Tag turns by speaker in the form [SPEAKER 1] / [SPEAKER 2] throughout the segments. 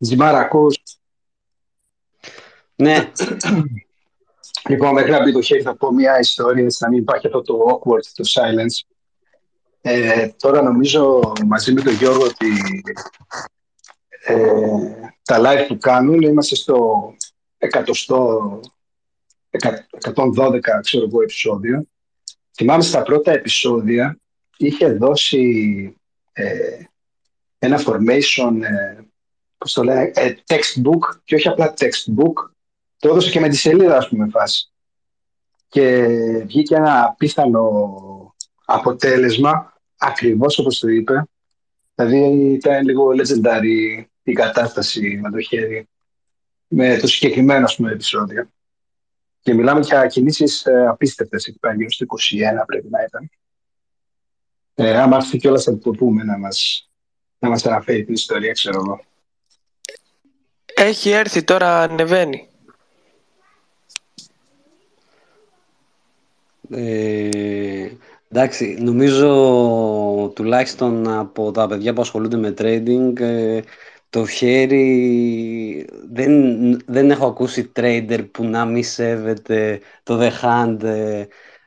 [SPEAKER 1] Τζιμάρα, ακούς.
[SPEAKER 2] Ναι.
[SPEAKER 1] λοιπόν, μέχρι να μπει το χέρι θα πω μια ιστορία, να μην υπάρχει αυτό το awkward, το silence. Ε, τώρα νομίζω μαζί με τον Γιώργο ότι ε, τα live που κάνουν είμαστε στο 100, 112 ξέρω εγώ επεισόδιο. Θυμάμαι στα πρώτα επεισόδια είχε δώσει ε, ένα formation, ε, πώς το λέει, ε, textbook και όχι απλά textbook, το έδωσε και με τη σελίδα ας πούμε φάση. Και βγήκε ένα απίθανο αποτέλεσμα, ακριβώς όπως το είπε. Δηλαδή ήταν λίγο legendary η κατάσταση με το χέρι, με το συγκεκριμένο ας πούμε, επεισόδιο. Και μιλάμε για κινήσεις ε, απίστευτες εκεί πέρα, στο 21 πρέπει να ήταν. Ε, άμα έρθει κιόλας θα το πούμε να μας, να μας αναφέρει την ιστορία, ξέρω εγώ.
[SPEAKER 3] Έχει έρθει τώρα, ανεβαίνει.
[SPEAKER 2] Ε, εντάξει, νομίζω τουλάχιστον από τα παιδιά που ασχολούνται με trading ε, το χέρι δεν, δεν έχω ακούσει trader που να μη σέβεται το the hand ε,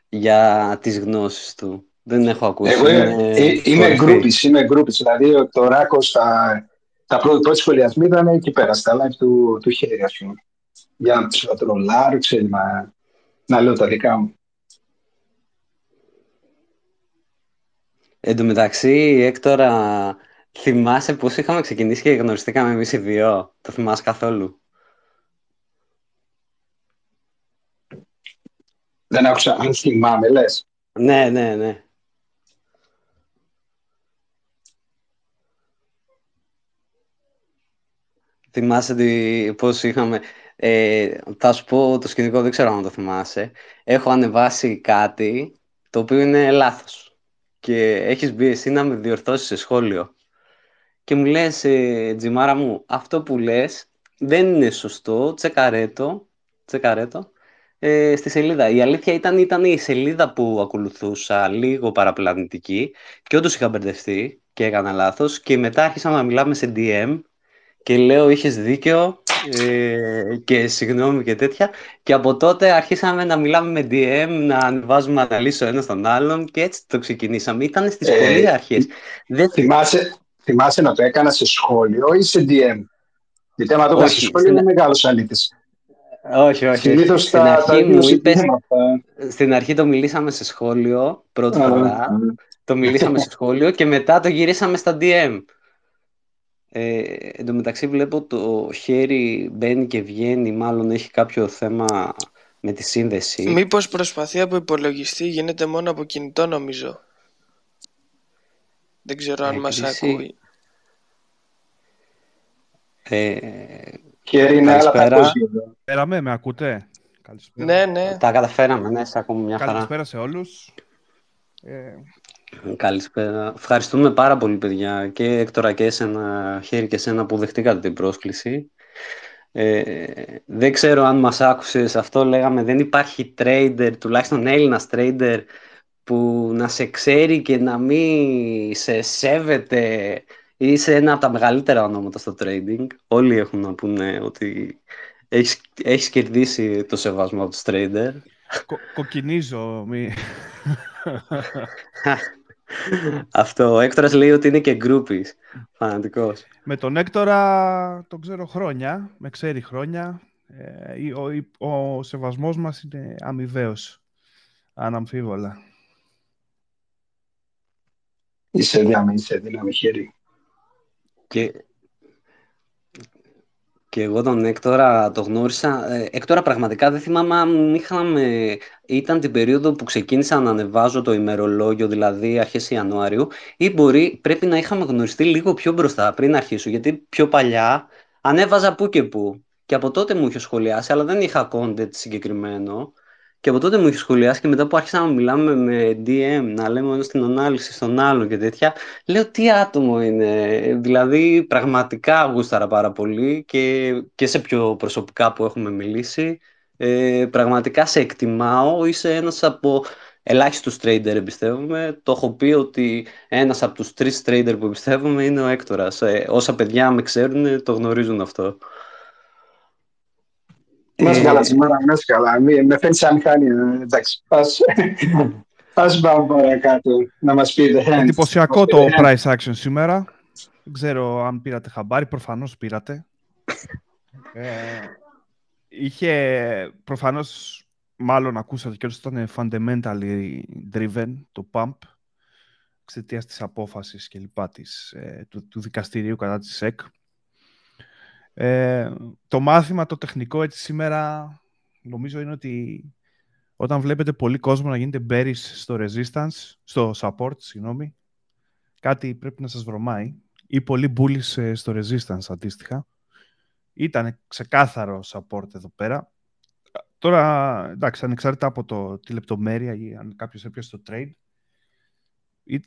[SPEAKER 2] για τις γνώσεις του. Δεν έχω ακούσει.
[SPEAKER 1] Εγώ είμαι, είμαι γκρούπης, είμαι γκρούπης. Δηλαδή το Ράκος τα, τα πρώτη σχολιασμή ήταν εκεί πέρα, στα live του, του χέρι, ας πούμε. Για να τους τρολάρω, ξέρει, να, να λέω τα δικά μου.
[SPEAKER 2] Εν τω μεταξύ, Έκτορα, θυμάσαι πώς είχαμε ξεκινήσει και γνωριστήκαμε εμείς οι δύο; Το θυμάσαι καθόλου;
[SPEAKER 1] Δεν άκουσα αν θυμάμαι, λες.
[SPEAKER 2] Ναι, ναι, ναι. Θυμάσαι τι, πώς είχαμε... Ε, θα σου πω το σκηνικό, δεν ξέρω αν το θυμάσαι. Έχω ανεβάσει κάτι το οποίο είναι λάθος. Και έχεις μπει εσύ να με διορθώσεις σε σχόλιο. Και μου λες, ε, Τζιμάρα μου, αυτό που λες δεν είναι σωστό, τσεκαρέτο, τσεκαρέτο, ε, στη σελίδα. Η αλήθεια ήταν, ήταν η σελίδα που ακολουθούσα λίγο παραπλανητική και όντως είχα μπερδευτεί και έκανα λάθος και μετά άρχισα να μιλάμε σε DM και λέω είχες δίκιο ε, και συγγνώμη και τέτοια και από τότε αρχίσαμε να μιλάμε με DM, να ανεβάζουμε αναλύσει ο ένας τον άλλον και έτσι το ξεκινήσαμε. Ήταν στις ε, πολύ αρχές.
[SPEAKER 1] Δεν... Θυμάσαι, θυμάσαι να το έκανα σε σχόλιο ή σε DM. Γιατί άμα το έκανα σε σχόλιο είναι μεγάλος αλήτης.
[SPEAKER 2] Όχι, όχι.
[SPEAKER 1] Συνήθως
[SPEAKER 2] στην, αρχή μου είπες, στην αρχή το μιλήσαμε σε σχόλιο πρώτη φορά. Το μιλήσαμε σε σχόλιο και μετά το γυρίσαμε στα DM. Ε, εν τω μεταξύ βλέπω το χέρι μπαίνει και βγαίνει, μάλλον έχει κάποιο θέμα με τη σύνδεση.
[SPEAKER 3] Μήπως προσπαθεί από υπολογιστή, γίνεται μόνο από κινητό νομίζω. Δεν ξέρω αν μας ακούει.
[SPEAKER 2] Ε,
[SPEAKER 1] χέρι είναι άλλα
[SPEAKER 4] Καλησπέρα, με ακούτε;
[SPEAKER 3] Καλησπέρα. Ναι, ναι.
[SPEAKER 2] Τα καταφέραμε, ναι, σε ακούμε μια
[SPEAKER 4] χαρά. Καλησπέρα σε όλους. Ε,
[SPEAKER 2] Καλησπέρα. Ευχαριστούμε πάρα πολύ, παιδιά, και Έκτορα και εσένα, χέρι και εσένα που δεχτήκατε την πρόσκληση. Ε, δεν ξέρω αν μας άκουσες αυτό, λέγαμε δεν υπάρχει trader, τουλάχιστον Έλληνας trader, που να σε ξέρει και να μην σε σέβεται. Είσαι ένα από τα μεγαλύτερα ονόματα στο trading. Όλοι έχουν να πούνε ότι έχεις, έχεις κερδίσει το σεβασμό τους trader.
[SPEAKER 4] Κο, κοκκινίζω. Μη...
[SPEAKER 2] Αυτό. Ο Έκτορας λέει ότι είναι και γκρούπης. Φανατικός.
[SPEAKER 4] Με τον Έκτορα τον ξέρω χρόνια. Με ξέρει χρόνια. Ε, ο, ο, σεβασμός μας είναι αμοιβαίος. Αναμφίβολα.
[SPEAKER 1] Είσαι δύναμη, είσαι δύναμη χέρι.
[SPEAKER 2] Και και εγώ τον Έκτορα το γνώρισα. Ε, Έκτορα πραγματικά δεν θυμάμαι αν είχαμε... Ήταν την περίοδο που ξεκίνησα να ανεβάζω το ημερολόγιο, δηλαδή αρχές Ιανουάριου, ή μπορεί πρέπει να είχαμε γνωριστεί λίγο πιο μπροστά πριν αρχίσω, γιατί πιο παλιά ανέβαζα που και που. Και από τότε μου είχε σχολιάσει, αλλά δεν είχα content συγκεκριμένο. Και από τότε μου είχε σχολιάσει και μετά που άρχισα να μιλάμε με DM, να λέμε ένας στην ανάλυση στον άλλο και τέτοια, λέω τι άτομο είναι. Δηλαδή πραγματικά γούσταρα πάρα πολύ και, και σε πιο προσωπικά που έχουμε μιλήσει. Ε, πραγματικά σε εκτιμάω, είσαι ένας από ελάχιστους trader εμπιστεύομαι. Το έχω πει ότι ένας από τους τρεις trader που εμπιστεύομαι είναι ο Έκτορας. Ε, όσα παιδιά με ξέρουν το γνωρίζουν αυτό.
[SPEAKER 1] Να είσαι καλά σήμερα, να είσαι καλά. Με φαίνεται σαν μηχανή. ε, Εντάξει, ας, ας πάμε παρακάτω να μας πείτε.
[SPEAKER 4] Εντυπωσιακό το price action σήμερα. Δεν ξέρω αν πήρατε χαμπάρι, προφανώς πήρατε. Ε, είχε, προφανώς, μάλλον ακούσατε και ήταν fundamentally driven το pump εξαιτίας της απόφασης και λοιπά της, ε, του, του δικαστηρίου κατά της ΣΕΚ. Ε, το μάθημα, το τεχνικό έτσι σήμερα νομίζω είναι ότι όταν βλέπετε πολύ κόσμο να γίνεται bearish στο resistance, στο support, συγγνώμη, κάτι πρέπει να σας βρωμάει ή πολύ bullish ε, στο resistance αντίστοιχα. Ήταν ξεκάθαρο support εδώ πέρα. Τώρα, εντάξει, ανεξάρτητα από το, τη λεπτομέρεια ή αν κάποιος έπιασε το trade,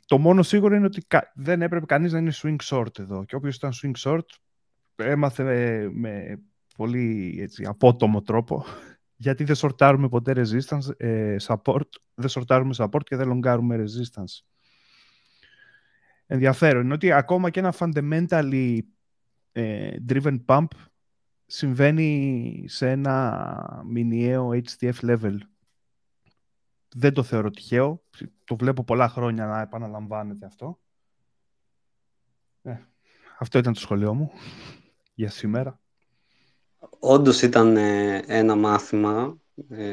[SPEAKER 4] το μόνο σίγουρο είναι ότι δεν έπρεπε κανείς να είναι swing short εδώ. Και όποιος ήταν swing short, έμαθε με, πολύ έτσι, απότομο τρόπο γιατί δεν σορτάρουμε ποτέ resistance, ε, support, δεν σορτάρουμε support και δεν λογκάρουμε resistance. Ενδιαφέρον είναι ότι ακόμα και ένα fundamentally ε, driven pump συμβαίνει σε ένα μηνιαίο HTF level. Δεν το θεωρώ τυχαίο. Το βλέπω πολλά χρόνια να επαναλαμβάνεται αυτό. Ε, αυτό ήταν το σχολείο μου για σήμερα.
[SPEAKER 2] Όντως ήταν ε, ένα μάθημα ε,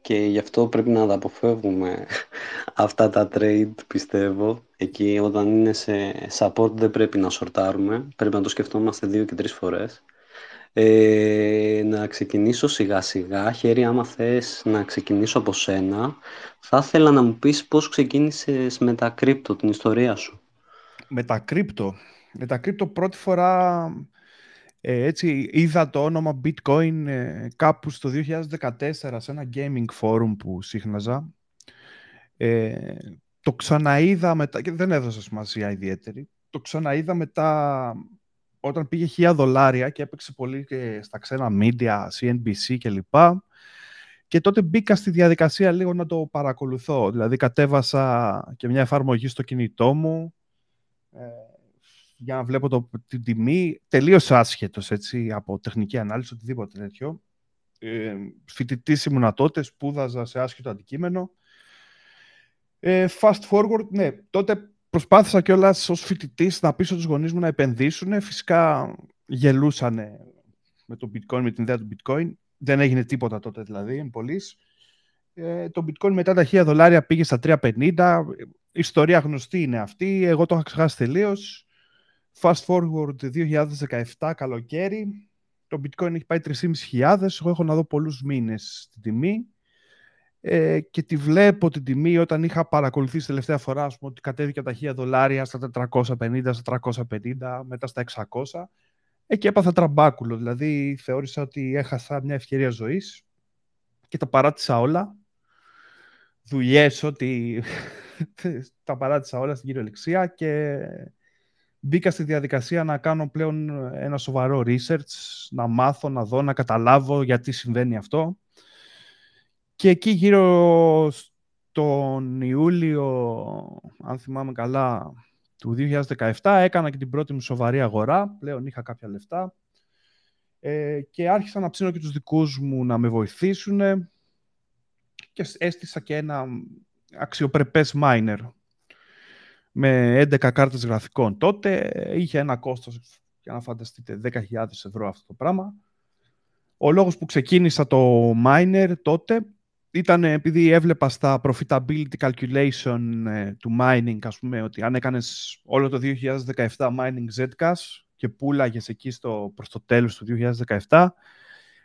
[SPEAKER 2] και γι' αυτό πρέπει να τα αποφεύγουμε αυτά τα trade πιστεύω. Εκεί όταν είναι σε support δεν πρέπει να σορτάρουμε, πρέπει να το σκεφτόμαστε δύο και τρεις φορές. Ε, να ξεκινήσω σιγά σιγά, χέρι άμα θες να ξεκινήσω από σένα, θα ήθελα να μου πεις πώς ξεκίνησες με τα κρύπτο, την ιστορία σου.
[SPEAKER 4] Με τα κρύπτο, με τα κρύπτο πρώτη φορά ε, έτσι είδα το όνομα Bitcoin ε, κάπου στο 2014 σε ένα gaming forum που σύχναζα. Ε, το ξαναείδα μετά, και δεν έδωσα σημασία ιδιαίτερη, το ξαναείδα μετά όταν πήγε χιλιά δολάρια και έπαιξε πολύ και στα ξένα media, CNBC κλπ. Και τότε μπήκα στη διαδικασία λίγο να το παρακολουθώ. Δηλαδή κατέβασα και μια εφαρμογή στο κινητό μου, ε, για να βλέπω το, την τιμή, τελείως άσχετος από τεχνική ανάλυση, οτιδήποτε τέτοιο. Ε, Φοιτητής ήμουνα τότε, σπούδαζα σε άσχετο αντικείμενο. Ε, fast forward, ναι, τότε προσπάθησα κιόλας ως φοιτητής να πείσω τους γονείς μου να επενδύσουν. Φυσικά γελούσαν με το bitcoin, με την ιδέα του bitcoin. Δεν έγινε τίποτα τότε δηλαδή, πολύ. Ε, το bitcoin μετά τα 1000 δολάρια πήγε στα 350. Η ιστορία γνωστή είναι αυτή. Εγώ το είχα ξεχάσει τελείως. Fast forward 2017 καλοκαίρι, το bitcoin έχει πάει 3.500, εγώ έχω να δω πολλούς μήνες την τιμή ε, και τη βλέπω την τιμή όταν είχα παρακολουθήσει τελευταία φορά ας πούμε, ότι κατέβηκε τα 1.000 δολάρια στα 450, στα 350, μετά στα 600 ε, και έπαθα τραμπάκουλο, δηλαδή θεώρησα ότι έχασα μια ευκαιρία ζωής και τα παράτησα όλα. Δουλειές, ότι τα παράτησα όλα στην κυριολεξία και μπήκα στη διαδικασία να κάνω πλέον ένα σοβαρό research, να μάθω, να δω, να καταλάβω γιατί συμβαίνει αυτό. Και εκεί γύρω στον Ιούλιο, αν θυμάμαι καλά, του 2017 έκανα και την πρώτη μου σοβαρή αγορά. Πλέον είχα κάποια λεφτά. Ε, και άρχισα να ψήνω και τους δικούς μου να με βοηθήσουν και έστησα και ένα αξιοπρεπές miner με 11 κάρτες γραφικών. Τότε είχε ένα κόστος, για να φανταστείτε, 10.000 ευρώ αυτό το πράγμα. Ο λόγος που ξεκίνησα το miner τότε ήταν επειδή έβλεπα στα profitability calculation ε, του mining, ας πούμε, ότι αν έκανες όλο το 2017 mining Zcash και πουλάγες εκεί στο, προς το τέλος του 2017,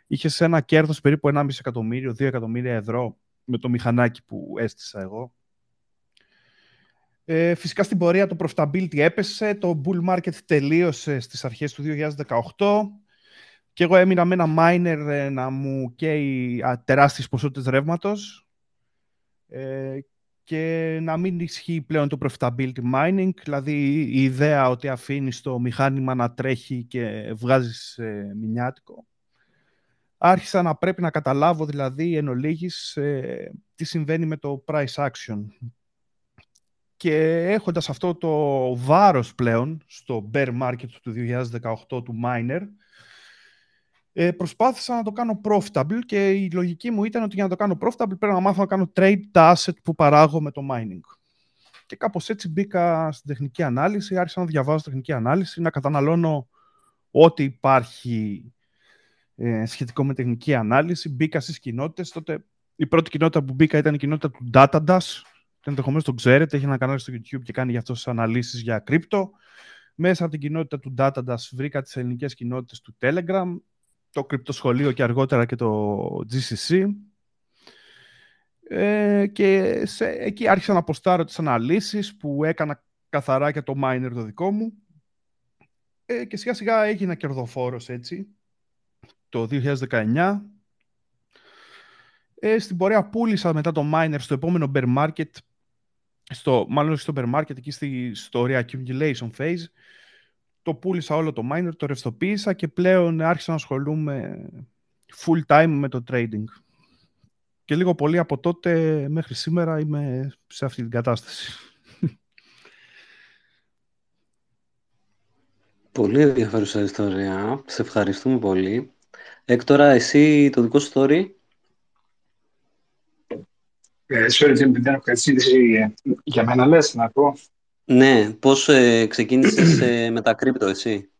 [SPEAKER 4] είχες ένα κέρδος περίπου 1,5 εκατομμύριο, 2 εκατομμύρια ευρώ με το μηχανάκι που έστησα εγώ. Ε, φυσικά στην πορεία το profitability έπεσε, το bull market τελείωσε στις αρχές του 2018 και εγώ έμεινα με ένα miner ε, να μου καίει τεράστιες ποσότητες ρεύματος ε, και να μην ισχύει πλέον το profitability mining, δηλαδή η ιδέα ότι αφήνεις το μηχάνημα να τρέχει και βγάζεις ε, μηνιάτικο. άρχισα να πρέπει να καταλάβω δηλαδή εν ολίγης ε, τι συμβαίνει με το price action. Και έχοντας αυτό το βάρος πλέον στο bear market του 2018 του miner, ε, προσπάθησα να το κάνω profitable και η λογική μου ήταν ότι για να το κάνω profitable πρέπει να μάθω να κάνω trade τα asset που παράγω με το mining. Και κάπως έτσι μπήκα στην τεχνική ανάλυση, άρχισα να διαβάζω τεχνική ανάλυση, να καταναλώνω ό,τι υπάρχει ε, σχετικό με τεχνική ανάλυση. Μπήκα στις κοινότητες. Τότε η πρώτη κοινότητα που μπήκα ήταν η κοινότητα του Datadas. Ενδεχομένως το ξέρετε, έχει ένα κανάλι στο YouTube και κάνει για αυτό τι αναλύσεις για κρύπτο. Μέσα από την κοινότητα του Datadas βρήκα τις ελληνικές κοινότητες του Telegram, το κρυπτοσχολείο και αργότερα και το GCC. Ε, και σε, εκεί άρχισα να αποστάρω τις αναλύσεις που έκανα καθαρά για το miner το δικό μου ε, και σιγά σιγά έγινα κερδοφόρος έτσι το 2019. Ε, στην πορεία πούλησα μετά το miner στο επόμενο bear market, στο, μάλλον στο bear market, εκεί στη, στο reaccumulation phase. Το πούλησα όλο το miner, το ρευστοποίησα και πλέον άρχισα να ασχολούμαι full time με το trading. Και λίγο πολύ από τότε μέχρι σήμερα είμαι σε αυτή την κατάσταση.
[SPEAKER 2] Πολύ ενδιαφέρουσα ιστορία. Σε ευχαριστούμε πολύ. Έκτορα, εσύ το δικό σου story.
[SPEAKER 1] Ε, sorry, δεν έχω κάτι για μένα λες να πω.
[SPEAKER 2] Ναι, πώς ε, ξεκίνησες ε, με τα κρύπτο εσύ;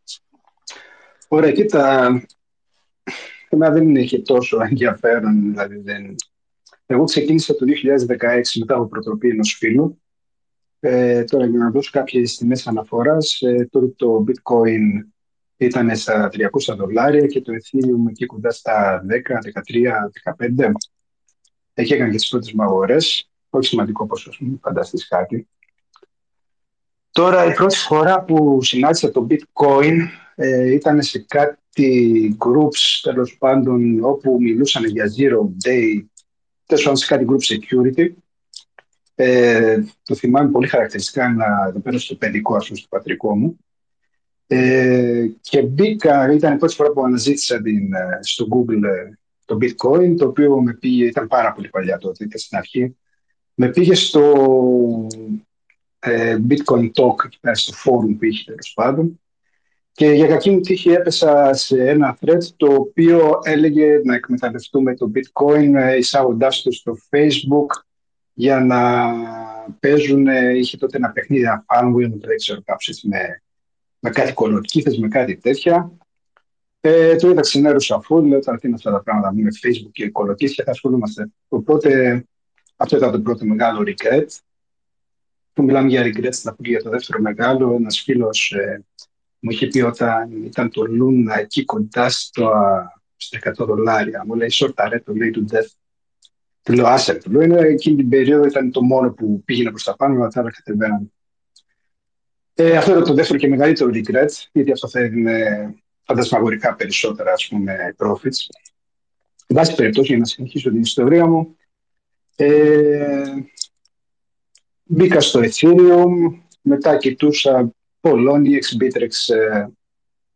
[SPEAKER 1] Ωραία, κοίτα, εμένα δεν είχε τόσο ενδιαφέρον, δηλαδή δεν... Εγώ ξεκίνησα το 2016 μετά από προτροπή ενός φίλου. Ε, τώρα για να δώσω κάποιες τιμές αναφοράς, ε, τότε το bitcoin ήταν στα 300 δολάρια και το Ethereum εκεί κοντά στα 10, 13, 15. Έχει έκανε και τις πρώτες μου αγορές. Όχι σημαντικό πόσο, μου φανταστείς κάτι. Τώρα η πρώτη φορά που συνάντησα το bitcoin ε, ήταν σε κάτι groups τέλος πάντων όπου μιλούσαν για zero day, τέλος πάντων σε κάτι group security. Ε, το θυμάμαι πολύ χαρακτηριστικά να εδώ πέρα στο παιδικό, ας πούμε, στο πατρικό μου. Ε, και μπήκα, ήταν η πρώτη φορά που αναζήτησα την, ε, στο Google ε, το bitcoin, το οποίο με πήγε, ήταν πάρα πολύ παλιά τότε, ήταν στην αρχή. Με πήγε στο ε, bitcoin talk, στο forum που είχε τέλος πάντων. Και για κακή μου τύχη έπεσα σε ένα thread το οποίο έλεγε να εκμεταλλευτούμε το bitcoin εισάγοντάς το στο facebook για να παίζουν, είχε τότε ένα παιχνίδι, ένα fanwheel, δεν ξέρω κάποιος με με κάτι κολοκύθες, με κάτι τέτοια. Ε, το είδα ξενέρωσα αφού, λέω τώρα τι είναι αυτά τα πράγματα με Facebook και κολοκύθια, θα ασχολούμαστε. Οπότε αυτό ήταν το πρώτο μεγάλο regret. Που μιλάμε για regrets, θα πω για το δεύτερο μεγάλο. Ένας φίλος ε, μου είχε πει όταν ήταν το Luna εκεί κοντά στο, στα 100 δολάρια. Μου λέει σόρτα το λέει του Death. Του λέω άσε, του λέω εκείνη την περίοδο ήταν το μόνο που πήγαινε προς τα πάνω, αλλά τα άλλα κατεβαίναν. Ε, αυτό ήταν το δεύτερο και μεγαλύτερο regret, γιατί αυτό θα έδινε φαντασμαγορικά περισσότερα ας πούμε, profits. Εν πάση περιπτώσει, για να συνεχίσω την ιστορία μου, ε, μπήκα στο Ethereum, μετά κοιτούσα Poloniex, Bittrex, ε,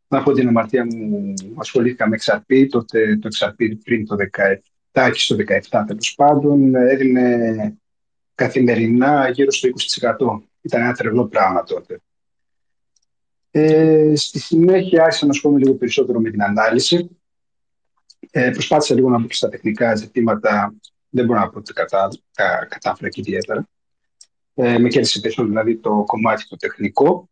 [SPEAKER 1] να πω την αμαρτία μου, ασχολήθηκα με XRP, τότε το XRP πριν το 17 και στο 17 τέλος πάντων, έδινε καθημερινά γύρω στο 20%. Ήταν ένα τρελό πράγμα τότε. Ε, στη συνέχεια άρχισα να ασχολούμαι λίγο περισσότερο με την ανάλυση. Ε, προσπάθησα λίγο να μπω στα τεχνικά ζητήματα. Δεν μπορώ να πω ότι κατά, κα, κατάφερα και ιδιαίτερα. Ε, με κέρδισε περισσότερο δηλαδή το κομμάτι το τεχνικό.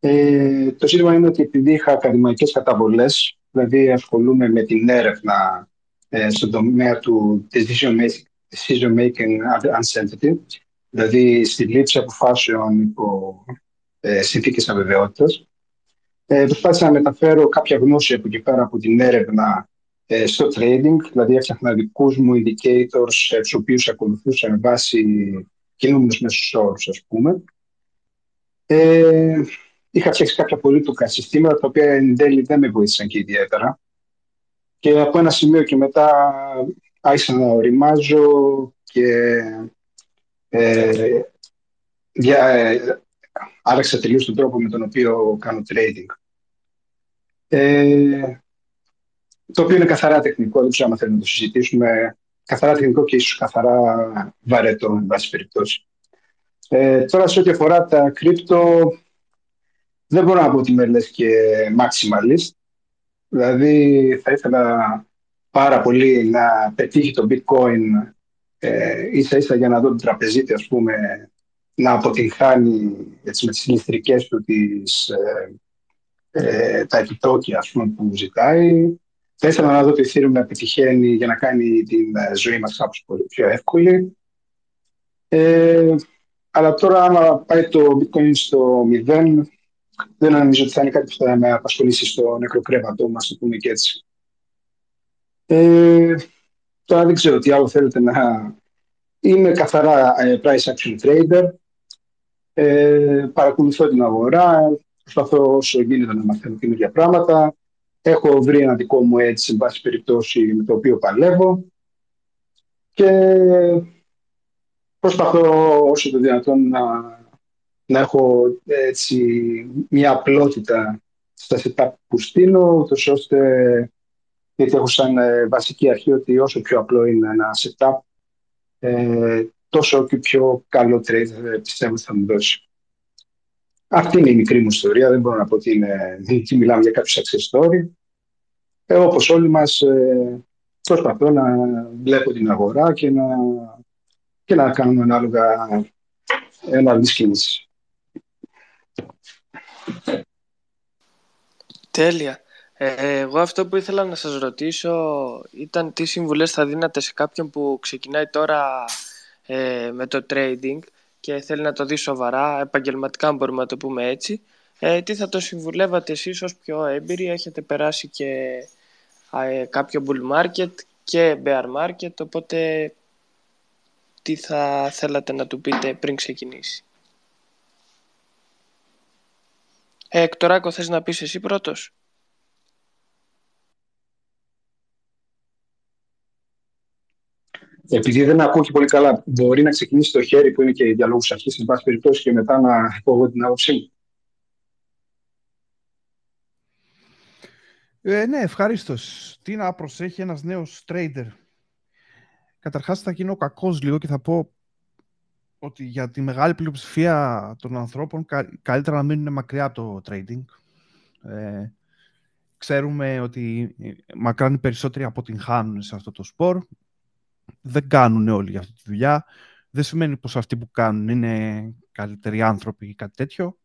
[SPEAKER 1] Ε, το ζήτημα είναι ότι επειδή είχα ακαδημαϊκές καταβολές, δηλαδή ασχολούμαι με την έρευνα ε, στον τομέα του decision making, decision making uncertainty, δηλαδή στη λήψη αποφάσεων υπό ε, συνθήκες αβεβαιότητας. Ε, προσπάθησα να μεταφέρω κάποια γνώση από εκεί πέρα από την έρευνα ε, στο trading, δηλαδή έφτιαχνα δικούς μου indicators, ε, τους οποίους ακολουθούσα με βάση κινούμενους μέσους όρους, ας πούμε. Ε, είχα φτιάξει κάποια πολύπλοκα συστήματα, τα οποία εν τέλει δεν με βοήθησαν και ιδιαίτερα. Και από ένα σημείο και μετά άρχισα να οριμάζω και ε, για, ε, άλλαξα τελείως τον τρόπο με τον οποίο κάνω trading. Ε, το οποίο είναι καθαρά τεχνικό, δεν ξέρω αν θέλουμε να το συζητήσουμε, καθαρά τεχνικό και ίσως καθαρά βαρέτο, εν πάση περιπτώσει. Ε, τώρα, σε ό,τι αφορά τα κρύπτο, δεν μπορώ να πω ότι είμαι λες και maximalist. Δηλαδή, θα ήθελα πάρα πολύ να πετύχει το bitcoin ε, ίσα ίσα για να δω την τραπεζίτη, ας πούμε, να αποτυγχάνει έτσι, με τις ληστρικές του τις, ε, ε, τα επιτόκια ας πούμε, που ζητάει. Θα ήθελα να δω το Ethereum να επιτυχαίνει για να κάνει την ε, ζωή μας κάπως πολύ πιο εύκολη. Ε, αλλά τώρα, άμα πάει το bitcoin στο 0, δεν νομίζω ότι θα είναι κάτι που θα με απασχολήσει στο νεκροκρέβατό μας, το πούμε και έτσι. Ε, τώρα δεν ξέρω τι άλλο θέλετε να... Είμαι καθαρά ε, price action trader. Ε, παρακολουθώ την αγορά, προσπαθώ όσο γίνεται να μαθαίνω καινούργια πράγματα. Έχω βρει ένα δικό μου έτσι, σε βάση περιπτώσει, με το οποίο παλεύω. Και προσπαθώ όσο το δυνατόν να, να έχω έτσι, μια απλότητα στα setup που στείλω, ούτως ώστε γιατί έχω σαν ε, βασική αρχή ότι όσο πιο απλό είναι ένα setup, ε, τόσο και πιο καλό trade ε, πιστεύω ότι θα μου δώσει. Αυτή είναι η μικρή μου ιστορία, δεν μπορώ να πω ότι είναι, μιλάμε για κάποιο success story. Ε, όπως όλοι μας ε, προσπαθώ να βλέπω την αγορά και να, και να κάνω ανάλογα ανάλογες κίνηση.
[SPEAKER 3] Τέλεια. Ε, εγώ αυτό που ήθελα να σας ρωτήσω ήταν τι συμβουλές θα δίνατε σε κάποιον που ξεκινάει τώρα ε, με το trading και θέλει να το δει σοβαρά, επαγγελματικά μπορούμε να το πούμε έτσι. Ε, τι θα το συμβουλεύατε εσείς ως πιο έμπειροι, έχετε περάσει και ε, κάποιο bull market και bear market, οπότε τι θα θέλατε να του πείτε πριν ξεκινήσει; Ε, Εκτοράκο, θες να πεις εσύ πρώτος;
[SPEAKER 1] Επειδή δεν ακούω και πολύ καλά, μπορεί να ξεκινήσει το χέρι που είναι και οι διαλόγους αρχής, εν πάση περιπτώσει, και μετά να πω εγώ την άποψή μου.
[SPEAKER 4] Ε, ναι, ευχαρίστως. Τι να προσέχει ένας νέος trader. Καταρχάς, θα γίνω κακός λίγο και θα πω ότι για τη μεγάλη πλειοψηφία των ανθρώπων καλύτερα να μείνουν μακριά από το trading. Ε, ξέρουμε ότι μακράν οι περισσότεροι αποτυγχάνουν σε αυτό το σπορ δεν κάνουν όλοι αυτή τη δουλειά. Δεν σημαίνει πως αυτοί που κάνουν είναι καλύτεροι άνθρωποι ή κάτι τέτοιο.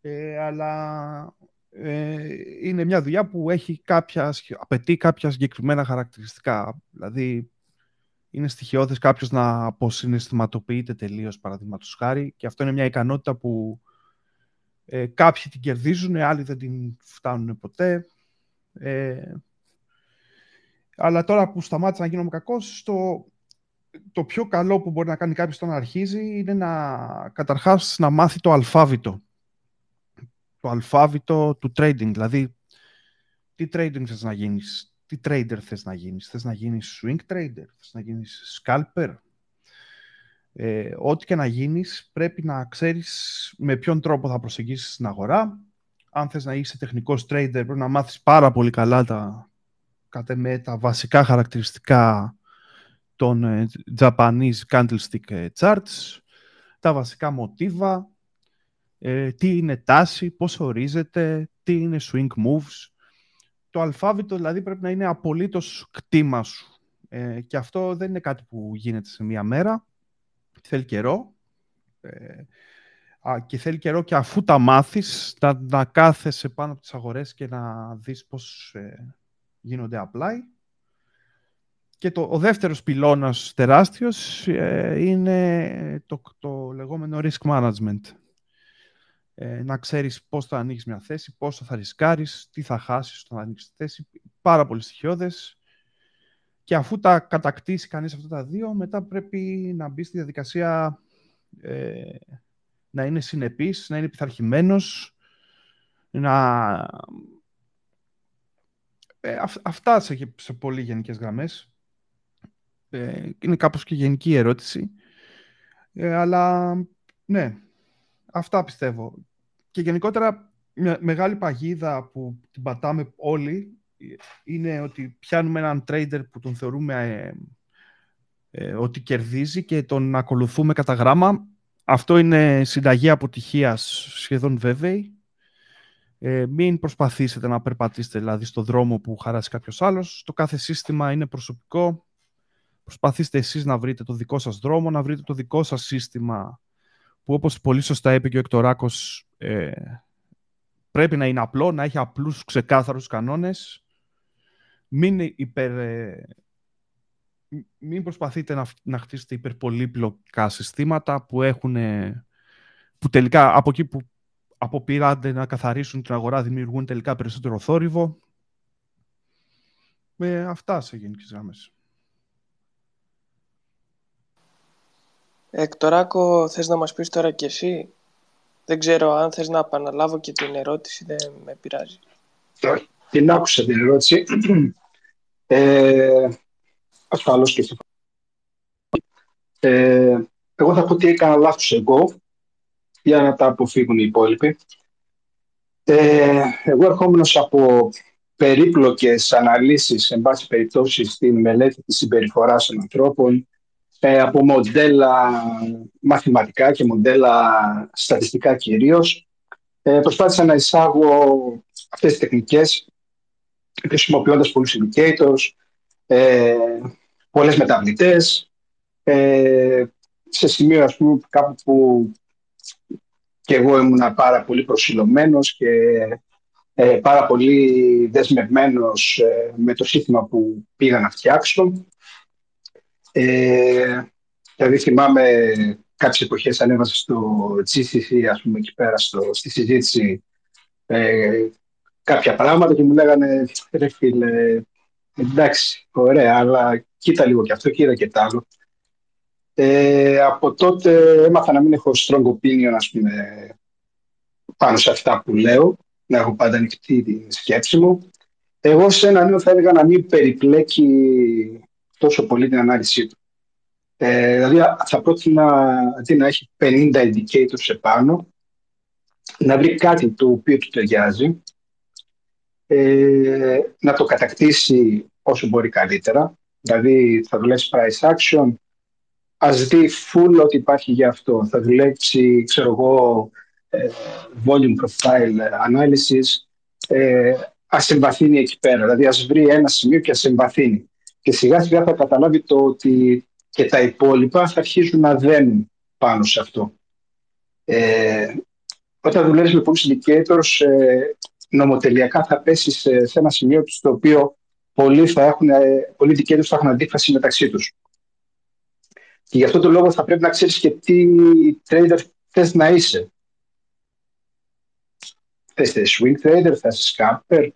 [SPEAKER 4] Ε, αλλά ε, είναι μια δουλειά που έχει κάποια, απαιτεί κάποια συγκεκριμένα χαρακτηριστικά. Δηλαδή, είναι στοιχειώδες κάποιος να αποσυναισθηματοποιείται τελείως, παραδείγματος χάρη, και αυτό είναι μια ικανότητα που ε, κάποιοι την κερδίζουν, άλλοι δεν την φτάνουν ποτέ. Ε, αλλά τώρα που σταμάτησα να γίνομαι κακός, το, το πιο καλό που μπορεί να κάνει κάποιος όταν αρχίζει είναι να καταρχάς να μάθει το αλφάβητο. Το αλφάβητο του trading. Δηλαδή, τι trading θες να γίνεις, τι trader θες να γίνεις. Θες να γίνεις swing trader, θες να γίνεις scalper. Ε, ό,τι και να γίνεις πρέπει να ξέρεις με ποιον τρόπο θα προσεγγίσεις την αγορά. Αν θες να είσαι τεχνικός trader πρέπει να μάθεις πάρα πολύ καλά τα, κατά με τα βασικά χαρακτηριστικά των ε, Japanese Candlestick ε, Charts, τα βασικά μοτίβα, ε, τι είναι τάση, πώς ορίζεται, τι είναι swing moves. Το αλφάβητο δηλαδή πρέπει να είναι απολύτως κτήμα σου. και αυτό δεν είναι κάτι που γίνεται σε μία μέρα. Θέλει καιρό. και θέλει καιρό και αφού τα μάθεις να, να κάθεσαι πάνω από τις αγορές και να δεις πώς γίνονται apply. Και το, ο δεύτερος πυλώνας τεράστιος ε, είναι το, το λεγόμενο risk management. Ε, να ξέρεις πώς θα ανοίξεις μια θέση, πόσο θα ρισκάρεις, τι θα χάσεις όταν ανοίξεις τη θέση. Πάρα πολύ στοιχειώδες. Και αφού τα κατακτήσει κανείς αυτά τα δύο, μετά πρέπει να μπει στη διαδικασία ε, να είναι συνεπής, να είναι πειθαρχημένος, να ε, αυτά σε, σε πολύ γενικές γραμμές. Ε, είναι κάπως και γενική ερώτηση. Ε, αλλά ναι, αυτά πιστεύω. Και γενικότερα μια μεγάλη παγίδα που την πατάμε όλοι είναι ότι πιάνουμε έναν trader που τον θεωρούμε ε, ότι κερδίζει και τον ακολουθούμε κατά γράμμα. Αυτό είναι συνταγή αποτυχίας σχεδόν βέβαιη. Ε, μην προσπαθήσετε να περπατήσετε δηλαδή στο δρόμο που χαράσει κάποιος άλλος. Το κάθε σύστημα είναι προσωπικό. Προσπαθήστε εσείς να βρείτε το δικό σας δρόμο, να βρείτε το δικό σας σύστημα που όπως πολύ σωστά είπε και ο Εκτοράκος ε, πρέπει να είναι απλό, να έχει απλούς ξεκάθαρους κανόνες. Μην, υπερ, ε, μην προσπαθείτε να, να χτίσετε υπερπολύπλοκα συστήματα που έχουν που τελικά από εκεί που αποπειράνται να καθαρίσουν την αγορά δημιουργούν τελικά περισσότερο θόρυβο. Με αυτά σε γενικές γραμμές.
[SPEAKER 3] Εκτοράκο, θες να μας πεις τώρα κι εσύ; Δεν ξέρω αν θες να επαναλάβω και την ερώτηση, δεν με πειράζει.
[SPEAKER 1] Την άκουσα την ερώτηση. Ε, ασφαλώς και ε, εγώ θα πω ότι έκανα λάθος εγώ για να τα αποφύγουν οι υπόλοιποι. Ε, εγώ ερχόμενος από περίπλοκες αναλύσεις, εν πάση περιπτώσει, στην μελέτη της συμπεριφοράς των ανθρώπων, ε, από μοντέλα μαθηματικά και μοντέλα στατιστικά κυρίως, ε, προσπάθησα να εισάγω αυτές τις τεχνικές χρησιμοποιώντας πολλούς indicators, ε, πολλές μεταβλητές, ε, σε σημείο ας πούμε κάπου που και εγώ ήμουν πάρα πολύ προσιλωμένος και ε, πάρα πολύ δεσμευμένος ε, με το σύστημα που πήγα να φτιάξω. Ε, δηλαδή θυμάμαι κάποιες εποχές ανέβασα στο GCC, ας πούμε, εκεί πέρα στο, στη συζήτηση ε, κάποια πράγματα και μου λέγανε ρε φίλε, εντάξει, ωραία, αλλά κοίτα λίγο και αυτό, κοίτα και τ' άλλο. Ε, από τότε έμαθα να μην έχω strong opinion, ας πούμε, πάνω σε αυτά που λέω, να έχω πάντα ανοιχτή τη σκέψη μου. Εγώ σε ένα νέο θα έλεγα να μην περιπλέκει τόσο πολύ την ανάλυση του. Ε, δηλαδή θα πρότεινα αντί να έχει 50 indicators επάνω, να βρει κάτι το οποίο του ταιριάζει, ε, να το κατακτήσει όσο μπορεί καλύτερα. Δηλαδή θα δουλέψει price action, ας δει full ό,τι υπάρχει για αυτό. Θα δουλέψει, ξέρω εγώ, ε, volume profile analysis, ε, ας εμβαθύνει εκεί πέρα. Δηλαδή ας βρει ένα σημείο και ας εμβαθύνει. Και σιγά σιγά θα καταλάβει το ότι και τα υπόλοιπα θα αρχίσουν να δένουν πάνω σε αυτό. Ε, όταν δουλεύεις με πολλούς indicators, ε, νομοτελειακά θα πέσεις σε, ένα σημείο στο οποίο πολλοί, θα έχουν, ε, πολλοί indicators θα έχουν αντίφαση μεταξύ τους. Και γι' αυτό το λόγο θα πρέπει να ξέρεις και τι trader θες να είσαι. Θες swing trader, θα είσαι scalper,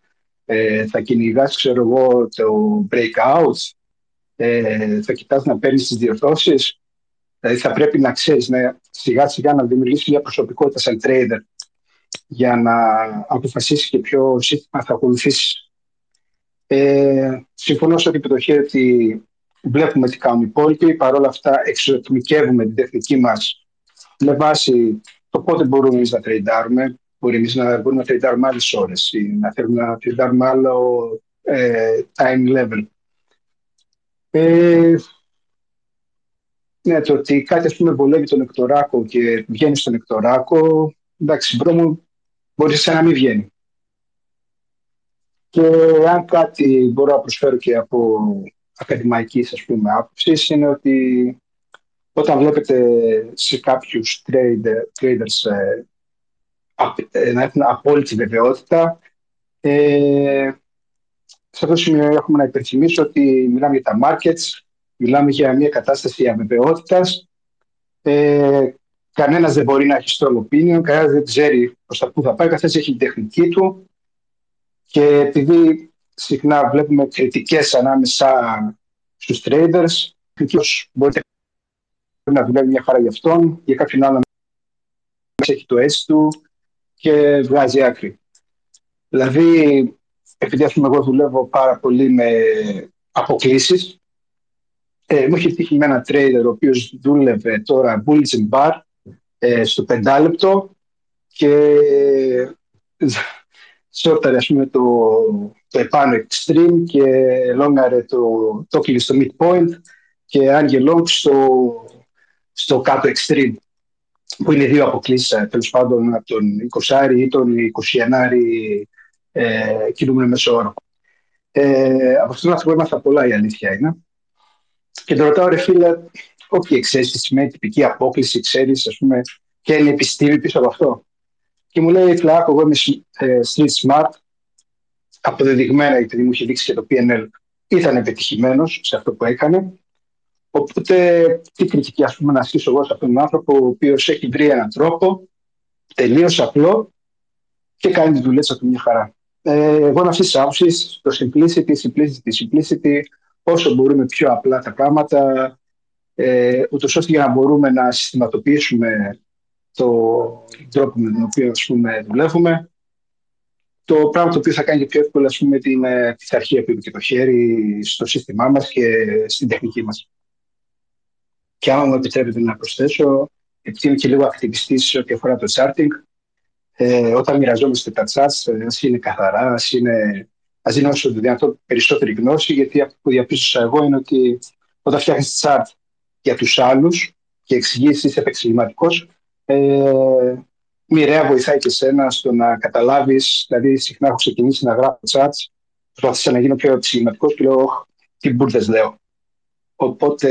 [SPEAKER 1] ε, θα κυνηγάς, ξέρω εγώ, το breakouts, ε, θα κοιτάς να παίρνεις τις διορθώσεις. Δηλαδή θα πρέπει να ξέρεις να, σιγά σιγά να δημιουργήσεις μια προσωπικότητα σαν trader για να αποφασίσεις και ποιο σύστημα θα ακολουθήσεις. Ε, συμφωνώ σε επίπεδο ότι βλέπουμε τι κάνουν οι υπόλοιποι. Παρ' όλα αυτά, εξωτμικεύουμε την τεχνική μας με βάση το πότε μπορούμε να τρέιντάρουμε. Μπορεί εμείς να μπορούμε να τρέιντάρουμε άλλες ώρες ή να θέλουμε να τρέιντάρουμε άλλο ε, time level. Ε, ναι, το ότι κάτι ας πούμε βολεύει τον εκτοράκο και βγαίνει στον εκτοράκο, εντάξει, bro μου, μπορεί σε να μην βγαίνει. Και αν κάτι μπορώ να προσφέρω και από ακαδημαϊκής ας πούμε άποψης είναι ότι όταν βλέπετε σε κάποιους trader, traders ε, ε, να έχουν απόλυτη βεβαιότητα ε, σε αυτό το σημείο έχουμε να υπενθυμίσω ότι μιλάμε για τα markets, μιλάμε για μια κατάσταση αβεβαιότητας ε, Κανένας δεν μπορεί να έχει strong opinion, κανένας δεν ξέρει προς τα πού θα πάει, καθένα έχει την τεχνική του. Και επειδή συχνά βλέπουμε κριτικές ανάμεσα στους traders, ποιος μπορεί να δουλεύει μια χαρά για αυτόν, για κάποιον άλλον έχει το έτσι του και βγάζει άκρη. Δηλαδή, επειδή ας πούμε, εγώ δουλεύω πάρα πολύ με αποκλήσεις, ε, μου έχει τύχει με ένα trader ο οποίος δούλευε τώρα bulletin bar ε, στο πεντάλεπτο και σόρταρε ας πούμε, το, το επάνω extreme και λόγκαρε το, το στο midpoint και άγγε long στο, στο κάτω extreme που είναι δύο αποκλήσεις ε, τέλος πάντων από τον 20 ή τον 21 ε, κινούμενο μέσο όρο. Ε, από αυτόν τον άνθρωπο έμαθα πολλά η αλήθεια είναι. Και τον ρωτάω ρε φίλε, όχι okay, ξέρεις τι σημαίνει τυπική απόκληση, ξέρεις ας πούμε ποια είναι η επιστήμη πίσω από αυτό. Και μου λέει, Φλάκο, εγώ είμαι ε, street smart, αποδεδειγμένα γιατί μου είχε δείξει και το PNL, ήταν επιτυχημένος σε αυτό που έκανε. Οπότε, τι κριτική ας πούμε, να ασκήσω εγώ σε αυτόν τον άνθρωπο, ο οποίος έχει βρει έναν τρόπο τελείως απλό και κάνει τη δουλειά του μια χαρά. Ε, εγώ είμαι αυτής της άποψης, το simplicity, simplicity, simplicity, όσο μπορούμε πιο απλά τα πράγματα, ε, ούτως ώστε για να μπορούμε να συστηματοποιήσουμε το τρόπο με τον οποίο ας πούμε, δουλεύουμε. Το πράγμα το οποίο θα κάνει και πιο εύκολα ας πούμε, την ε, πειθαρχία που είπε και το χέρι στο σύστημά μας και στην τεχνική μας. Και άμα μου επιτρέπετε να προσθέσω, επειδή είμαι και λίγο ακτιβιστής ό,τι αφορά το charting, ε, όταν μοιραζόμαστε τα charts, ε, ας είναι καθαρά, ας είναι ας είναι όσο δυνατόν περισσότερη γνώση, γιατί αυτό που διαπίστωσα εγώ είναι ότι όταν φτιάχνεις chart για τους άλλους και εξηγήσεις, είσαι επεξηγηματικός, ε, μοιραία βοηθάει και σένα στο να καταλάβεις. Δηλαδή, συχνά έχω ξεκινήσει να γράφω chats, προσπαθήσα να γίνω πιο επεξηγηματικό και λέω, τι μπουρδες λέω. Οπότε,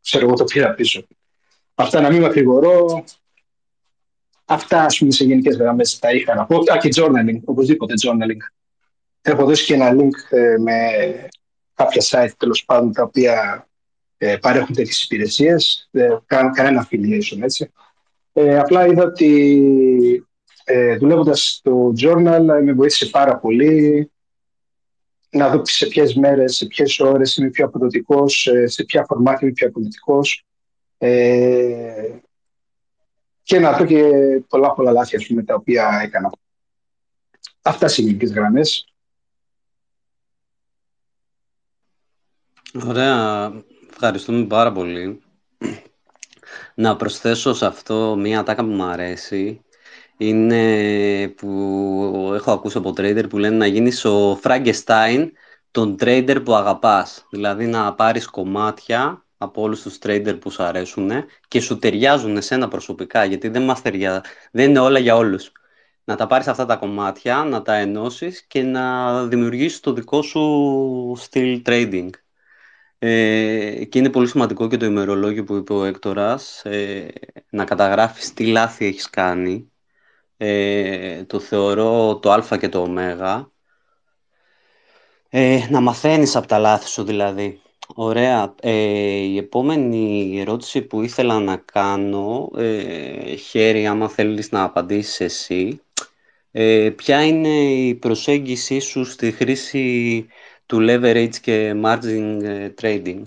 [SPEAKER 1] ξέρω εγώ το πήρα πίσω. Αυτά να μην μακρηγορώ. Αυτά, ας πούμε, σε γενικές γραμμές τα είχα να πω. Α, και journaling, οπωσδήποτε journaling. Έχω δώσει και ένα link ε, με κάποια site τέλος πάντων τα οποία ε, παρέχουν τέτοιες υπηρεσίες. Δεν κάνουν κανένα affiliation έτσι. Ε, απλά είδα ότι ε, δουλεύοντας στο journal με βοήθησε πάρα πολύ να δω σε ποιες μέρες, σε ποιες ώρες είμαι πιο αποδοτικός, ε, σε ποια φορμάτι είμαι πιο αποδοτικός. Ε, και να δω και πολλά πολλά λάθη πούμε, τα οποία έκανα. Αυτά σε γενικές γραμμές.
[SPEAKER 2] Ωραία. Ευχαριστούμε πάρα πολύ. Να προσθέσω σε αυτό μία ατάκα που μου αρέσει. Είναι που έχω ακούσει από trader που λένε να γίνεις ο Frankenstein τον trader που αγαπάς. Δηλαδή να πάρεις κομμάτια από όλους τους trader που σου αρέσουν και σου ταιριάζουν εσένα προσωπικά, γιατί δεν, μας ταιριά... δεν είναι όλα για όλους. Να τα πάρεις αυτά τα κομμάτια, να τα ενώσεις και να δημιουργήσεις το δικό σου στυλ trading. Ε, και είναι πολύ σημαντικό και το ημερολόγιο που είπε ο Έκτορας, ε, να καταγράφεις τι λάθη έχεις κάνει. Ε, το θεωρώ το α και το ω. Ε, να μαθαίνεις από τα λάθη σου δηλαδή. Ωραία. Ε, η επόμενη ερώτηση που ήθελα να κάνω, ε, χέρι άμα θέλεις να απαντήσεις εσύ, ε, ποια είναι η προσέγγιση σου στη χρήση του leverage και margin ε, trading.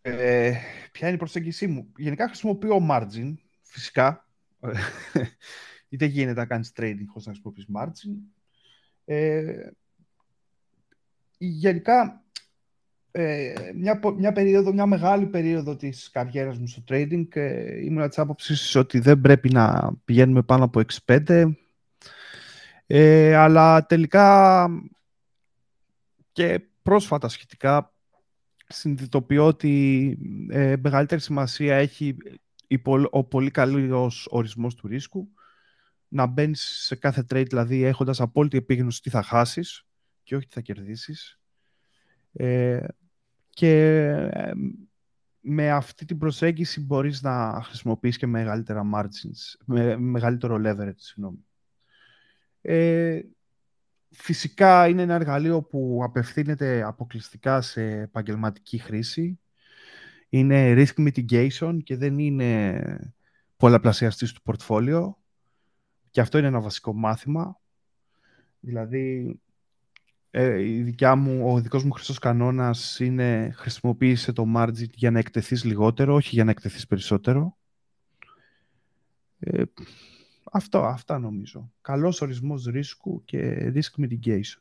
[SPEAKER 4] Ε, ποια είναι η προσέγγιση μου; Γενικά χρησιμοποιώ margin, φυσικά. Είτε γίνεται να κάνεις trading χωρίς να χρησιμοποιείς margin. Ε, γενικά, ε, μια, μια, περίοδο, μια μεγάλη περίοδο της καριέρας μου στο trading ε, ήμουν της άποψης ότι δεν πρέπει να πηγαίνουμε πάνω από 6-5 ε, αλλά τελικά και πρόσφατα σχετικά συνειδητοποιώ ότι ε, μεγαλύτερη σημασία έχει ο πολύ καλός ορισμός του ρίσκου. Να μπαίνεις σε κάθε trade, δηλαδή έχοντας απόλυτη επίγνωση τι θα χάσεις και όχι τι θα κερδίσεις. Ε, και ε, με αυτή την προσέγγιση μπορείς να χρησιμοποιείς και μεγαλύτερα margins, με μεγαλύτερο leverage, συγγνώμη. Ε, Φυσικά είναι ένα εργαλείο που απευθύνεται αποκλειστικά σε επαγγελματική χρήση. Είναι risk mitigation και δεν είναι πολλαπλασιαστής του πορτφόλιο. Και αυτό είναι ένα βασικό μάθημα. Δηλαδή, ε, η δικιά μου, ο δικός μου χρυσός κανόνας είναι χρησιμοποίησε το margin για να εκτεθείς λιγότερο, όχι για να εκτεθείς περισσότερο. Ε, αυτό, αυτά νομίζω. Καλός ορισμός ρίσκου και risk mitigation.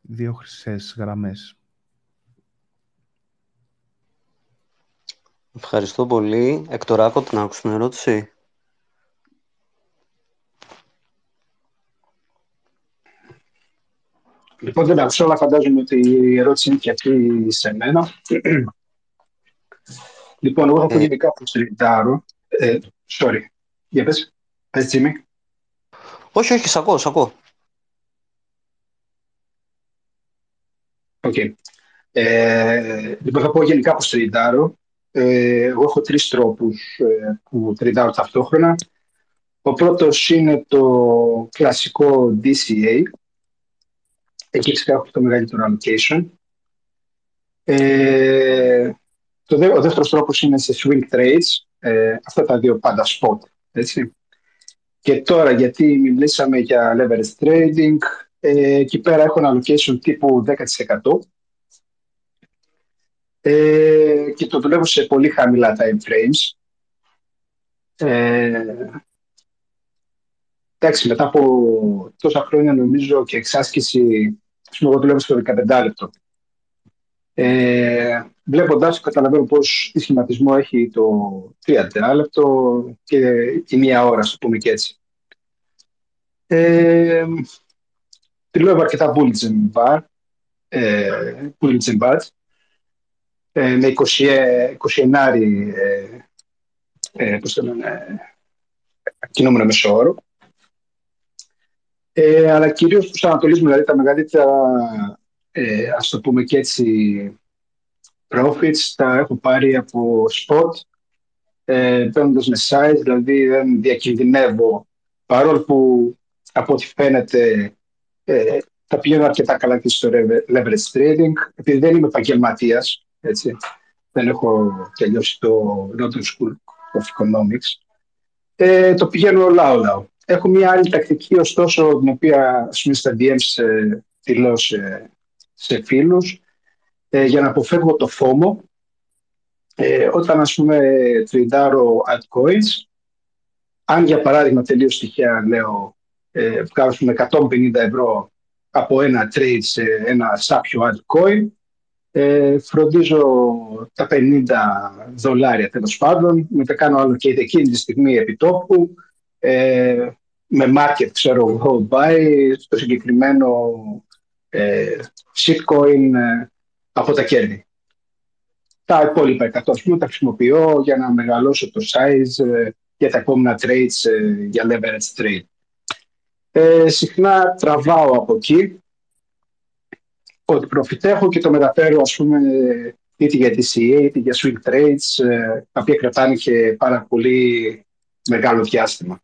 [SPEAKER 4] Δύο χρυσές γραμμές.
[SPEAKER 2] Ευχαριστώ πολύ. Εκτοράκο, την άκουσα την ερώτηση.
[SPEAKER 1] Λοιπόν, δεν άκουσα, αλλά φαντάζομαι ότι η ερώτηση είναι και αυτή σε μένα. λοιπόν, εγώ θα πω
[SPEAKER 2] Ε.
[SPEAKER 1] γενικά που στριντάρω. Ε, sorry. Για πες. Πες, Τζίμι.
[SPEAKER 2] Όχι, όχι, σ' ακούω, σ' ακούω.
[SPEAKER 1] Οκ. Ε, λοιπόν, θα πω γενικά που τρεϊντάρω. Ε, εγώ έχω τρεις τρόπους ε, που τρεϊντάρω ταυτόχρονα. Ο πρώτος είναι το κλασικό DCA. Εκεί φυσικά έχω το μεγαλύτερο allocation. Ε, το δε, ο δεύτερος τρόπος είναι σε swing trades. Ε, αυτά τα δύο πάντα spot. Έτσι. Και τώρα, γιατί μιλήσαμε για leverage trading, ε, εκεί πέρα έχω ένα allocation τύπου 10%. Ε, και το δουλεύω σε πολύ χαμηλά time frames. Ε, εντάξει, μετά από τόσα χρόνια νομίζω και εξάσκηση, ας πούμε, εγώ δουλεύω στο 15 λεπτό. Ε, Βλέποντας το, καταλαβαίνω πώς τι σχηματισμό έχει το 30 λεπτό και η μία ώρα, ας πούμε και έτσι. Ε, δουλεύω αρκετά bulletin bar, ε, bulletin bars, ε, με 20, 21 ε, ε, πώς το λένε, κινούμενο μέσο όρο. Ε, αλλά κυρίως τους ανατολίζουμε, δηλαδή τα μεγαλύτερα, ε, ας το πούμε και έτσι, profits τα έχω πάρει από spot, ε, παίρνοντας με size, δηλαδή δεν διακινδυνεύω, παρόλο που από ό,τι φαίνεται ε, τα πηγαίνω αρκετά καλά και στο leverage trading, επειδή δεν είμαι επαγγελματίας, έτσι, δεν έχω τελειώσει το London School of Economics, ε, το πηγαίνω λαό-λαό. Έχω μια άλλη τακτική, ωστόσο, την οποία ας πούμε, στα DMs ε, δηλώς σε, σε φίλους, ε, για να αποφεύγω το φόμο. Ε, όταν, ας πούμε, τριντάρω altcoins, αν για παράδειγμα τελείως τυχαία λέω ε, βγάζω με 150 ευρώ από ένα trade σε ένα σάπιο altcoin, ε, φροντίζω τα 50 δολάρια τέλος πάντων, μετά κάνω άλλο και εκείνη τη στιγμή επιτόπου, ε, με market, ξέρω εγώ, buy στο συγκεκριμένο ε, shitcoin ε, από τα κέρδη. Τα υπόλοιπα 100 πούμε, τα χρησιμοποιώ για να μεγαλώσω το size ε, για τα επόμενα trades ε, για leverage trade. Ε, συχνά τραβάω από εκεί ότι προφητεύω και το μεταφέρω ας πούμε είτε για DCA είτε για swing trades ε, τα οποία κρατάνε και πάρα πολύ μεγάλο διάστημα.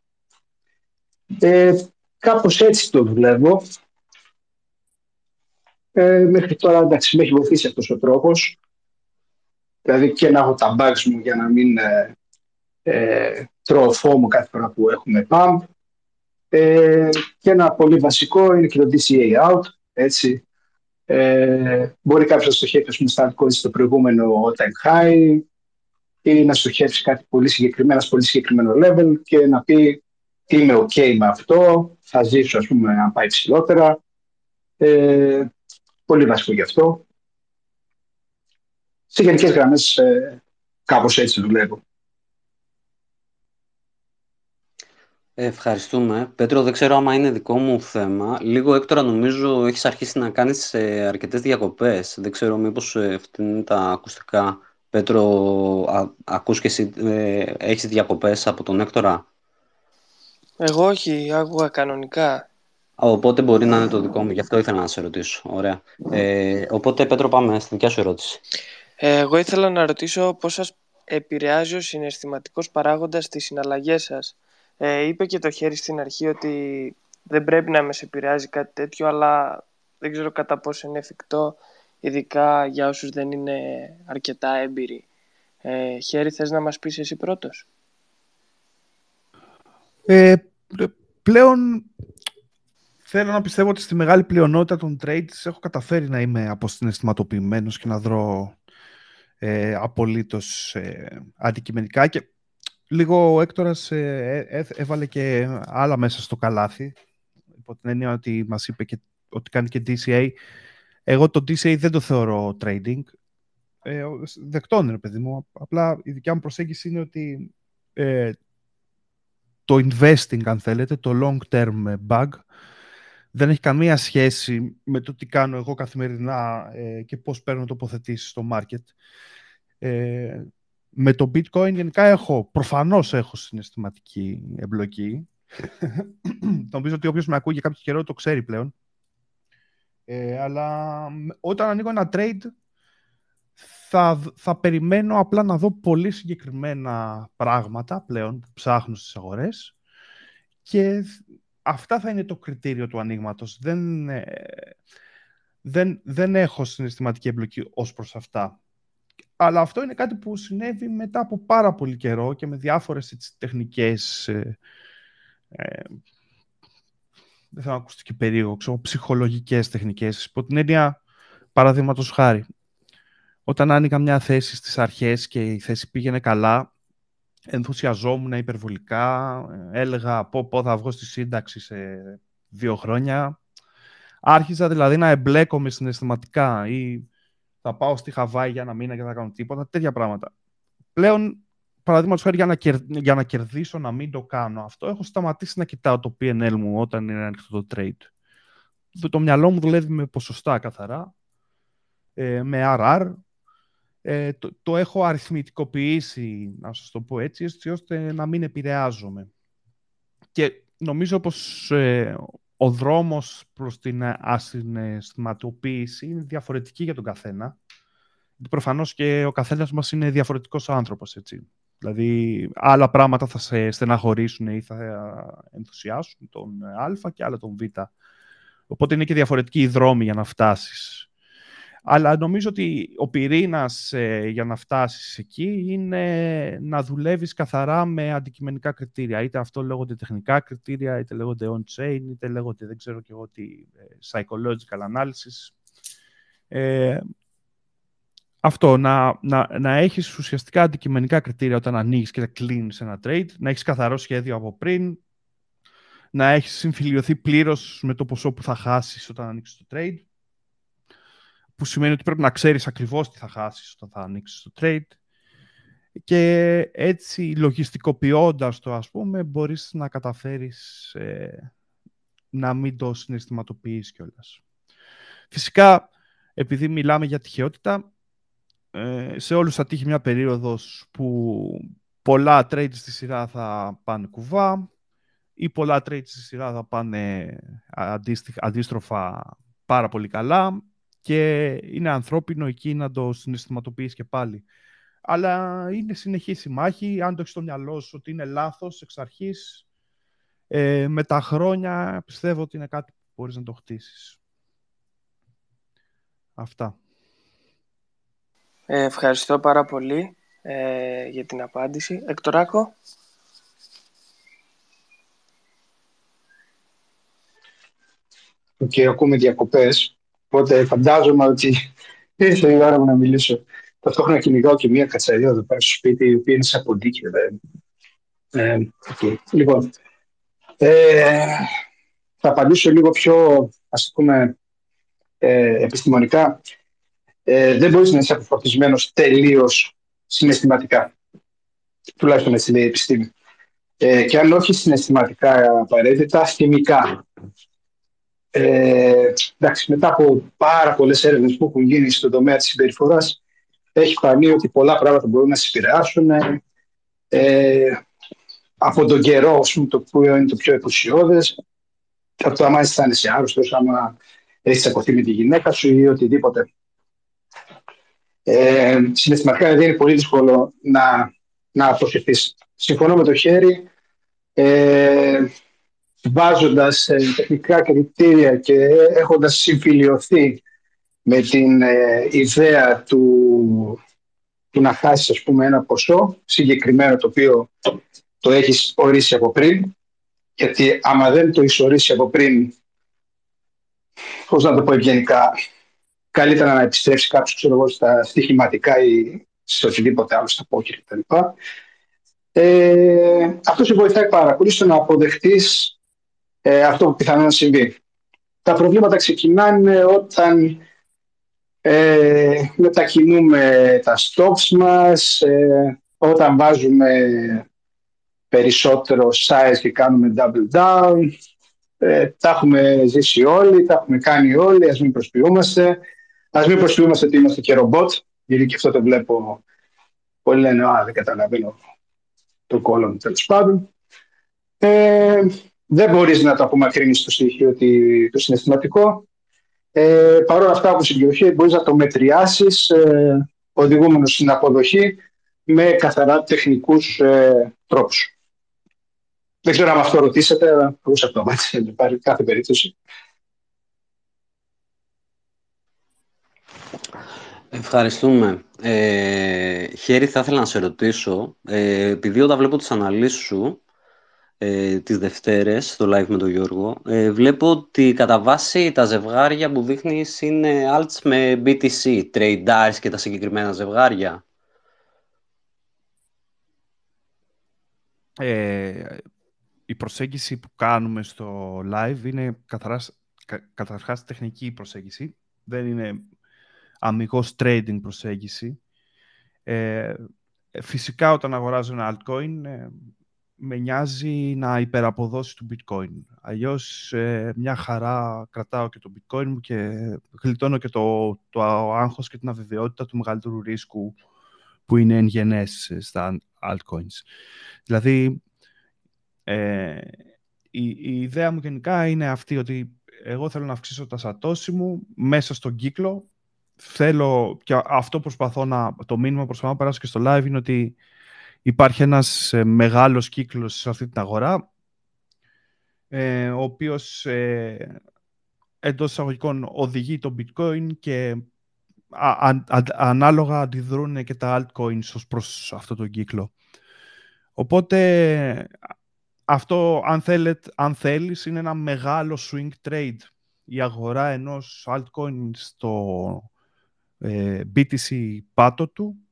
[SPEAKER 1] Ε, κάπως έτσι το δουλεύω. Ε, μέχρι τώρα εντάξει με έχει βοηθήσει αυτός ο τρόπος. Δηλαδή και να έχω τα bugs μου για να μην ε, ε, τρώω φόμο κάθε φορά που έχουμε pump. Ε, και ένα πολύ βασικό είναι και το DCA out. Έτσι. Ε, μπορεί κάποιος να στοχεύσει στα altcoins στο προηγούμενο all-time high ή να στοχεύσει κάτι πολύ συγκεκριμένο, ένα πολύ συγκεκριμένο level και να πει είμαι ok με αυτό, θα ζήσω ας πούμε αν πάει ψηλότερα. Ε, πολύ βασικό γι' αυτό. Σε γενικές γραμμές ε, κάπως έτσι δουλεύω.
[SPEAKER 2] Ευχαριστούμε. Πέτρο, δεν ξέρω άμα είναι δικό μου θέμα. Λίγο έκτορα νομίζω έχεις αρχίσει να κάνεις ε, αρκετές διακοπές. Δεν ξέρω μήπως ε, φτύνουν τα ακουστικά. Πέτρο, α, ακούς και εσύ, ε, έχεις διακοπές από τον έκτορα;
[SPEAKER 3] Εγώ όχι, άκουγα κανονικά.
[SPEAKER 2] Α, οπότε μπορεί να είναι το δικό μου, γι' αυτό ήθελα να σε ρωτήσω. Ωραία. Ε, οπότε, Πέτρο, πάμε στη δικιά σου ερώτηση.
[SPEAKER 3] Ε, εγώ ήθελα να ρωτήσω πώς σας επηρεάζει ο συναισθηματικός παράγοντας στις συναλλαγές σας. Ε, είπε και το χέρι στην αρχή ότι δεν πρέπει να με σε επηρεάζει κάτι τέτοιο, αλλά δεν ξέρω κατά πόσο είναι εφικτό, ειδικά για όσους δεν είναι αρκετά έμπειροι. Ε, χέρι, θες να μας πεις εσύ πρώτος;
[SPEAKER 4] Ε, πλέον θέλω να πιστεύω ότι στη μεγάλη πλειονότητα των trades έχω καταφέρει να είμαι αποσυναισθηματοποιημένος και να δρω ε, απολύτως ε, αντικειμενικά και λίγο ο Έκτορας ε, ε, έβαλε και άλλα μέσα στο καλάθι υπό την έννοια ότι μας είπε και, ότι κάνει και DCA εγώ το DCA δεν το θεωρώ trading. Ε, δεκτό είναι παιδί μου. Απλά η δικιά μου προσέγγιση είναι ότι ε, το investing αν θέλετε, το long term bug δεν έχει καμία σχέση με το τι κάνω εγώ καθημερινά ε, και πώς παίρνω τοποθετήσεις στο market. Ε, με το bitcoin γενικά έχω, προφανώς έχω συναισθηματική εμπλοκή. Νομίζω ότι όποιος με ακούει για κάποιο καιρό το ξέρει πλέον. Ε, αλλά όταν ανοίγω ένα trade θα, θα περιμένω απλά να δω πολύ συγκεκριμένα πράγματα πλέον που ψάχνω στις αγορές και αυτά θα είναι το κριτήριο του ανοίγματος. Δεν, ε, δεν, δεν έχω συναισθηματική εμπλοκή ως προς αυτά. Αλλά αυτό είναι κάτι που συνέβη μετά από πάρα πολύ καιρό και με διάφορες έτσι, τεχνικές... Ε, ε, δεν θα ακούσετε και περίεργο, ξέρω, ψυχολογικές τεχνικές. Υπό την έννοια, παραδείγματος χάρη, όταν άνοιγα μια θέση στις αρχές και η θέση πήγαινε καλά, ενθουσιαζόμουν υπερβολικά, έλεγα πω πω θα βγω στη σύνταξη σε δύο χρόνια. Άρχιζα δηλαδή να εμπλέκομαι συναισθηματικά ή θα πάω στη Χαβάη για ένα μήνα και θα κάνω τίποτα, τέτοια πράγματα. Πλέον, παραδείγματος χάρη για να, για να κερδίσω να μην το κάνω αυτό, έχω σταματήσει να κοιτάω το PNL μου όταν είναι ανοιχτό το trade. Το μυαλό μου δουλεύει με ποσοστά καθαρά, ε, με RR, ε, το, έχω αριθμητικοποιήσει, να σας το πω έτσι, έτσι ώστε να μην επηρεάζομαι. Και νομίζω πως ε, ο δρόμος προς την ασυναισθηματοποίηση είναι διαφορετική για τον καθένα. Προφανώς και ο καθένας μας είναι διαφορετικός άνθρωπος, έτσι. Δηλαδή, άλλα πράγματα θα σε στεναχωρήσουν ή θα ενθουσιάσουν τον Α και άλλα τον Β. Οπότε είναι και διαφορετική η δρόμη για να φτάσεις αλλά νομίζω ότι ο πυρήνας ε, για να φτάσεις εκεί είναι να δουλεύεις καθαρά με αντικειμενικά κριτήρια. Είτε αυτό λέγονται τεχνικά κριτήρια, είτε λέγονται on-chain, είτε λέγονται δεν ξέρω και εγώ τι, ε, psychological analysis. Ε, αυτό, να, να, να έχεις ουσιαστικά αντικειμενικά κριτήρια όταν ανοίγεις και κλείνεις ένα trade, να έχεις καθαρό σχέδιο από πριν, να έχεις συμφιλειωθεί πλήρως με το ποσό που θα χάσεις όταν ανοίξεις το trade που σημαίνει ότι πρέπει να ξέρεις ακριβώς τι θα χάσεις όταν θα ανοίξεις το trade και έτσι λογιστικοποιώντας το ας πούμε μπορείς να καταφέρεις ε, να μην το συναισθηματοποιείς κιόλας. Φυσικά επειδή μιλάμε για τυχαιότητα ε, σε όλους θα τύχει μια περίοδος που πολλά trades στη σειρά θα πάνε κουβά ή πολλά trades στη σειρά θα πάνε αντίστροφα πάρα πολύ καλά και είναι ανθρώπινο εκεί να το συναισθηματοποιείς και πάλι. Αλλά είναι συνεχής η μάχη, αν το έχεις στο μυαλό σου ότι είναι λάθος εξ αρχής, ε, με τα χρόνια πιστεύω ότι είναι κάτι που μπορείς να το χτίσεις. Αυτά.
[SPEAKER 3] Ε, ευχαριστώ πάρα πολύ ε, για την απάντηση. Εκτοράκο;
[SPEAKER 1] OK, okay, ακούμε διακοπές. Οπότε φαντάζομαι ότι ήρθε η ώρα μου να μιλήσω. Ταυτόχρονα κυνηγάω και μία κατσαρίδα εδώ πέρα στο σπίτι, η οποία είναι σαν ποντίκι. Ε, okay. Λοιπόν, ε, θα απαντήσω λίγο πιο, ας πούμε, ε, επιστημονικά. Ε, δεν μπορείς να είσαι αποφορτισμένος τελείως συναισθηματικά. Τουλάχιστον έτσι λέει η επιστήμη. Ε, και αν όχι συναισθηματικά απαραίτητα, θυμικά. Ε, εντάξει, μετά από πάρα πολλές έρευνες που έχουν γίνει στον τομέα της συμπεριφοράς, έχει φανεί ότι πολλά πράγματα μπορούν να σε επηρεάσουν. Ε, από τον καιρό, πούμε, το που είναι το πιο εκουσιώδε, από το άμα αισθάνεσαι άρρωστος, άμα έχεις τσακωθεί με τη γυναίκα σου ή οτιδήποτε. Ε, συναισθηματικά δηλαδή είναι πολύ δύσκολο να, να αποφευθεί. Συμφωνώ με το χέρι. Ε, βάζοντας ε, τεχνικά κριτήρια και έχοντας συμφιλειωθεί με την ε, ιδέα του, του να χάσεις ας πούμε ένα ποσό συγκεκριμένο το οποίο το έχεις ορίσει από πριν γιατί άμα δεν το έχεις ορίσει από πριν πώς να το πω ευγενικά καλύτερα να επιστρέψει κάποιος ξέρω εγώ, στα στοιχηματικά ή σε οτιδήποτε άλλο, στα πόκερ κτλ. Ε, αυτό σε βοηθάει πάρα πολύ στο να αποδεχτείς ε, αυτό που πιθανόν να συμβεί. Τα προβλήματα ξεκινάνε όταν ε, μετακινούμε τα stops μας, ε, όταν βάζουμε περισσότερο size και κάνουμε double down, Ε, τα έχουμε ζήσει όλοι, τα έχουμε κάνει όλοι, ας μην προσποιούμαστε. Ας μην προσποιούμαστε ότι είμαστε και ρομπότ, γιατί και αυτό το βλέπω. Πολλοί λένε, α, δεν καταλαβαίνω το κόλλο μου, τέλος πάντων. Ε, δεν μπορείς να το απομακρύνεις το στοιχείο ότι το συναισθηματικό. Ε, Παρ' όλα αυτά, όπως η μπορείς να το μετριάσεις ε, οδηγούμενος στην αποδοχή με καθαρά τεχνικούς ε, τρόπους. Δεν ξέρω αν αυτό ρωτήσατε, αλλά μπορούσα να το πάρει κάθε περίπτωση.
[SPEAKER 2] Ευχαριστούμε. Ε, Χέρι, θα ήθελα να σε ρωτήσω, ε, επειδή όταν βλέπω τις αναλύσεις σου, ε, τις Δευτέρες, στο live με τον Γιώργο, ε, βλέπω ότι κατά βάση τα ζευγάρια που δείχνεις είναι alts με BTC, trade και τα συγκεκριμένα ζευγάρια.
[SPEAKER 4] Ε, η προσέγγιση που κάνουμε στο live είναι καθαράς, κα, καταρχάς τεχνική προσέγγιση. Δεν είναι αμυγός trading προσέγγιση. Ε, φυσικά όταν αγοράζω ένα altcoin ε, με νοιάζει να υπεραποδώσει του bitcoin. Αλλιώς ε, μια χαρά κρατάω και το bitcoin μου και γλιτώνω και το, το άγχος και την αβεβαιότητα του μεγαλύτερου ρίσκου που είναι εν γενές στα altcoins. Δηλαδή, ε, η, η ιδέα μου γενικά είναι αυτή ότι εγώ θέλω να αυξήσω τα σατώση μου μέσα στον κύκλο. Θέλω, και αυτό προσπαθώ να, το μήνυμα προσπαθώ να περάσω και στο live είναι ότι υπάρχει ένας ε, μεγάλος κύκλος σε αυτή την αγορά, ε, ο οποίος ε, εντός εισαγωγικών οδηγεί το bitcoin και ανάλογα αντιδρούν και τα altcoins ως προς αυτό τον κύκλο. Οπότε αυτό, αν, θέλετε, αν θέλεις, είναι ένα μεγάλο swing trade. Η αγορά ενός altcoin στο ε, BTC πάτο του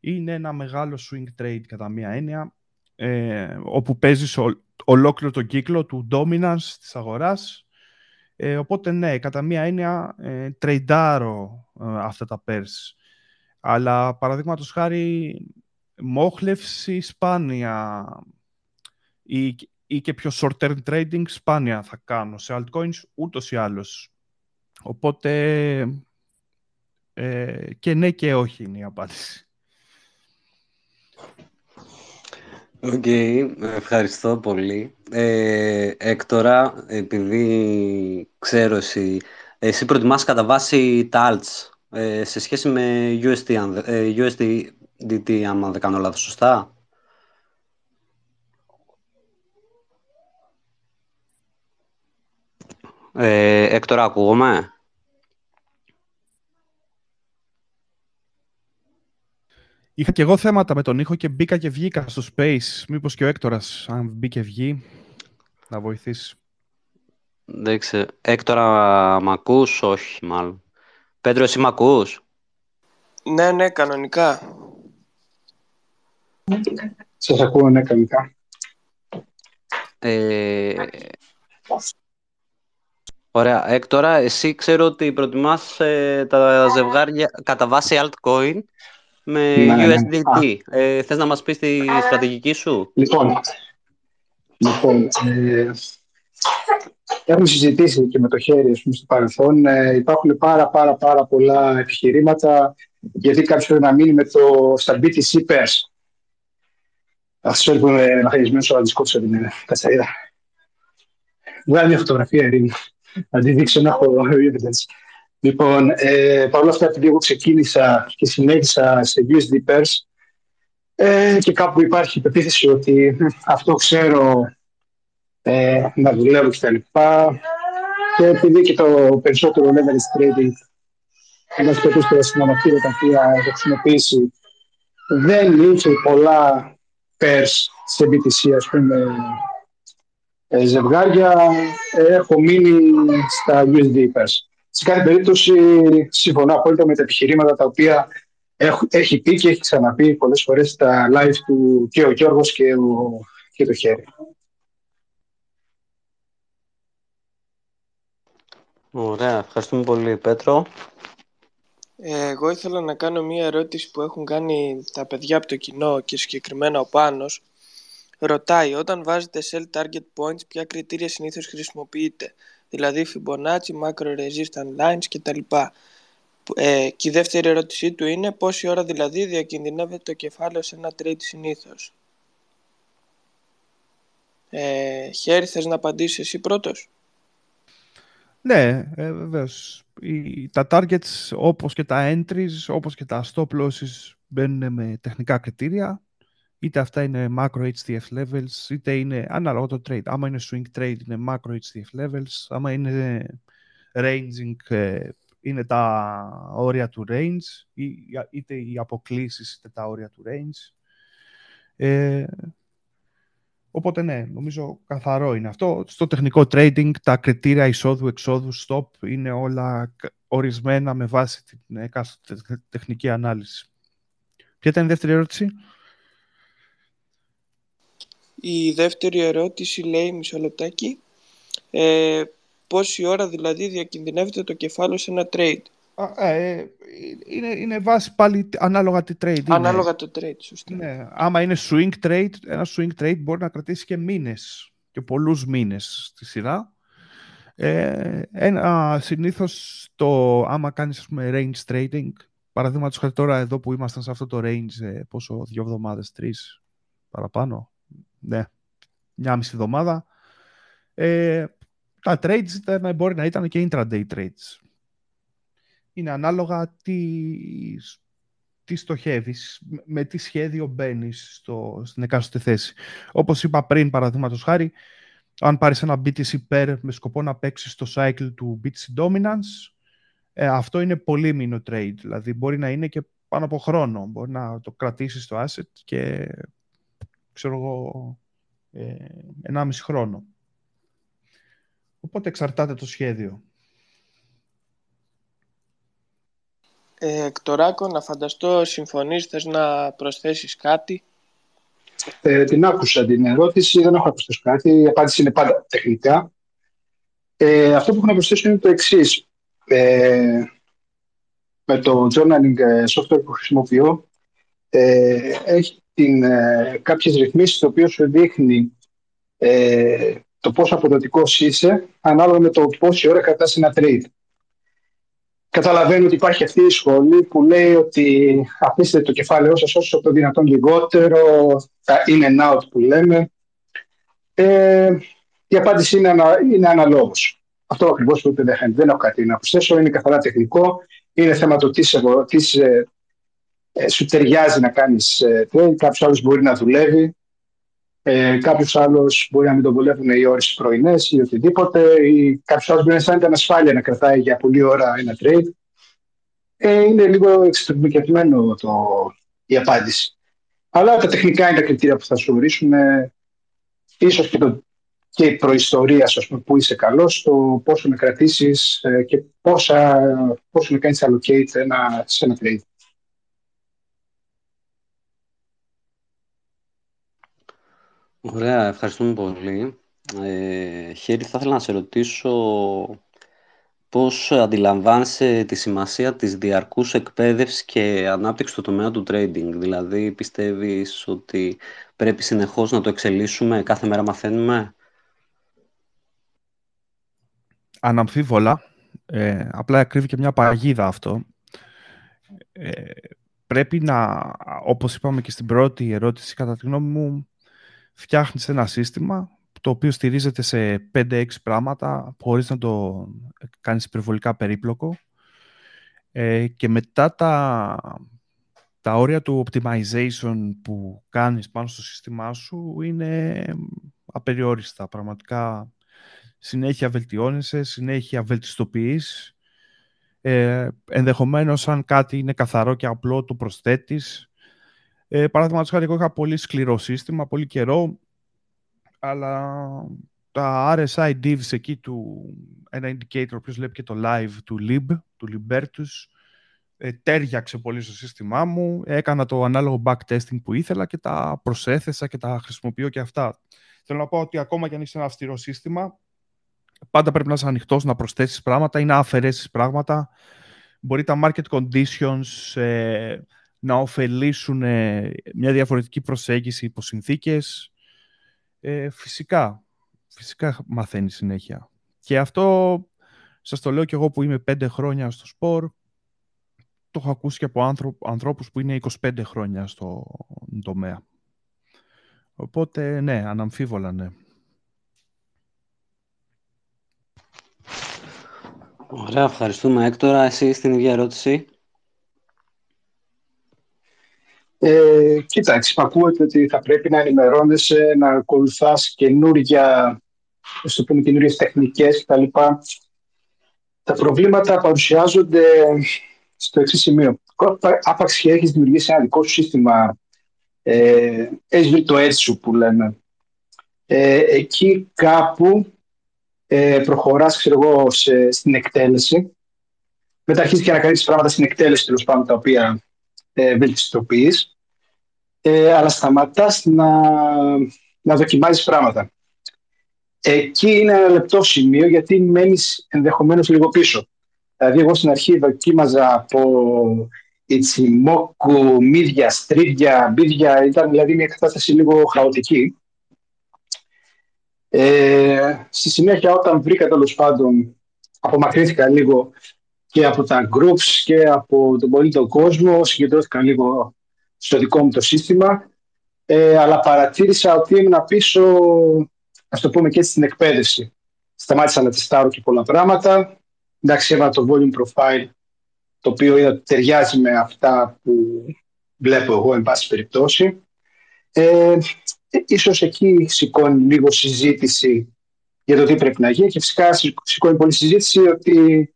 [SPEAKER 4] είναι ένα μεγάλο swing trade κατά μία έννοια, ε, όπου παίζεις ολόκληρο τον κύκλο του dominance της αγοράς. Ε, οπότε ναι, κατά μία έννοια ε, τρεϊντάρω ε, αυτά τα pairs. Αλλά παραδείγματος χάρη μόχλευση σπάνια ή, ή και πιο short-term trading σπάνια θα κάνω σε altcoins ούτως ή άλλως. Οπότε ε, και ναι και όχι είναι η απάντηση.
[SPEAKER 2] Οκ, ευχαριστώ πολύ. Ε, Έκτορα, επειδή ξέρω εσύ, εσύ προτιμάς κατά βάση τα alts ε, σε σχέση με USD, ε, USDT, αν δεν κάνω λάθος, σωστά; Ε, Έκτορα, ακούγομαι;
[SPEAKER 4] Είχα και εγώ θέματα με τον ήχο και μπήκα και βγήκα στο Space. Μήπως και ο Έκτορας, αν μπει και βγει, να βοηθήσει.
[SPEAKER 2] Δεν ξέρω. Έκτορα, μ' ακούς; Όχι, μάλλον. Πέτρο, εσύ μ' ακούς;
[SPEAKER 3] Ναι, ναι, κανονικά.
[SPEAKER 1] Σας ακούω, ναι, κανονικά.
[SPEAKER 2] Ε... Ωραία. Έκτορα, εσύ ξέρω ότι προτιμάς ε, τα ζευγάρια κατά βάση altcoin με ναι, ναι, ναι. USDT. Ε, θες να μας πεις τη στρατηγική σου;
[SPEAKER 1] Λοιπόν, λοιπόν ε, έχουμε συζητήσει και με το χέρι πούμε, στο παρελθόν. Ε, υπάρχουν πάρα πάρα πάρα πολλά επιχειρήματα γιατί κάποιος πρέπει να μείνει με το, στα BTC pairs. Αυτό που είναι μαχαρισμένο ο αντισκότης από την Κατσαρίδα. Βγάλει μια φωτογραφία, Ειρήνη. Να τη δείξω να έχω evidence. Λοιπόν, ε, παρόλα αυτά, επειδή εγώ ξεκίνησα και συνέχισα σε USD Pairs ε, και κάπου υπάρχει η πεποίθηση ότι αυτό ξέρω ε, να δουλεύω κτλ. Και, και επειδή και το περισσότερο leverage trading ένα περισσότερα συνομακτήρια τα οποία έχω χρησιμοποιήσει δεν είχε πολλά pairs σε BTC, ας πούμε, ε, ζευγάρια, ε, έχω μείνει στα USD pairs. Σε κάθε περίπτωση, συμφωνώ απόλυτα με τα επιχειρήματα τα οποία έχει πει και έχει ξαναπεί πολλές φορές στα live του και ο Γιώργος και, ο, και το Χέρι.
[SPEAKER 2] Ωραία, ευχαριστούμε πολύ Πέτρο.
[SPEAKER 3] Ε, εγώ ήθελα να κάνω μία ερώτηση που έχουν κάνει τα παιδιά από το κοινό και συγκεκριμένα ο Πάνος Ρωτάει, όταν βάζετε cell target points, ποια κριτήρια συνήθως χρησιμοποιείτε, δηλαδή Fibonacci, Macro Resistance Lines κτλ. Ε, και η δεύτερη ερώτησή του είναι πόση ώρα δηλαδή διακινδυνεύεται το κεφάλαιο σε ένα trade συνήθως. Ε, Χέρι, θες να απαντήσεις εσύ πρώτος;
[SPEAKER 4] Ναι, ε, βεβαίως. τα targets όπως και τα entries, όπως και τα stop losses μπαίνουν με τεχνικά κριτήρια. Είτε αυτά είναι macro HDF levels, είτε είναι ανάλογα το trade. Άμα είναι swing trade είναι macro HDF levels, άμα είναι ranging ε, είναι τα όρια του range, είτε οι αποκλήσεις είτε τα όρια του range. Ε, οπότε ναι, νομίζω καθαρό είναι αυτό. Στο τεχνικό trading τα κριτήρια εισόδου-εξόδου, stop είναι όλα ορισμένα με βάση την εκάστοτε τεχνική ανάλυση. Ποια ήταν η δεύτερη ερώτηση;
[SPEAKER 3] Η δεύτερη ερώτηση λέει, μισό λεπτάκι, ε, πόση ώρα δηλαδή διακινδυνεύεται το κεφάλαιο σε ένα trade;
[SPEAKER 4] Ε, είναι, είναι βάση πάλι ανάλογα τι trade
[SPEAKER 3] Ανάλογα το trade, σωστά.
[SPEAKER 4] Ναι. Άμα είναι swing trade, ένα swing trade μπορεί να κρατήσει και μήνες και πολλούς μήνες στη σειρά. Ε, ένα, συνήθως το, άμα κάνεις ας πούμε, range trading, παραδείγματος χάρη τώρα εδώ που ήμασταν σε αυτό το range, ε, πόσο, δύο εβδομάδες, τρεις παραπάνω, ναι, μια μισή εβδομάδα, ε, τα trades ήταν, μπορεί να ήταν και intraday trades. Είναι ανάλογα τι, τι στοχεύεις, με τι σχέδιο μπαίνεις στην εκάστοτε θέση. Όπως είπα πριν, παραδείγματος χάρη, αν πάρεις ένα BTC pair με σκοπό να παίξεις το cycle του BTC dominance, ε, αυτό είναι πολύ μήνο trade. Δηλαδή μπορεί να είναι και πάνω από χρόνο. Μπορεί να το κρατήσεις το asset και ξέρω εγώ, ε, 1,5 χρόνο. Οπότε εξαρτάται το σχέδιο.
[SPEAKER 3] Ε, Εκτοράκο, να φανταστώ, συμφωνείς, θες να προσθέσεις κάτι;
[SPEAKER 1] Ε, την άκουσα την ερώτηση, δεν έχω προσθέσει κάτι. Η απάντηση είναι πάντα τεχνικά. Ε, αυτό που έχω να προσθέσω είναι το εξής. Ε, με το journaling ε, software που χρησιμοποιώ, ε, έχει την, ε, κάποιες ρυθμίσεις το οποίο σου δείχνει ε, το πόσο αποδοτικός είσαι ανάλογα με το πόση ώρα κρατάς ένα trade. Καταλαβαίνω ότι υπάρχει αυτή η σχολή που λέει ότι αφήστε το κεφάλαιό σας όσο το δυνατόν λιγότερο, τα in and out που λέμε. Ε, η απάντηση είναι, ανα, είναι αναλόγως. Αυτό ακριβώς που είπε δεν, δεν έχω κάτι να προσθέσω. Είναι καθαρά τεχνικό. Είναι θέμα το τι, τι ε, ε, σου ταιριάζει να κάνεις ε, trade. Κάποιος άλλος μπορεί να δουλεύει ε, κάποιος άλλος μπορεί να μην τον βολεύουν οι ώρες πρωινές ή οτιδήποτε, ή κάποιος άλλος μπορεί να αισθάνεται ανασφάλεια να κρατάει για πολλή ώρα ένα trade. Ε, είναι λίγο εξτρεμικευμένο το, η απάντηση. Αλλά τα τεχνικά είναι τα κριτήρια που θα σου ορίσουν ίσως και, το, και η προϊστορία πούμε, που είσαι καλός, το πόσο να κρατήσεις ε, και πόσα, πόσο να κάνεις allocate ένα, σε ένα trade.
[SPEAKER 2] Ωραία, ευχαριστούμε πολύ. Ε, Χέρι, θα ήθελα να σε ρωτήσω πώς αντιλαμβάνεσαι τη σημασία της διαρκούς εκπαίδευσης και ανάπτυξης του τομέα του trading. Δηλαδή, πιστεύεις ότι πρέπει συνεχώς να το εξελίσσουμε, κάθε μέρα μαθαίνουμε;
[SPEAKER 4] Αναμφίβολα. Ε, απλά κρύβει και μια παγίδα αυτό. Ε, πρέπει να, όπως είπαμε και στην πρώτη ερώτηση, κατά τη γνώμη μου, φτιάχνεις ένα σύστημα το οποίο στηρίζεται σε 5-6 πράγματα χωρίς να το κάνεις υπερβολικά περίπλοκο ε, και μετά τα, τα όρια του optimization που κάνεις πάνω στο σύστημά σου είναι απεριόριστα. Πραγματικά συνέχεια βελτιώνεσαι, συνέχεια βελτιστοποιείς. Ε, ενδεχομένως αν κάτι είναι καθαρό και απλό το προσθέτεις ε, Παράδειγμα, χάρη, εγώ είχα πολύ σκληρό σύστημα, πολύ καιρό, αλλά τα RSI divs εκεί του, ένα indicator, ο βλέπει και το live του lib, του Libertus, ε, τέριαξε πολύ στο σύστημά μου, έκανα το ανάλογο backtesting που ήθελα και τα προσέθεσα και τα χρησιμοποιώ και αυτά. Θέλω να πω ότι ακόμα και αν είσαι ένα αυστηρό σύστημα, πάντα πρέπει να είσαι ανοιχτός να προσθέσεις πράγματα ή να αφαιρέσεις πράγματα. Μπορεί τα market conditions ε, να ωφελήσουν ε, μια διαφορετική προσέγγιση υπό συνθήκες. Ε, φυσικά, φυσικά μαθαίνεις συνέχεια. Και αυτό σας το λέω και εγώ που είμαι πέντε χρόνια στο σπορ, το έχω ακούσει και από ανθρώπους που είναι 25 χρόνια στο τομέα. Οπότε, ναι, αναμφίβολα, ναι.
[SPEAKER 2] Ωραία, ευχαριστούμε. Έκτορα, εσύ στην ίδια ερώτηση.
[SPEAKER 1] Ε, κοίταξε, ακούγεται ότι θα πρέπει να ενημερώνεσαι, να ακολουθάς καινούργια, το πούμε, καινούργιες τεχνικές κτλ. Τα προβλήματα παρουσιάζονται στο εξής σημείο. Άπαξ και έχεις δημιουργήσει ένα δικό σου σύστημα, ε, έχεις βρει το έτσι σου που λέμε. Ε, εκεί κάπου ε, προχωράς, ξέρω εγώ, σε, στην εκτέλεση. Μετά αρχίζεις και ανακαλύψεις πράγματα στην εκτέλεση, τέλος πάντων, τα οποία ε, βελτιστοποιείς. Ε, αλλά σταματάς να, να δοκιμάζεις πράγματα. Εκεί είναι ένα λεπτό σημείο γιατί μένεις ενδεχομένως λίγο πίσω. Δηλαδή εγώ στην αρχή δοκίμαζα από μόκου, μύδια, στρίδια, μπίδια, ήταν δηλαδή μια κατάσταση λίγο χαοτική. Ε, στη συνέχεια όταν βρήκα τέλος πάντων, απομακρύνθηκα λίγο και από τα groups και από τον πολύ τον κόσμο, συγκεντρώθηκα λίγο στο δικό μου το σύστημα, ε, αλλά παρατήρησα ότι ήμουν πίσω, ας το πούμε και στην εκπαίδευση. Σταμάτησα να τεστάρω και πολλά πράγματα. Εντάξει, έβαλα το volume profile, το οποίο είδα ότι ταιριάζει με αυτά που βλέπω εγώ, εν πάση περιπτώσει. Ε, ίσως εκεί σηκώνει λίγο συζήτηση για το τι πρέπει να γίνει και φυσικά σηκώνει πολύ συζήτηση ότι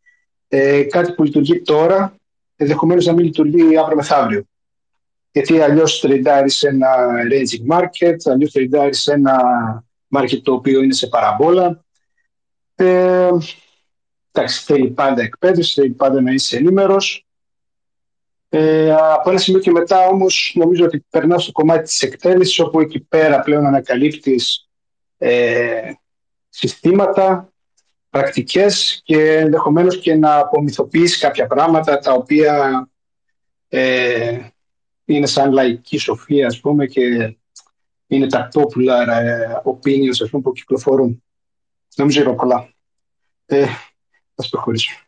[SPEAKER 1] ε, κάτι που λειτουργεί τώρα ενδεχομένως να μην λειτουργεί αύριο μεθαύριο. Γιατί αλλιώς τριντάρει σε ένα ranging market, αλλιώς τριντάρει σε ένα market το οποίο είναι σε παραβόλα. Ε, εντάξει, θέλει πάντα εκπαίδευση, θέλει πάντα να είσαι ενήμερος. Ε, από ένα σημείο και μετά όμως νομίζω ότι περνάω στο κομμάτι της εκτέλεσης όπου εκεί πέρα πλέον ανακαλύπτεις ε, συστήματα, πρακτικές και ενδεχομένως και να απομυθοποιείς κάποια πράγματα τα οποία ε, είναι σαν λαϊκή σοφία ας πούμε και είναι τα popular ε, opinions ας πούμε, που κυκλοφορούν. Νομίζω είπα πολλά. Ε, ας προχωρήσουμε.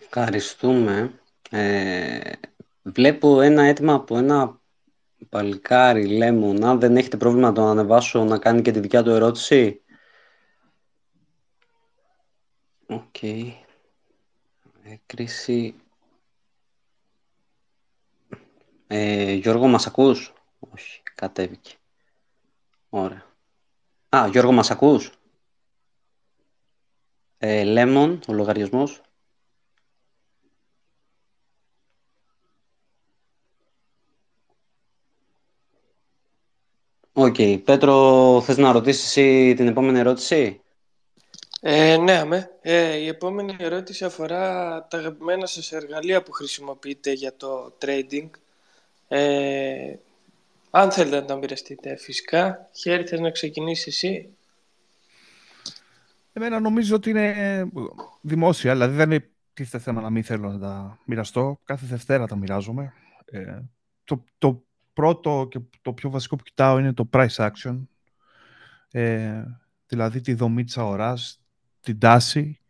[SPEAKER 2] Ευχαριστούμε. Ε, βλέπω ένα αίτημα από ένα παλικάρι, Λέμον. Αν δεν έχετε πρόβλημα να τον ανεβάσω να κάνει και τη δικιά του ερώτηση; OK. Okay. Έκρηση. Ε, Γιώργο, μας ακούς; Όχι, κατέβηκε. Ωραία. Α, Γιώργο, μας ακούς; Ε, Λέμον, ο λογαριασμός. OK. Okay. Πέτρο, θες να ρωτήσεις εσύ την επόμενη ερώτηση;
[SPEAKER 3] Ε, ναι, αμέ. Ε, η επόμενη ερώτηση αφορά τα αγαπημένα σας εργαλεία που χρησιμοποιείτε για το trading. Ε, αν θέλετε να τα μοιραστείτε φυσικά. Χέρι, θες να ξεκινήσεις εσύ;
[SPEAKER 4] Εμένα νομίζω ότι είναι δημόσια, δηλαδή δεν είναι τίθεται θέμα να μην θέλω να τα μοιραστώ. Κάθε Δευτέρα τα μοιράζομαι. Ε, το, το πρώτο και το πιο βασικό που κοιτάω είναι το price action, ε, δηλαδή τη δομή της αγοράς, την τάση,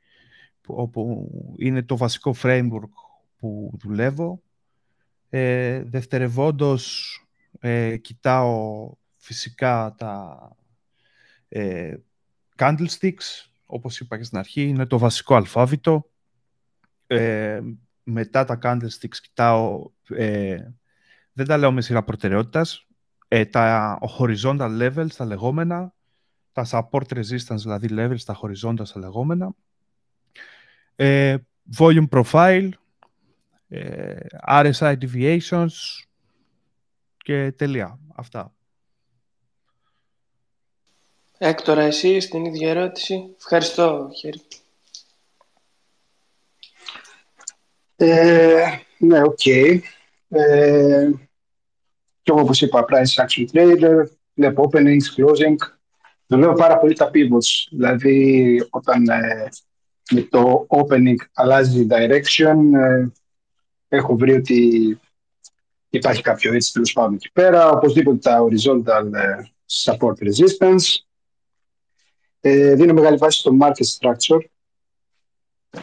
[SPEAKER 4] όπου είναι το βασικό framework που δουλεύω. Ε, δευτερευόντως, ε, κοιτάω φυσικά τα ε, candlesticks, όπως είπα και στην αρχή, είναι το βασικό αλφάβητο. Ε, μετά τα candlesticks κοιτάω ε, δεν τα λέω με σειρά προτεραιότητας. Ε, τα horizontal levels, τα λεγόμενα, τα support resistance, δηλαδή levels, τα horizontal, τα λεγόμενα, ε, volume profile, ε, RSI deviations και τελεία. Αυτά.
[SPEAKER 3] Έκτορα, εσύ στην ίδια ερώτηση. Ευχαριστώ, Χέρι.
[SPEAKER 1] Ε, ναι, OK. Okay. Ε, και εγώ, όπως είπα, price action trader, βλέπω openings, closing. Δουλεύω πάρα πολύ τα pivots. Δηλαδή, όταν ε, με το opening αλλάζει direction, ε, έχω βρει ότι υπάρχει κάποιο έτσι τέλος πάντων εκεί πέρα. Οπωσδήποτε τα horizontal ε, support resistance. Ε, δίνω μεγάλη βάση στο market structure.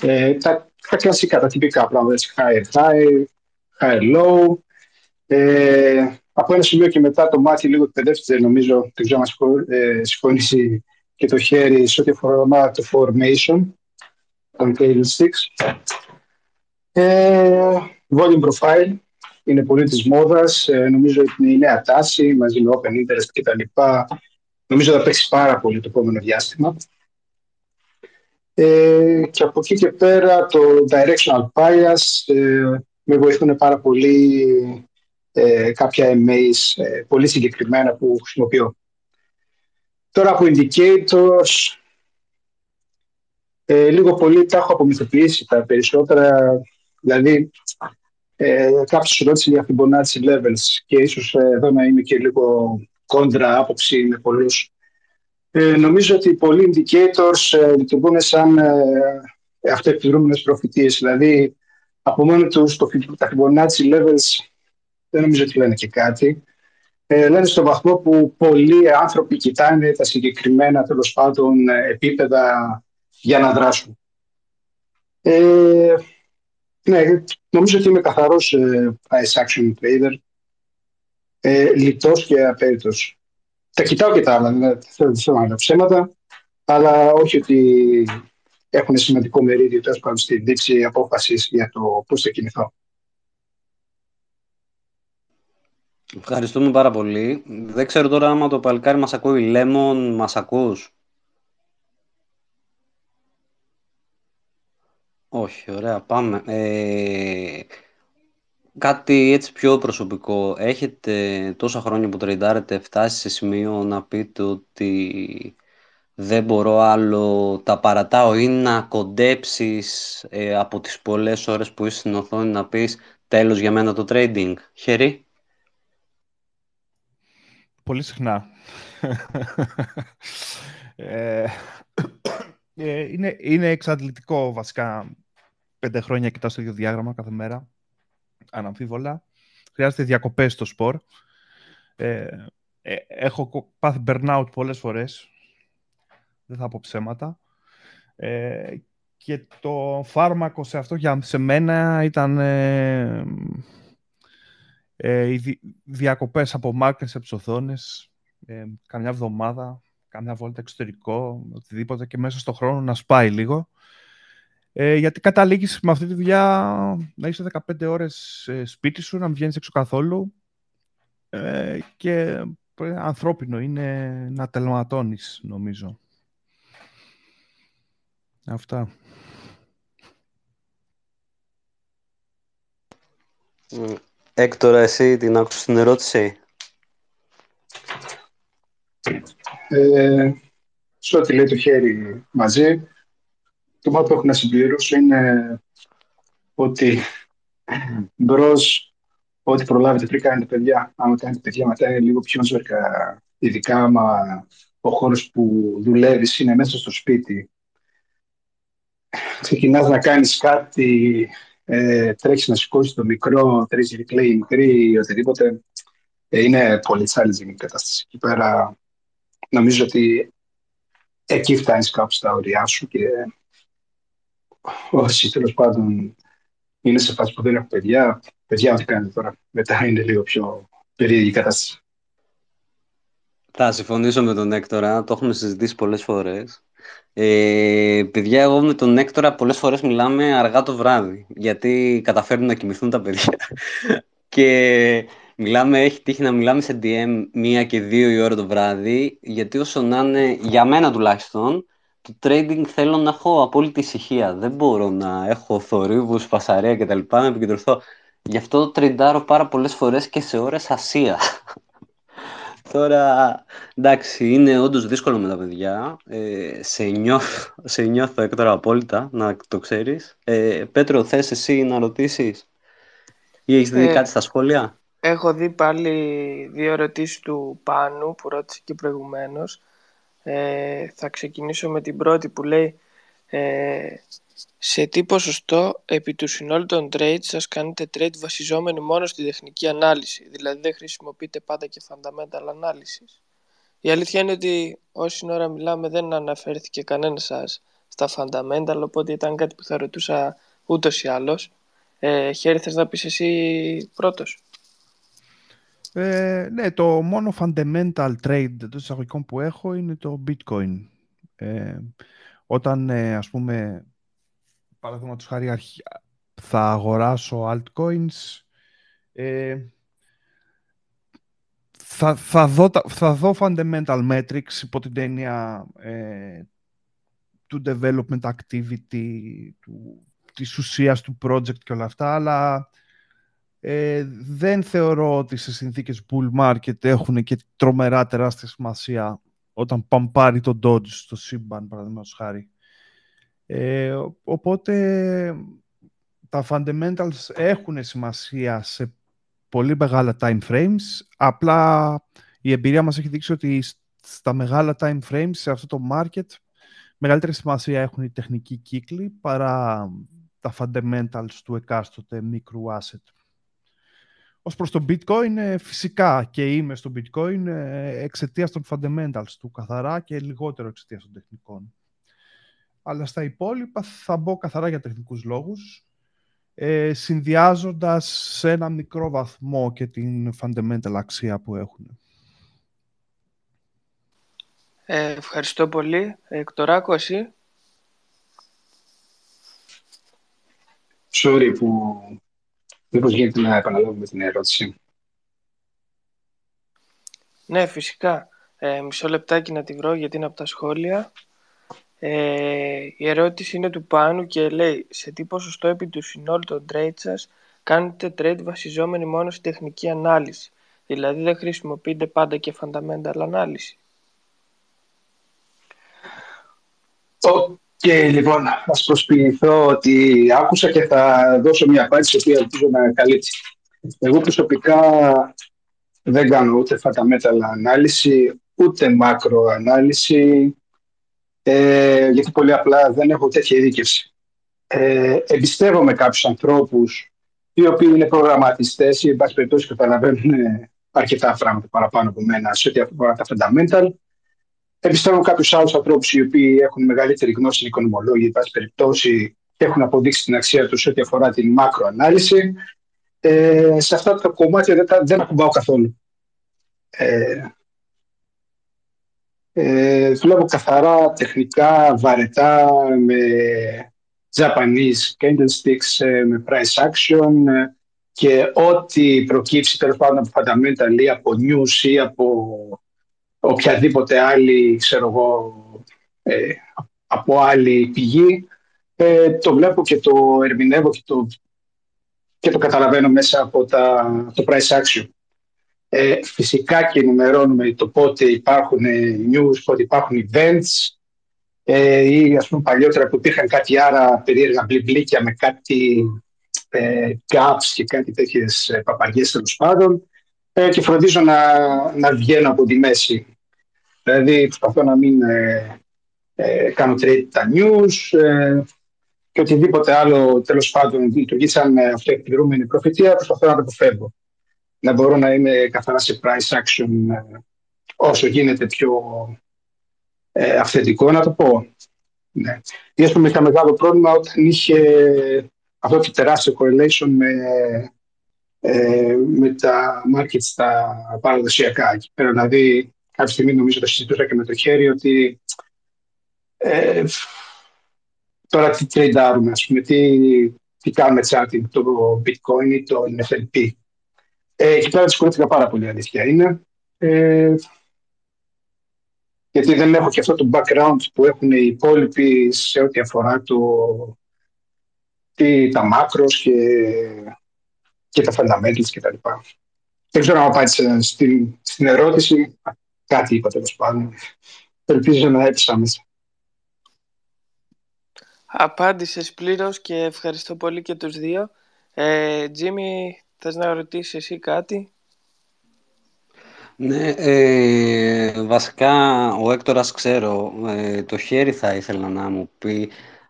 [SPEAKER 1] Ε, τα, τα κλασικά, τα τυπικά πράγματα, έτσι, higher high, higher low. Ε, από ένα σημείο και μετά το μάτι λίγο εκπαιδεύτηκε, νομίζω, δεν ξέρω αν ε, συμφωνήσει και το χέρι σε ό,τι αφορά το formation των candlesticks. Ε, volume profile είναι πολύ της μόδας. Ε, νομίζω ότι είναι η νέα τάση μαζί με open interest και τα λοιπά. Νομίζω θα παίξει πάρα πολύ το επόμενο διάστημα. Ε, και από εκεί και πέρα το directional bias ε, με βοηθούν πάρα πολύ ε, κάποια emails ε, πολύ συγκεκριμένα που χρησιμοποιώ. Τώρα από indicators, ε, λίγο πολύ τα έχω απομυθοποιήσει τα περισσότερα, δηλαδή ε, κάποιος ρώτησε για Fibonacci levels και ίσως ε, εδώ να είμαι και λίγο κόντρα άποψη με πολλούς. Ε, νομίζω ότι πολλοί indicators ε, λειτουργούν σαν ε, αυτοεπιδρούμενες προφητείες, δηλαδή από μόνο τους το, τα Fibonacci levels δεν νομίζω ότι λένε και κάτι. Ε, λένε στον βαθμό που πολλοί άνθρωποι κοιτάνε τα συγκεκριμένα τέλος πάντων επίπεδα για να δράσουν. Ε, ναι, νομίζω ότι είμαι καθαρός ε, price action trader, ε, λιτός και απέριτος. Τα κοιτάω και τα άλλα, δεν θέλω να ψέματα, αλλά όχι ότι έχουν σημαντικό μερίδιο τέλος πάντων στη δείξη απόφασης για το πώς θα κινηθώ.
[SPEAKER 2] Ευχαριστούμε πάρα πολύ. Δεν ξέρω τώρα άμα το παλικάρι μας ακούει. Λέμον, μας ακούς; Όχι, ωραία, πάμε. Ε, κάτι έτσι πιο προσωπικό. Έχετε τόσα χρόνια που τρεντάρετε φτάσει σε σημείο να πείτε ότι δεν μπορώ άλλο, τα παρατάω ή να κοντέψεις ε, από τις πολλές ώρες που είσαι στην οθόνη να πεις τέλος για μένα το trading. Χέρι.
[SPEAKER 4] Πολύ συχνά. ε, ε είναι, είναι εξαντλητικό βασικά πέντε χρόνια κοιτάω στο ίδιο διάγραμμα κάθε μέρα. Αναμφίβολα. Χρειάζεται διακοπές στο σπορ. Ε, ε, έχω πάθει burnout πολλές φορές. Δεν θα πω ψέματα. Ε, και το φάρμακο σε αυτό για σε μένα ήταν ε, ε, οι διακοπές από μάρκες από οθόνες, ε, καμιά εβδομάδα, καμιά βόλτα εξωτερικό, οτιδήποτε και μέσα στο χρόνο να σπάει λίγο. Ε, γιατί καταλήγεις με αυτή τη δουλειά να είσαι 15 ώρες ε, σπίτι σου, να μην βγαίνεις έξω καθόλου ε, και ε, ανθρώπινο είναι να τελματώνεις, νομίζω. Αυτά.
[SPEAKER 2] Έκτορα, εσύ την άκουσες την ερώτηση;
[SPEAKER 1] Ε, σε ό,τι λέει το χέρι μαζί, το μόνο που έχω να συμπληρώσω είναι ότι μπρος ό,τι προλάβετε πριν κάνετε παιδιά. Άμα κάνετε παιδιά, μετά είναι λίγο πιο ζωρικά. Ειδικά άμα ο χώρος που δουλεύεις είναι μέσα στο σπίτι. Ξεκινάς να κάνεις κάτι, ε, τρέχεις να σηκώσεις το μικρό, τρέχεις replay μικρή, οτιδήποτε. Ε, είναι πολύ challenging η κατάσταση. Εκεί πέρα νομίζω ότι εκεί φτάνεις κάπου στα ωριά σου και όσοι τέλος πάντων είναι σε φάση που δεν έχουν παιδιά, παιδιά ό,τι κάνετε τώρα; Μετά είναι λίγο πιο περίεργη η κατάσταση.
[SPEAKER 2] Θα συμφωνήσω με τον Έκτορα, το έχουμε συζητήσει πολλές φορές. Ε, παιδιά, εγώ με τον Έκτορα πολλές φορές μιλάμε αργά το βράδυ, γιατί καταφέρνουν να κοιμηθούν τα παιδιά. και μιλάμε, έχει τύχει να μιλάμε σε DM μία και δύο η ώρα το βράδυ, γιατί όσο να είναι, για μένα τουλάχιστον, το trading θέλω να έχω απόλυτη ησυχία. Δεν μπορώ να έχω θορύβους, φασαρία κτλ. Να επικεντρωθώ. Γι' αυτό το τριντάρω πάρα πολλές φορές και σε ώρες ασία. Τώρα, εντάξει, είναι όντως δύσκολο με τα παιδιά. Ε, σε, νιώθω, σε νιώθω έκτορα απόλυτα, να το ξέρεις. Ε, Πέτρο, θες εσύ να ρωτήσεις; Ή έχεις δει ε, κάτι στα σχόλια;
[SPEAKER 3] Έχω δει πάλι δύο ερωτήσεις του Πάνου που ρώτησε και προηγουμένως. Ε, θα ξεκινήσω με την πρώτη που λέει Ε, σε τι ποσοστό επί του συνόλου των trades σας κάνετε trade βασιζόμενοι μόνο στη τεχνική ανάλυση, δηλαδή δεν χρησιμοποιείτε πάντα και fundamental analysis; Η αλήθεια είναι ότι όση ώρα μιλάμε δεν αναφέρθηκε κανένα σας στα fundamental, οπότε ήταν κάτι που θα ρωτούσα ούτως ή άλλως. Ε, χέρι θες να πεις εσύ πρώτος;
[SPEAKER 4] Ε, ναι, το μόνο fundamental trade των εισαγωγικών που έχω είναι το bitcoin. Ε, όταν, ε, ας πούμε, παραδείγματος χάρη θα αγοράσω altcoins, ε, θα, θα, δω, θα δω fundamental metrics υπό την έννοια ε, του development activity, του, της ουσίας του project και όλα αυτά, αλλά ε, δεν θεωρώ ότι σε συνθήκες bull market έχουν και τρομερά τεράστια σημασία όταν πάρει το Dodge στο σύμπαν, παραδείγματος χάρη. Ε, οπότε τα fundamentals έχουν σημασία σε πολύ μεγάλα time frames, απλά η εμπειρία μας έχει δείξει ότι στα μεγάλα time frames, σε αυτό το market, μεγαλύτερη σημασία έχουν οι τεχνικοί κύκλοι παρά τα fundamentals του εκάστοτε μικρού asset. Ως προς το bitcoin, ε, φυσικά και είμαι στο bitcoin ε, εξαιτίας των fundamentals του καθαρά και λιγότερο εξαιτίας των τεχνικών. Αλλά στα υπόλοιπα θα μπω καθαρά για τεχνικούς λόγους, ε, συνδυάζοντας σε ένα μικρό βαθμό και την fundamental αξία που έχουν.
[SPEAKER 3] Ε, ευχαριστώ πολύ. Εκτοράκο, εσύ;
[SPEAKER 1] Sorry που Μήπως γίνεται να επαναλάβουμε την ερώτηση.
[SPEAKER 3] Ναι, φυσικά. Ε, μισό λεπτάκι να τη βρω γιατί είναι από τα σχόλια. Ε, η ερώτηση είναι του Πάνου και λέει σε τι ποσοστό επί του συνόλου των trade σας κάνετε trade βασιζόμενοι μόνο στη τεχνική ανάλυση. Δηλαδή δεν χρησιμοποιείτε πάντα και fundamental ανάλυση;
[SPEAKER 1] Και λοιπόν, να σα προσποιηθώ ότι άκουσα και θα δώσω μια απάντηση που ελπίζω να καλύψει. Εγώ προσωπικά δεν κάνω ούτε φαταμέταλα ανάλυση, ούτε μάκρο ανάλυση, ε, γιατί πολύ απλά δεν έχω τέτοια ειδίκευση. Ε, εμπιστεύομαι κάποιους ανθρώπους οι οποίοι είναι προγραμματιστές ή εν πάση περιπτώσει καταλαβαίνουν αρκετά πράγματα παραπάνω από μένα σε ό,τι αφορά τα fundamental Εμπιστεύω κάποιους άλλους ανθρώπους οι οποίοι έχουν μεγαλύτερη γνώση οικονομολόγοι, εν πάση περιπτώσει, και έχουν αποδείξει την αξία τους ό,τι αφορά την μακροανάλυση. Ε, σε αυτά τα κομμάτια δεν, δεν ακουμπάω καθόλου. Ε, ε, δουλεύω καθαρά, τεχνικά, βαρετά, με Japanese candlesticks, ε, με price action ε, και ό,τι προκύψει τέλος πάντων από fundamental ή από news ή από οποιαδήποτε άλλη, ξέρω εγώ, ε, από άλλη πηγή, ε, το βλέπω και το ερμηνεύω και το, και το καταλαβαίνω μέσα από τα, το price action. Ε, φυσικά και ενημερώνουμε το πότε υπάρχουν news, πότε υπάρχουν events ε, ή ας πούμε παλιότερα που υπήρχαν κάτι άρα περίεργα μπλιμπλίκια με κάτι ε, gaps και κάτι τέτοιες ε, παπαριές τέλος πάντων ε, και φροντίζω να, να βγαίνω από τη μέση. Δηλαδή, προσπαθώ να μην ε, ε, κάνω trade τα news ε, και οτιδήποτε άλλο τέλος πάντων λειτουργεί σαν ε, αυτοεκπληρούμενη προφητεία, προσπαθώ να το αποφεύγω. Να μπορώ να είμαι καθαρά σε price action ε, όσο γίνεται πιο ε, αυθεντικό, να το πω. Ναι. Ή ας πούμε, είχα μεγάλο πρόβλημα όταν είχε αυτό το τεράστιο correlation με, ε, με τα markets τα παραδοσιακά. Δηλαδή, κάποια στιγμή νομίζω το συζητούσα και με το χέρι ότι ε, τώρα τι τρέιντάρουμε, ας πούμε, τι, τι κάνουμε charting, το bitcoin ή το NFLP. Ε, εκεί πέρα δυσκολεύτηκα πάρα πολύ, αλήθεια είναι. Ε, γιατί δεν έχω και αυτό το background που έχουν οι υπόλοιποι σε ό,τι αφορά το, τι, τα μάκρος και, και τα fundamentals κτλ. Δεν ξέρω αν απάντησα στην, στην ερώτηση. Κάτι είπα τέλος πάντων. Ελπίζω να έπεισα μέσα.
[SPEAKER 3] Απάντησες πλήρως και ευχαριστώ πολύ και τους δύο. Ε, Τζίμι, θες να ρωτήσεις εσύ κάτι;
[SPEAKER 2] Ναι, ε, βασικά ο Έκτορας ξέρω, ε, το χέρι θα ήθελα να μου πει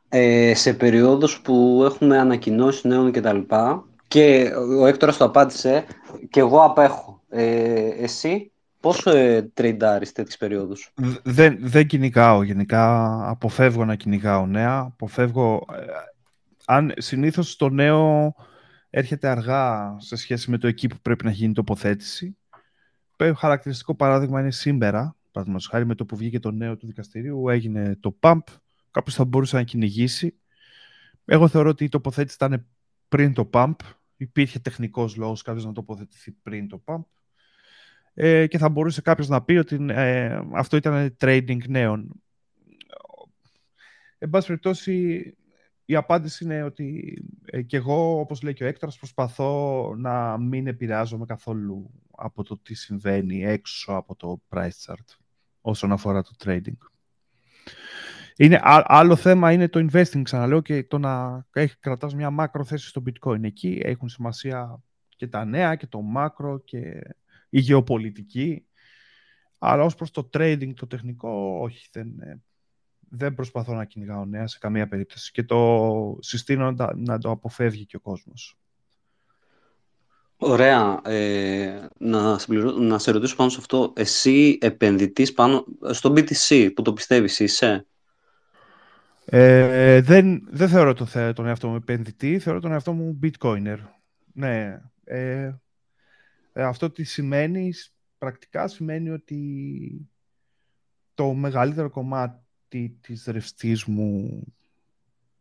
[SPEAKER 2] ε, σε περιόδους που έχουμε ανακοινώσει νέων και τα λοιπά και ο Έκτορας το απάντησε και εγώ απέχω. Ε, εσύ πώς ε, τρέιντάρεις τέτοιες περιόδους;
[SPEAKER 4] Δεν, δεν κυνηγάω γενικά, αποφεύγω να κυνηγάω νέα, αποφεύγω... Ε, αν συνήθως το νέο έρχεται αργά σε σχέση με το εκεί που πρέπει να γίνει τοποθέτηση. Χαρακτηριστικό παράδειγμα είναι σήμερα, παραδείγματος χάρη με το που βγήκε το νέο του δικαστηρίου, έγινε το pump, κάποιος θα μπορούσε να κυνηγήσει. Εγώ θεωρώ ότι η τοποθέτηση ήταν πριν το pump. Υπήρχε τεχνικός λόγος κάποιος να τοποθετηθεί πριν το pump. Ε, και θα μπορούσε κάποιος να πει ότι ε, αυτό ήταν trading νέων. Εν πάση περιπτώσει, η απάντηση είναι ότι ε, και εγώ, όπως λέει και ο Έκτορας, προσπαθώ να μην επηρεάζομαι καθόλου από το τι συμβαίνει έξω από το price chart όσον αφορά το trading. Είναι, άλλο θέμα είναι το investing, ξαναλέω, και το να έχει, κρατάς μια μάκρο θέση στο bitcoin. Εκεί έχουν σημασία και τα νέα και το μάκρο και η γεωπολιτική. Αλλά ως προς το trading, το τεχνικό, όχι, δεν, ε, δεν προσπαθώ να κυνηγάω νέα σε καμία περίπτωση και το συστήνω να, να το αποφεύγει και ο κόσμος.
[SPEAKER 2] Ωραία. Ε, να, να σε ρωτήσω πάνω σε αυτό. Εσύ επενδυτής πάνω στο BTC που το πιστεύεις είσαι;
[SPEAKER 4] Ε, δεν, δεν θεωρώ το, τον εαυτό μου επενδυτή, θεωρώ τον εαυτό μου bitcoiner. Ναι. Ε, ε, αυτό τι σημαίνει, πρακτικά σημαίνει ότι το μεγαλύτερο κομμάτι της ρευστής μου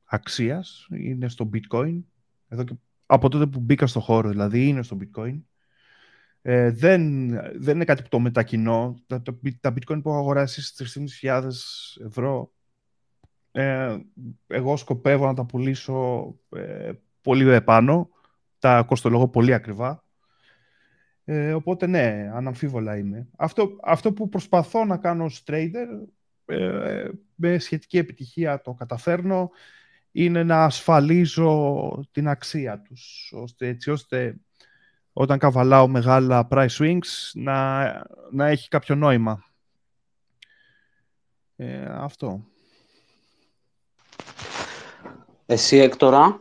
[SPEAKER 4] αξίας είναι στο bitcoin. Εδώ και, από τότε που μπήκα στο χώρο, δηλαδή είναι στο bitcoin. Ε, δεν, δεν είναι κάτι που το μετακινώ. Τα, τα bitcoin που έχω αγοράσει στις 3.500 ευρώ ε, εγώ σκοπεύω να τα πουλήσω ε, πολύ επάνω. Τα κοστολογώ πολύ ακριβά. Ε, οπότε ναι, αναμφίβολα είμαι. Αυτό, αυτό που προσπαθώ να κάνω ως trader, ε, με σχετική επιτυχία το καταφέρνω, είναι να ασφαλίζω την αξία τους, ώστε, έτσι ώστε όταν καβαλάω μεγάλα price swings να, να έχει κάποιο νόημα. Ε, αυτό.
[SPEAKER 2] Εσύ, Έκτορα,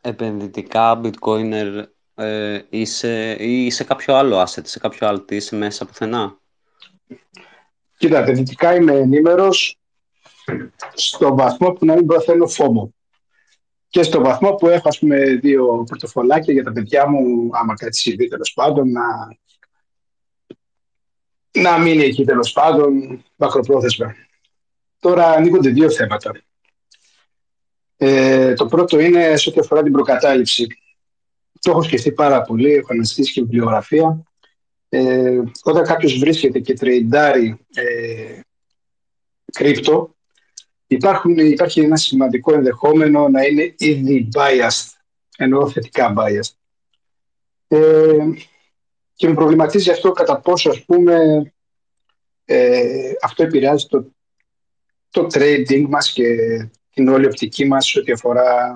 [SPEAKER 2] επενδυτικά bitcoiner ε, είσαι, ή σε κάποιο άλλο asset, σε κάποιο άλλο τι είσαι μέσα πουθενά;
[SPEAKER 1] Κοίτα, επενδυτικά είμαι ενήμερος στο βαθμό που να μην προθένω φόμο. Και στο βαθμό που έχω, ας πούμε, δύο πορτοφολάκια για τα παιδιά μου, άμα κάτι συμβεί τέλος πάντων, να, να μείνει εκεί τέλος πάντων, μακροπρόθεσμα. Τώρα ανοίγονται δύο θέματα. Ε, το πρώτο είναι σε ό,τι αφορά την προκατάληψη. Το έχω σκεφτεί πάρα πολύ, έχω αναζητήσει και βιβλιογραφία. Ε, όταν κάποιος βρίσκεται και τρεϊντάρει ε, κρύπτο, υπάρχουν, υπάρχει ένα σημαντικό ενδεχόμενο να είναι ήδη biased, εννοώ θετικά biased. Ε, και με προβληματίζει αυτό κατά πόσο, ας πούμε, ε, αυτό επηρεάζει το, το trading μας και την όλη οπτική μας ό,τι αφορά...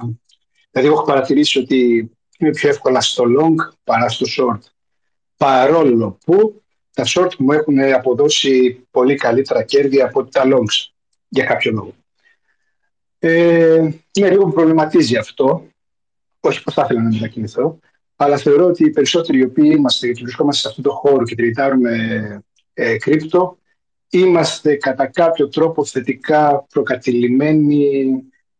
[SPEAKER 1] Δηλαδή, έχω παρατηρήσει ότι είναι πιο εύκολα στο long παρά στο short. Παρόλο που τα short μου έχουν αποδώσει πολύ καλύτερα κέρδη από τα longs, για κάποιο λόγο. Ε, είναι λίγο που προβληματίζει αυτό. Όχι πως θα ήθελα να μετακινηθώ, αλλά θεωρώ ότι οι περισσότεροι οι οποίοι είμαστε και βρισκόμαστε σε αυτό το χώρο και τριτάρουμε ε, κρύπτο, είμαστε κατά κάποιο τρόπο θετικά προκατηλημένοι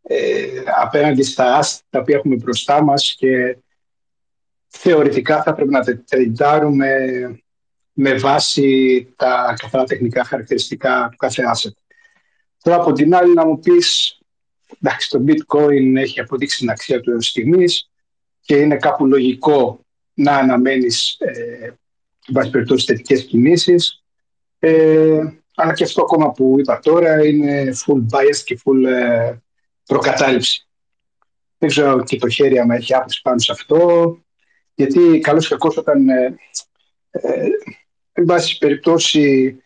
[SPEAKER 1] ε, απέναντι στα άστα τα οποία έχουμε μπροστά μας και θεωρητικά θα πρέπει να τρεντάρουμε με βάση τα καθαρά τεχνικά χαρακτηριστικά του κάθε asset. Τώρα από την άλλη να μου πεις, εντάξει το bitcoin έχει αποδείξει την αξία του έως στιγμής και είναι κάπου λογικό να αναμένεις ε, βάση περιπτώσει θετικές κινήσεις. Ε, αλλά και αυτό ακόμα που είπα τώρα είναι full bias και full ε, προκατάληψη. Δεν ξέρω και το χέρι άμα έχει άποψη πάνω σε αυτό, γιατί καλώς και κακώς όταν, ε, ε, εν πάση περιπτώσει,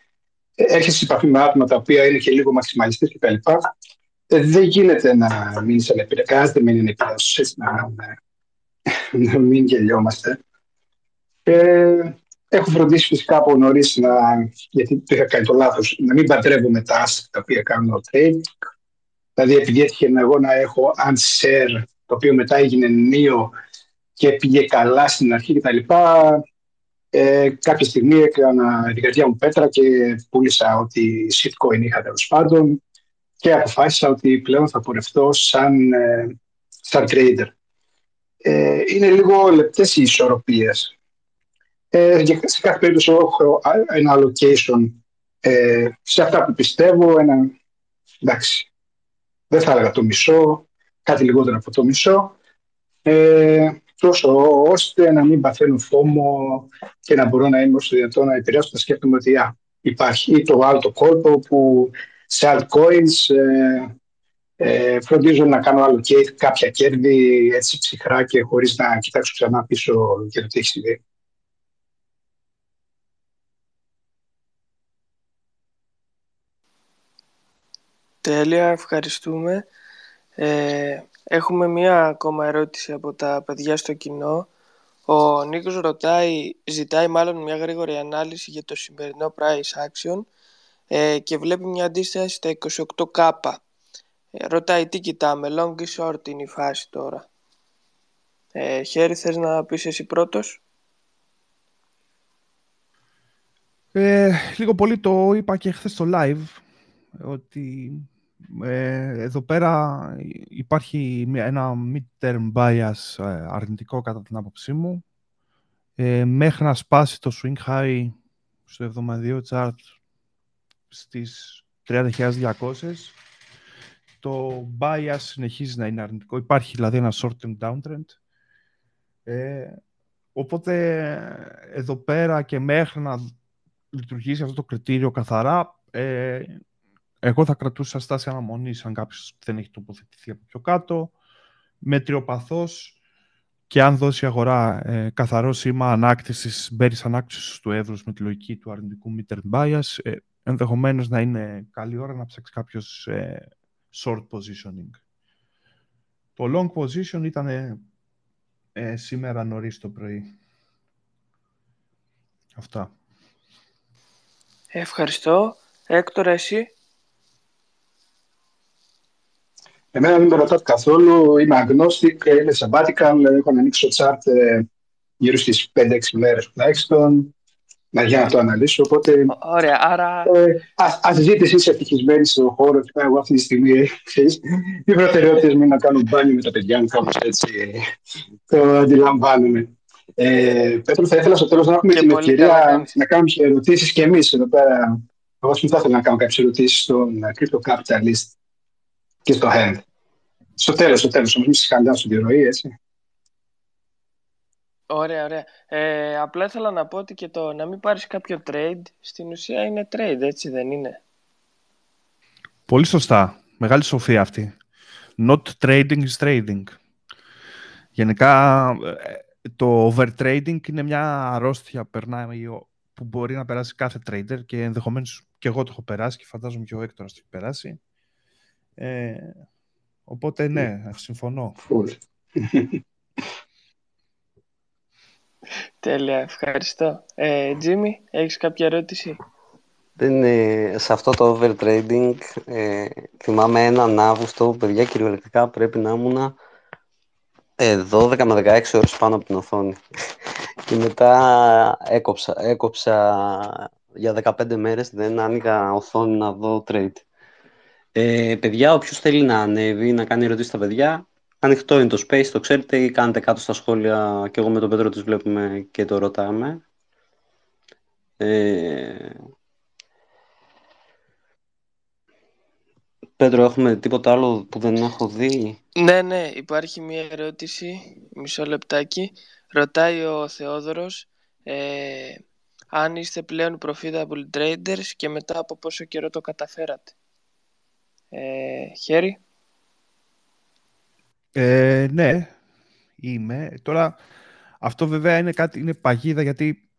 [SPEAKER 1] έρχεσαι σε επαφή με άτομα τα οποία είναι και λίγο μαξιμαλιστές και τα λοιπά, ε, δεν γίνεται να μείνει σε ανεπηρετικά, δεν μείνει ανεπηρετικά, να, να μην γελιόμαστε. Ε, έχω φροντίσει φυσικά από νωρίς να, γιατί το είχα κάνει το λάθος, να μην παντρεύομαι τα άστα τα οποία κάνω trade. Δηλαδή, επειδή έτυχε εγώ να έχω Unshare, το οποίο μετά έγινε νίο και πήγε καλά στην αρχή κτλ. Ε, κάποια στιγμή έκανα την καρδιά μου πέτρα και πούλησα ότι shitcoin είχα τέλος πάντων και αποφάσισα ότι πλέον θα πορευτώ σαν, ε, σαν trader. Ε, είναι λίγο λεπτές οι ισορροπίες. Ε, σε κάθε περίπτωση έχω ένα allocation ε, σε αυτά που πιστεύω, ένα, εντάξει, δεν θα έλεγα το μισό, κάτι λιγότερο από το μισό, ε, τόσο ώστε να μην παθαίνω φόμο και να μπορώ να είμαι όσο δυνατόν να επηρεάσω να σκέφτομαι ότι α, υπάρχει το άλλο το κόλπο που σε altcoins ε, ε, φροντίζω να κάνω άλλο και κάποια κέρδη έτσι ψυχρά και χωρίς να κοιτάξω ξανά πίσω για το τι έχεις συμβεί.
[SPEAKER 3] Τέλεια, ευχαριστούμε. Ε, έχουμε μία ακόμα ερώτηση από τα παιδιά στο κοινό. Ο Νίκος ρωτάει, ζητάει μάλλον μια γρήγορη ανάλυση για το σημερινό price action ε, και βλέπει μια αντίσταση στα 28k. Ε, ρωτάει τι κοιτάμε, long ή short είναι η φάση τώρα; Ε, Χέρι, θες να πεις εσύ πρώτος;
[SPEAKER 4] Ε, λίγο πολύ το είπα και χθες στο live, ότι ε, εδώ πέρα υπάρχει ένα mid-term bias ε, αρνητικό κατά την άποψή μου. Ε, μέχρι να σπάσει το swing high στο εβδομαδιαίο chart στις 30.200 το bias συνεχίζει να είναι αρνητικό. Υπάρχει δηλαδή ένα short-term downtrend. Ε, οπότε εδώ πέρα και μέχρι να λειτουργήσει αυτό το κριτήριο καθαρά ε, εγώ θα κρατούσα στάση αναμονής αν κάποιος δεν έχει τοποθετηθεί από πιο κάτω. Μετριοπαθώς και αν δώσει αγορά ε, καθαρό σήμα ανάκτησης, μπέρι ανάκτησης του εύρου με τη λογική του αρνητικού meter bias, ε, ενδεχομένως να είναι καλή ώρα να ψάξει κάποιος ε, short positioning. Το long position ήταν ε, σήμερα νωρίς το πρωί. Αυτά.
[SPEAKER 3] Ευχαριστώ. Έκτορα, εσύ;
[SPEAKER 1] Εμένα δεν με ρωτάτε καθόλου, είμαι agnostic, είμαι sabbatical, έχω να ανοίξω chart ε, γύρω στις 5-6 μέρες τουλάχιστον, να για να το αναλύσω, οπότε...
[SPEAKER 3] Ωραία, άρα...
[SPEAKER 1] Ε, ας ζείτε εσείς ευτυχισμένοι στον χώρο και εγώ αυτή τη στιγμή, ε, ξέρεις, οι προτεραιότητες μου είναι να κάνω μπάνιο με τα παιδιά μου, κάπως έτσι, το αντιλαμβάνομαι. Ε, Πέτρο, θα ήθελα στο τέλος να έχουμε και την ευκαιρία να κάνουμε και ερωτήσεις και εμείς εδώ πέρα. Εγώ θα ήθελα να κάνω κάποιες ερωτήσεις στον Crypto Capitalist και στο hand. Στο τέλος, στο τέλος, όμως μην χαλιά στην διορροή, έτσι.
[SPEAKER 3] Ωραία, ωραία. Ε, απλά ήθελα να πω ότι και το να μην πάρεις κάποιο trade, στην ουσία είναι trade, έτσι δεν είναι;
[SPEAKER 4] Πολύ σωστά. Μεγάλη σοφία αυτή. Not trading is trading. Γενικά, ε, το overtrading είναι μια αρρώστια περνάει, που μπορεί να περάσει κάθε trader και ενδεχομένως και εγώ το έχω περάσει και φαντάζομαι και ο Έκτορας το έχει περάσει. Ε, οπότε ναι, συμφωνώ.
[SPEAKER 3] Τέλεια, ευχαριστώ. Ε, Τζίμι, έχεις κάποια ερώτηση;
[SPEAKER 2] Δεν, σε αυτό το overtrading ε, θυμάμαι έναν Αύγουστο, παιδιά κυριολεκτικά πρέπει να ήμουν ε, 12 με 16 ώρες πάνω από την οθόνη. Και μετά έκοψα, έκοψα για 15 μέρες, δεν άνοιγα οθόνη να δω trade. Ε, παιδιά, όποιος θέλει να ανέβει, να κάνει ερωτήσεις στα παιδιά, ανοιχτό είναι το space, το ξέρετε, ή κάντε κάτω στα σχόλια και εγώ με τον Πέτρο τους βλέπουμε και το ρωτάμε. Ε... Πέτρο, έχουμε τίποτα άλλο που δεν έχω δει;
[SPEAKER 3] Ναι, ναι, υπάρχει μια ερώτηση, μισό λεπτάκι. Ρωτάει ο Θεόδωρος ε, αν είστε πλέον profitable traders και μετά από πόσο καιρό το καταφέρατε; Ε, χέρι.
[SPEAKER 4] Ε, ναι, είμαι. Τώρα, αυτό βέβαια είναι κάτι, είναι παγίδα γιατί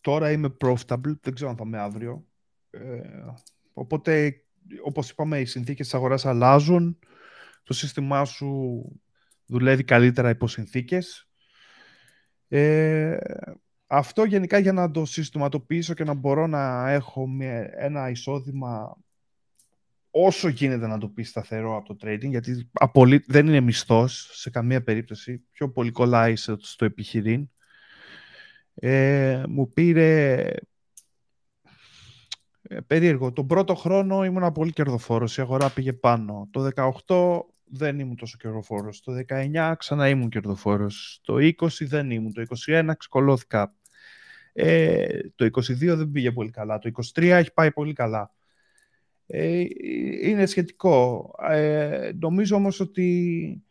[SPEAKER 4] τώρα είμαι profitable, δεν ξέρω αν θα είμαι αύριο. Ε, οπότε, όπως είπαμε, οι συνθήκες της αγοράς αλλάζουν, το σύστημά σου δουλεύει καλύτερα υπό συνθήκες. Ε, αυτό γενικά για να το συστηματοποιήσω και να μπορώ να έχω μια, ένα εισόδημα όσο γίνεται να το πει σταθερό από το trading, γιατί απολύ... δεν είναι μισθός σε καμία περίπτωση. Πιο πολύ κολλάει στο επιχειρήν. Ε, μου πήρε ε, περίεργο. Τον πρώτο χρόνο ήμουν πολύ κερδοφόρος, η αγορά πήγε πάνω. Το 18 δεν ήμουν τόσο κερδοφόρος. Το 19 ξανά ήμουν κερδοφόρος. Το 20 δεν ήμουν. Το 21 ξεκολώθηκα. Ε, το 22 δεν πήγε πολύ καλά. Το 23 έχει πάει πολύ καλά. Ε, είναι σχετικό. Ε, νομίζω όμως ότι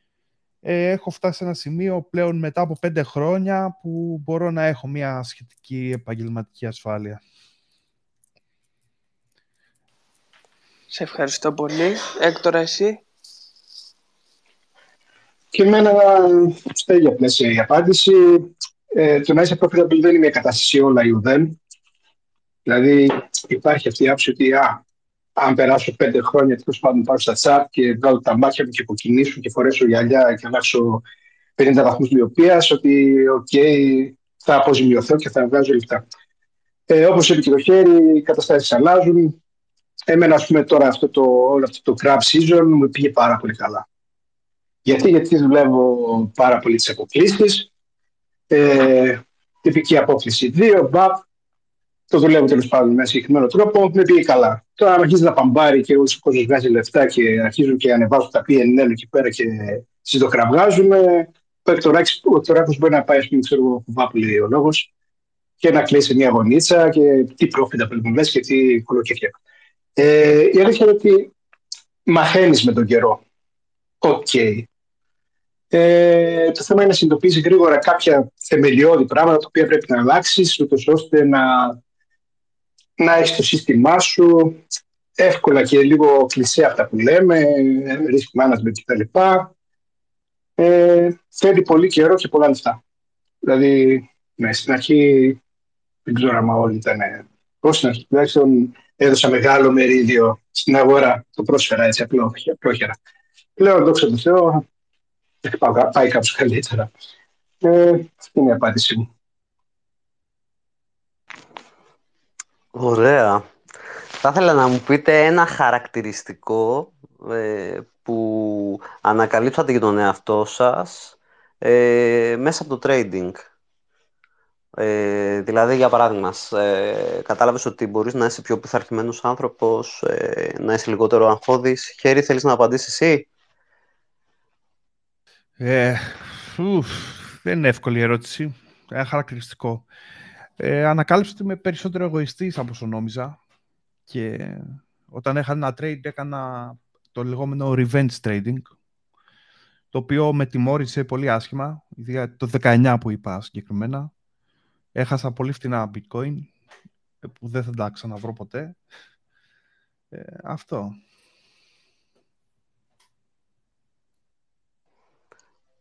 [SPEAKER 4] ε, έχω φτάσει σε ένα σημείο πλέον μετά από πέντε χρόνια που μπορώ να έχω μια σχετική επαγγελματική ασφάλεια.
[SPEAKER 3] Σε ευχαριστώ πολύ. Έκτορα, εσύ.
[SPEAKER 1] Και εμένα στέγει πλαίσια η απάντηση. Ε, το να είσαι profitable δεν είναι μια κατάσταση όλα ή ουδέν. Δηλαδή υπάρχει αυτή η άποψη ότι α, αν περάσω πέντε χρόνια τέλος πάντων πάω στα τσάπ και βγάλω τα μάτια μου και υποκινήσω και φορέσω γυαλιά και αλλάξω 50 βαθμούς μυωπίας, ότι οκ, θα αποζημιωθώ και θα βγάζω λεφτά. Ε, Όπως είπε και το χέρι, οι καταστάσεις αλλάζουν. Εμένα, ας πούμε, τώρα αυτό το, όλο αυτό το crab season μου πήγε πάρα πολύ καλά. Γιατί, γιατί δουλεύω πάρα πολύ τις αποκλίσεις. Ε, τυπική απόκλιση 2, μπαπ, το δουλεύω τέλος πάντων με συγκεκριμένο τρόπο, με πήγε καλά. Τώρα, αν αρχίζει να παμπάρει και όλος ο κόσμος βγάζει λεφτά και αρχίζουν και ανεβάζουν τα PNL εκεί πέρα και ζητωκραυγάζουν, ο Εκτοράκο μπορεί να πάει, ας πούμε, ξέρω εγώ, που λέει ο λόγος, και να κλείσει μια γωνίτσα και τι πρόφιτα που λες και τι κολοκύθια. Ε, η αλήθεια είναι ότι μαθαίνεις με τον καιρό. OK. Okay. Ε, το θέμα είναι να συνειδητοποιήσεις γρήγορα κάποια θεμελιώδη πράγματα τα οποία πρέπει να αλλάξεις, ώστε να να έχεις το σύστημά σου, εύκολα και λίγο κλεισέ αυτά που λέμε, risk management κτλ. Ε, θέλει πολύ καιρό και πολλά λεφτά. Δηλαδή, ναι, στην αρχή δεν ξέρω αν όλοι ήταν. Πώς στην αρχή, τουλάχιστον έδωσα μεγάλο μερίδιο στην αγορά. Το πρόσφερα έτσι απλόχερα. Πλέον, δόξα τω Θεώ, πάει κάπως καλύτερα. Ε, αυτή είναι η απάντησή μου.
[SPEAKER 2] Ωραία. Θα ήθελα να μου πείτε ένα χαρακτηριστικό ε, που ανακαλύψατε για τον εαυτό σας ε, μέσα από το trading. Ε, δηλαδή, για παράδειγμα, ε, κατάλαβες ότι μπορείς να είσαι πιο πειθαρχημένος άνθρωπος, ε, να είσαι λιγότερο αγχώδης. Χέρι, θέλεις να απαντήσεις εσύ;
[SPEAKER 4] Ε, ουφ, δεν είναι εύκολη ερώτηση. Ένα χαρακτηριστικό. Ε, ανακάλυψα ότι είμαι περισσότερο εγωιστής από όσο νόμιζα και όταν έχανα ένα trade έκανα το λεγόμενο revenge trading το οποίο με τιμώρησε πολύ άσχημα, ειδικά το 19 που είπα συγκεκριμένα. Έχασα πολύ φτηνά bitcoin που δεν θα τα ξαναβρω ποτέ. Ε, αυτό.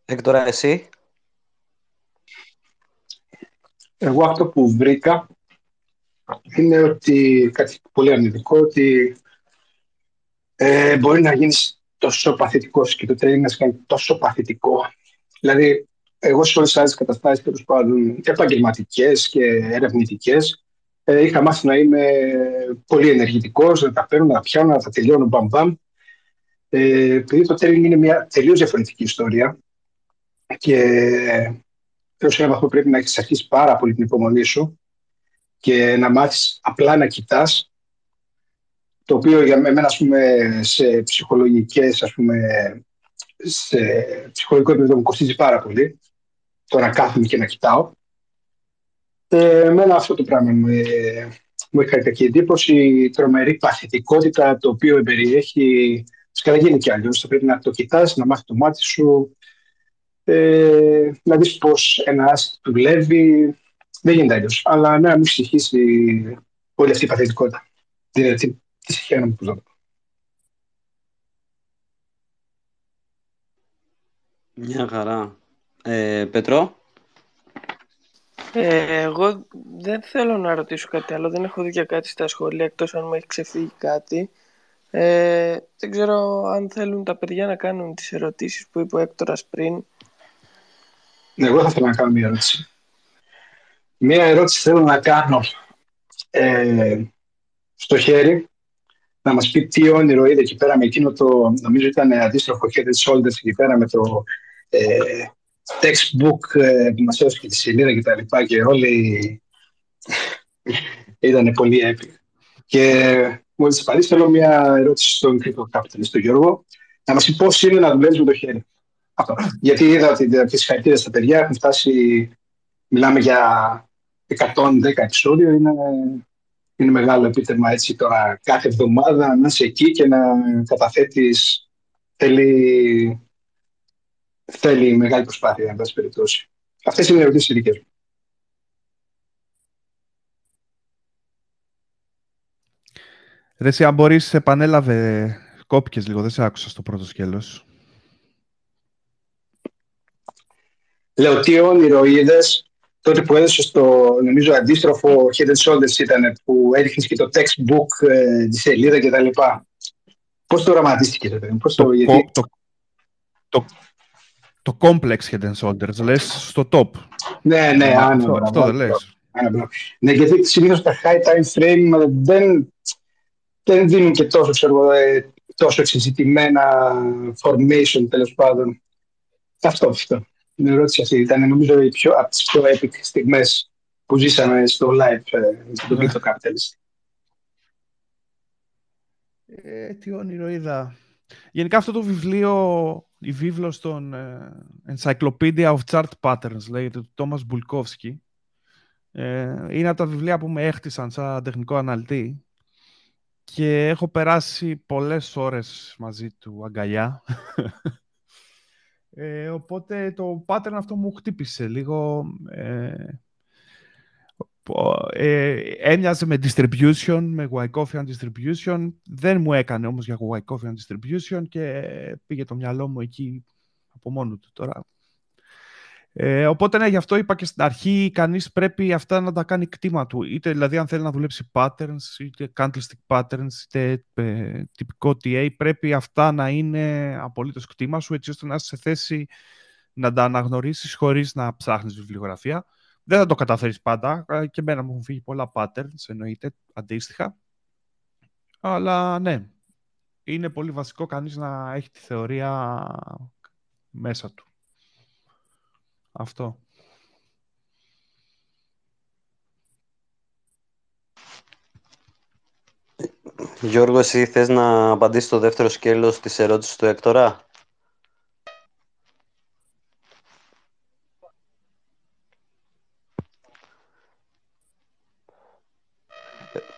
[SPEAKER 2] Έκτορα, εσύ;
[SPEAKER 1] Εγώ αυτό που βρήκα είναι ότι κάτι πολύ αρνητικό, ότι ε, μπορεί να γίνεις τόσο παθητικός και το trading να κάνει τόσο παθητικό. Δηλαδή, εγώ σε όλες τις άλλες καταστάσεις τέλος πάντων επαγγελματικές και ερευνητικές, ε, είχα μάθει να είμαι πολύ ενεργητικός, να τα παίρνω, να τα πιάνω, να τα τελειώνω μπαμ-μπαμ. Ε, επειδή το trading είναι μια τελείως διαφορετική ιστορία και έω ένα βαθμό πρέπει να έχεις αρχίσει πάρα πολύ την υπομονή σου και να μάθεις απλά να κοιτάς. Το οποίο για μένα, ας πούμε, σε ψυχολογικές, ας πούμε, σε ψυχολογικό επίπεδο μου κοστίζει πάρα πολύ. Το να κάθομαι και να κοιτάω. Ε, εμένα αυτό το πράγμα μου, ε, μου έχει κακή εντύπωση. Η τρομερή παθητικότητα το οποίο περιέχει. Σκαλά γίνει κι αλλιώς. Θα πρέπει να το κοιτάς, να μάθεις το μάτι σου, ε, να δεις πώς ένας asset δουλεύει. Δεν γίνεται αλλιώς. Αλλά ναι, μου στοιχήσει όλη αυτή η παθητικότητα. Δηλαδή, τη συγχαίρω που ζω.
[SPEAKER 2] Μια χαρά. Ε, Πετρό.
[SPEAKER 3] Ε, εγώ δεν θέλω να ρωτήσω κάτι άλλο. Δεν έχω δει για κάτι στα σχόλια, εκτός αν μου έχει ξεφύγει κάτι. Ε, δεν ξέρω αν θέλουν τα παιδιά να κάνουν τις ερωτήσεις που είπε ο Έκτορας πριν
[SPEAKER 1] ναι, εγώ θα ήθελα να κάνω μια ερώτηση. Μια ερώτηση θέλω να κάνω ε, στο χέρι. να μας πει τι όνειρο είδε εκεί πέρα με εκείνο το, νομίζω ήταν αντίστροφο head and shoulders εκεί πέρα με το ε, textbook ε, που μας έδωσε και τη σελίδα και τα λοιπά και όλοι ήταν πολύ epic. Και μόλις απαντήσει θέλω μια ερώτηση στον Crypto Capitalist, τον Γιώργο, να μας πει πώς είναι να δουλεύεις με το χέρι. Αυτό. Γιατί είδα ότι τις χαρακτήρες στα παιδιά έχουν φτάσει, μιλάμε για 110 επεισόδιο, είναι είναι μεγάλο επίτευγμα έτσι τώρα κάθε εβδομάδα να είσαι εκεί και να καταθέτεις θέλει, θέλει μεγάλη προσπάθεια εν πάση περιπτώσει. Αυτές είναι οι ερωτήσεις δικές μου.
[SPEAKER 4] Ρε εσύ, αν μπορείς, επανέλαβε, κόπηκες λίγο, δεν σε άκουσα στο πρώτο σκέλος.
[SPEAKER 1] Λέω, τι όνειρο είδες τότε που έδωσε στο νομίζω αντίστροφο Head and Shoulders ήταν που έδειχνες και το textbook ε, τη σελίδα κτλ. Πώς το οραματίστηκες, ρε παιδί, πώς το,
[SPEAKER 4] το, γιατί... το, το, το, complex Head and Shoulders, λες στο top.
[SPEAKER 1] Ναι, ναι,
[SPEAKER 4] αυτό,
[SPEAKER 1] αυτό,
[SPEAKER 4] αυτό δεν λες.
[SPEAKER 1] Ναι, γιατί συνήθως τα high time frame δεν, δεν δίνουν και τόσο, ξέρω, ε, τόσο εξεζητημένα formation τέλος πάντων. Αυτό, αυτό την ερώτηση αυτή. Ήταν νομίζω η πιο, από τις πιο epic στιγμές που ζήσαμε στο live ε, με τον Crypto Capitalist.
[SPEAKER 4] Ε, τι όνειρο είδα. Γενικά αυτό το βιβλίο, η βίβλος των ε, Encyclopedia of Chart Patterns, λέγεται του Τόμας Μπουλκόφσκι, ε, είναι από τα βιβλία που με έχτισαν σαν τεχνικό αναλυτή και έχω περάσει πολλές ώρες μαζί του αγκαλιά ε, οπότε το pattern αυτό μου χτύπησε λίγο. Ε, ε, έμοιαζε με distribution, με Wyckofian distribution. Δεν μου έκανε όμως για Wyckofian distribution και πήγε το μυαλό μου εκεί από μόνο του τώρα. Ε, οπότε ναι, γι' αυτό είπα και στην αρχή, κανείς πρέπει αυτά να τα κάνει κτήμα του. Είτε δηλαδή αν θέλει να δουλέψει patterns, είτε candlestick patterns, είτε ε, τυπικό TA, πρέπει αυτά να είναι απολύτως κτήμα σου, έτσι ώστε να είσαι σε θέση να τα αναγνωρίσεις χωρίς να ψάχνεις βιβλιογραφία. Δεν θα το καταφέρεις πάντα, ε, και εμένα μου έχουν φύγει πολλά patterns, εννοείται, αντίστοιχα. Αλλά ναι, είναι πολύ βασικό κανείς να έχει τη θεωρία μέσα του. Αυτό.
[SPEAKER 2] Γιώργο, εσύ θες να απαντήσεις το δεύτερο σκέλος της ερώτησης του Έκτορα;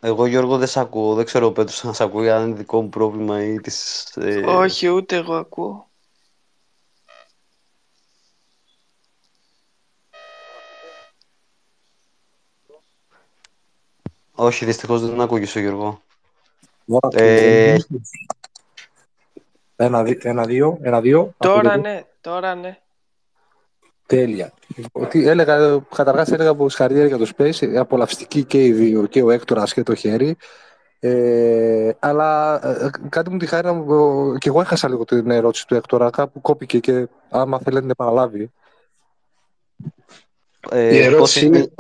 [SPEAKER 2] Εγώ Γιώργο δεν σε ακούω, δεν ξέρω ο Πέτρος αν σε ακούει, αν είναι δικό μου πρόβλημα ή της...
[SPEAKER 3] Ε... Όχι, ούτε εγώ ακούω.
[SPEAKER 2] Όχι, δυστυχώς δεν ακούγεσαι ο Γιώργο.
[SPEAKER 5] Ε... Ένα, ένα, δύο, ένα, δύο.
[SPEAKER 3] Τώρα ναι, τώρα ναι.
[SPEAKER 5] Τέλεια. Ότι έλεγα, καταρχάς έλεγα από συγχαρητήρια για το Space, απολαυστική και οι δύο, και ο Έκτορας και το χέρι. Ε, αλλά ε, κάτι μου τη χάρη και εγώ έχασα λίγο την ερώτηση του Έκτορα, κάπου κόπηκε και άμα θέλετε να επαναλάβει.
[SPEAKER 1] Ε, η ερώτηση είναι,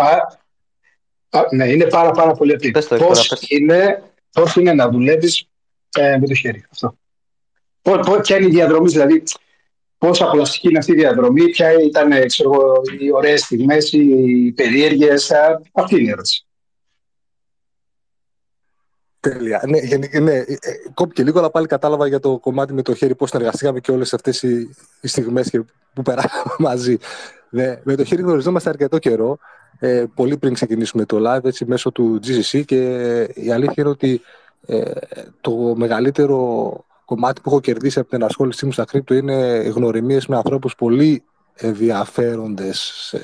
[SPEAKER 1] ναι, είναι πάρα, πάρα πολύ απλή. Πώς είναι, πώς είναι να δουλεύεις ε, με το χέρι. Αυτό. ποια είναι η διαδρομή, δηλαδή πόσο απολαυστική είναι αυτή η διαδρομή, ποια ήταν ξέρω, οι ωραίες στιγμές, οι περίεργες. Αυτή είναι η ερώτηση.
[SPEAKER 5] Τέλεια. Ναι, γενικά, ναι, ε, ε, κόπηκε λίγο, αλλά πάλι κατάλαβα για το κομμάτι με το χέρι πώς συνεργαστήκαμε και όλες αυτές οι, οι στιγμές που περάσαμε μαζί. Ναι, με το χέρι γνωριζόμαστε αρκετό καιρό ε, πολύ πριν ξεκινήσουμε το live έτσι, μέσω του GCC και η αλήθεια είναι ότι ε, το μεγαλύτερο κομμάτι που έχω κερδίσει από την ασχόλησή μου στα κρύπτο είναι γνωριμίες με ανθρώπους πολύ ενδιαφέροντες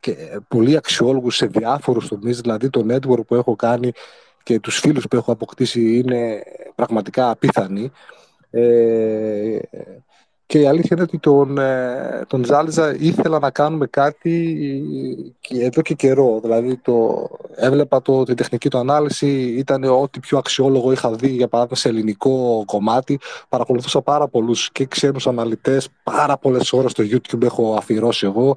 [SPEAKER 5] και πολύ αξιόλογους σε διάφορους τομείς, δηλαδή το network που έχω κάνει και τους φίλους που έχω αποκτήσει είναι πραγματικά απίθανοι. Ε, και η αλήθεια είναι ότι τον, ε, τον Ζάλιζα ήθελα να κάνουμε κάτι και εδώ και καιρό. Δηλαδή το, έβλεπα το, την τεχνική του ανάλυση, ήταν ό,τι πιο αξιόλογο είχα δει για παράδειγμα σε ελληνικό κομμάτι. Παρακολουθούσα πάρα πολλούς και ξένους αναλυτές, πάρα πολλές ώρες στο YouTube έχω αφιερώσει εγώ,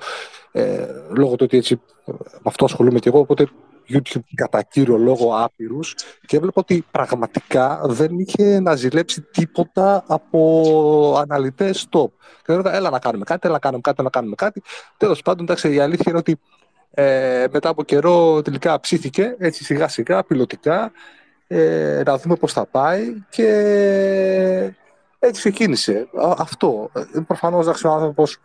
[SPEAKER 5] ε, λόγω του ότι έτσι με αυτό ασχολούμαι και εγώ, οπότε YouTube κατά κύριο λόγο άπειρους και έβλεπα ότι πραγματικά δεν είχε να ζηλέψει τίποτα από αναλυτές top. Και έλεγα, έλα να κάνουμε κάτι, έλα να κάνουμε κάτι, να κάνουμε κάτι. Τέλος πάντων, εντάξει, η αλήθεια είναι ότι ε, μετά από καιρό τελικά ψήθηκε έτσι σιγά σιγά, πιλωτικά, ε, να δούμε πώς θα πάει και έτσι ξεκίνησε. Αυτό. Ε, προφανώς, εντάξει, ο άνθρωπος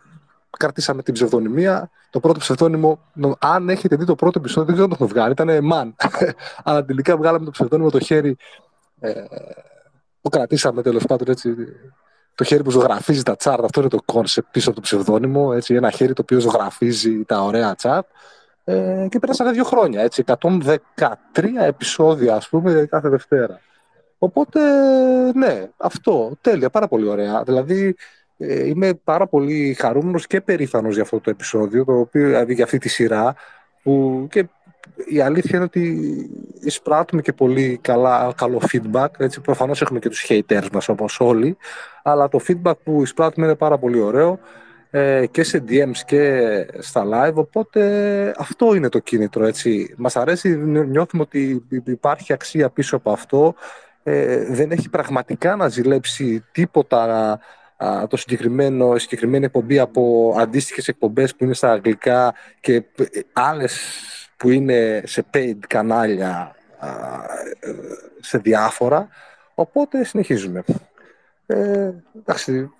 [SPEAKER 5] κρατήσαμε την ψευδονυμία. Το πρώτο ψευδόνυμο, αν έχετε δει το πρώτο επεισόδιο, δεν ξέρω αν το έχουμε βγάλει, ήταν Man. Αλλά τελικά βγάλαμε το ψευδόνυμο το χέρι. Ε, το κρατήσαμε τέλος πάντων έτσι. Το χέρι που ζωγραφίζει τα chart, αυτό είναι το concept πίσω από το ψευδόνυμο. Έτσι, ένα χέρι το οποίο ζωγραφίζει τα ωραία chart. Ε, και πέρασαν δύο χρόνια, έτσι, 113 επεισόδια, ας πούμε, κάθε Δευτέρα. Οπότε, ναι, αυτό, τέλεια, πάρα πολύ ωραία. Δηλαδή, ε, είμαι πάρα πολύ χαρούμενος και περήφανος για αυτό το επεισόδιο, το οποίο, δηλαδή για αυτή τη σειρά, που και η αλήθεια είναι ότι εισπράττουμε και πολύ καλά, καλό feedback. Έτσι, προφανώς έχουμε και τους haters μας όπως όλοι, αλλά το feedback που εισπράττουμε είναι πάρα πολύ ωραίο ε, και σε DMs και στα live, οπότε αυτό είναι το κίνητρο. Έτσι. Μας αρέσει, νιώθουμε ότι υπάρχει αξία πίσω από αυτό. Ε, δεν έχει πραγματικά να ζηλέψει τίποτα το συγκεκριμένο, η συγκεκριμένη εκπομπή από αντίστοιχες εκπομπές που είναι στα αγγλικά και άλλες που είναι σε paid κανάλια σε διάφορα. Οπότε συνεχίζουμε. Ε, εντάξει,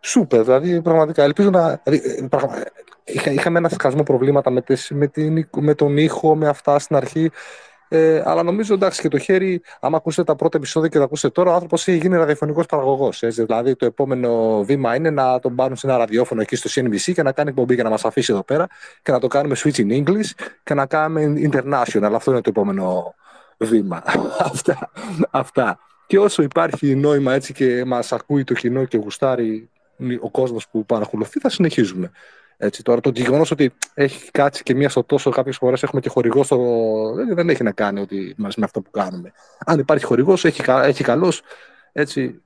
[SPEAKER 5] σούπερ, δηλαδή πραγματικά. Ελπίζω να. Δηλαδή, είχα, είχαμε ένα σκασμό προβλήματα με, με, την, με τον ήχο, με αυτά στην αρχή. Ε, αλλά νομίζω εντάξει και το χέρι, άμα ακούσετε τα πρώτα επεισόδια και τα ακούσετε τώρα, ο άνθρωπος έχει γίνει ραδιοφωνικός παραγωγός. Δηλαδή το επόμενο βήμα είναι να τον πάρουν σε ένα ραδιόφωνο εκεί στο CNBC και να κάνει εκπομπή για να μας αφήσει εδώ πέρα και να το κάνουμε switch in English και να κάνουμε international. Αυτό είναι το επόμενο βήμα. αυτά, αυτά. Και όσο υπάρχει νόημα έτσι και μας ακούει το κοινό και γουστάρει ο κόσμος που παρακολουθεί, θα συνεχίζουμε. Έτσι, τώρα το γεγονός ότι έχει κάτσει και μία στο τόσο κάποιες φορές έχουμε και χορηγό στο. Δεν έχει να κάνει ότι μαζί με αυτό που κάνουμε. Αν υπάρχει χορηγός, έχει, έχει καλός. Έτσι,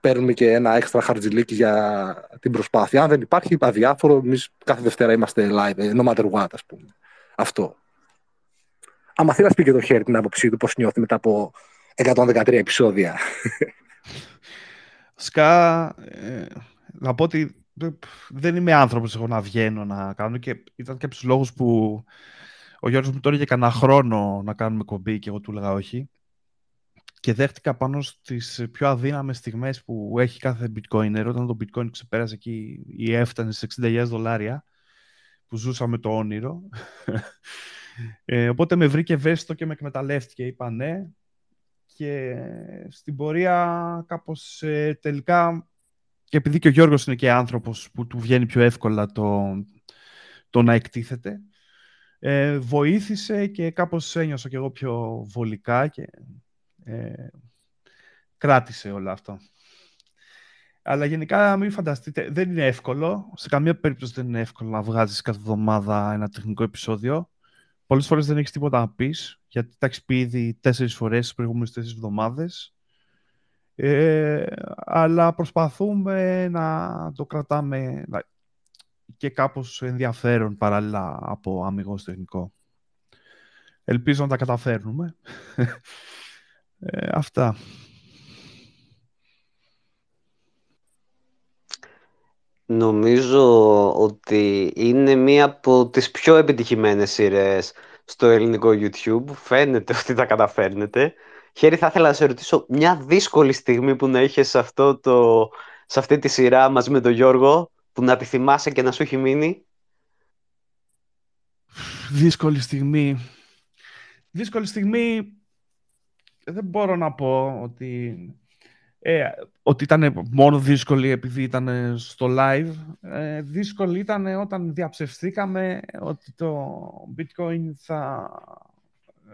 [SPEAKER 5] παίρνουμε και ένα έξτρα χαρτζιλίκι για την προσπάθεια. Αν δεν υπάρχει, αδιάφορο, εμείς κάθε Δευτέρα είμαστε live, ε, no matter what, ας πούμε. Αυτό. Αν θέλεις να πει και το χέρι την άποψή του, πώς νιώθει μετά από 113 επεισόδια.
[SPEAKER 4] Σκά, ε, να πω ότι δεν είμαι άνθρωπος εγώ να βγαίνω να κάνω και ήταν και από τους λόγους που ο Γιώργος μου τώρα για κανένα χρόνο να κάνουμε κομπή και εγώ του έλεγα όχι. Και δέχτηκα πάνω στις πιο αδύναμες στιγμές που έχει κάθε bitcoiner. Όταν το bitcoin ξεπέρασε εκεί ή έφτανε στις 60.000 δολάρια που ζούσαμε το όνειρο. Ε, οπότε με βρήκε ευαίσθητο και με εκμεταλλεύτηκε είπα ναι. Και στην πορεία κάπως ε, τελικά και επειδή και ο Γιώργος είναι και άνθρωπος που του βγαίνει πιο εύκολα το, το να εκτίθεται, ε, βοήθησε και κάπως ένιωσα και εγώ πιο βολικά και ε, κράτησε όλο αυτό. Αλλά γενικά μην φανταστείτε, δεν είναι εύκολο. Σε καμία περίπτωση δεν είναι εύκολο να βγάζεις κάθε εβδομάδα ένα τεχνικό επεισόδιο. Πολλές φορές δεν έχεις τίποτα να πεις, γιατί τα έχεις πει ήδη τέσσερις φορές τις προηγούμενες τέσσερις εβδομάδες. Ε, αλλά προσπαθούμε να το κρατάμε και κάπως ενδιαφέρον παράλληλα από αμυγός τεχνικό. Ελπίζω να τα καταφέρνουμε. Ε, αυτά.
[SPEAKER 2] Νομίζω ότι είναι μία από τις πιο επιτυχημένες σειρές στο ελληνικό YouTube. Φαίνεται ότι τα καταφέρνετε. Χέρι, θα ήθελα να σε ρωτήσω μια δύσκολη στιγμή που να είχες σε, αυτό το, σε αυτή τη σειρά μαζί με τον Γιώργο, που να τη θυμάσαι και να σου έχει μείνει.
[SPEAKER 4] Δύσκολη στιγμή. Δύσκολη στιγμή δεν μπορώ να πω ότι, ε, ότι ήταν μόνο δύσκολη επειδή ήταν στο live. Ε, δύσκολη ήταν όταν διαψευστήκαμε ότι το bitcoin θα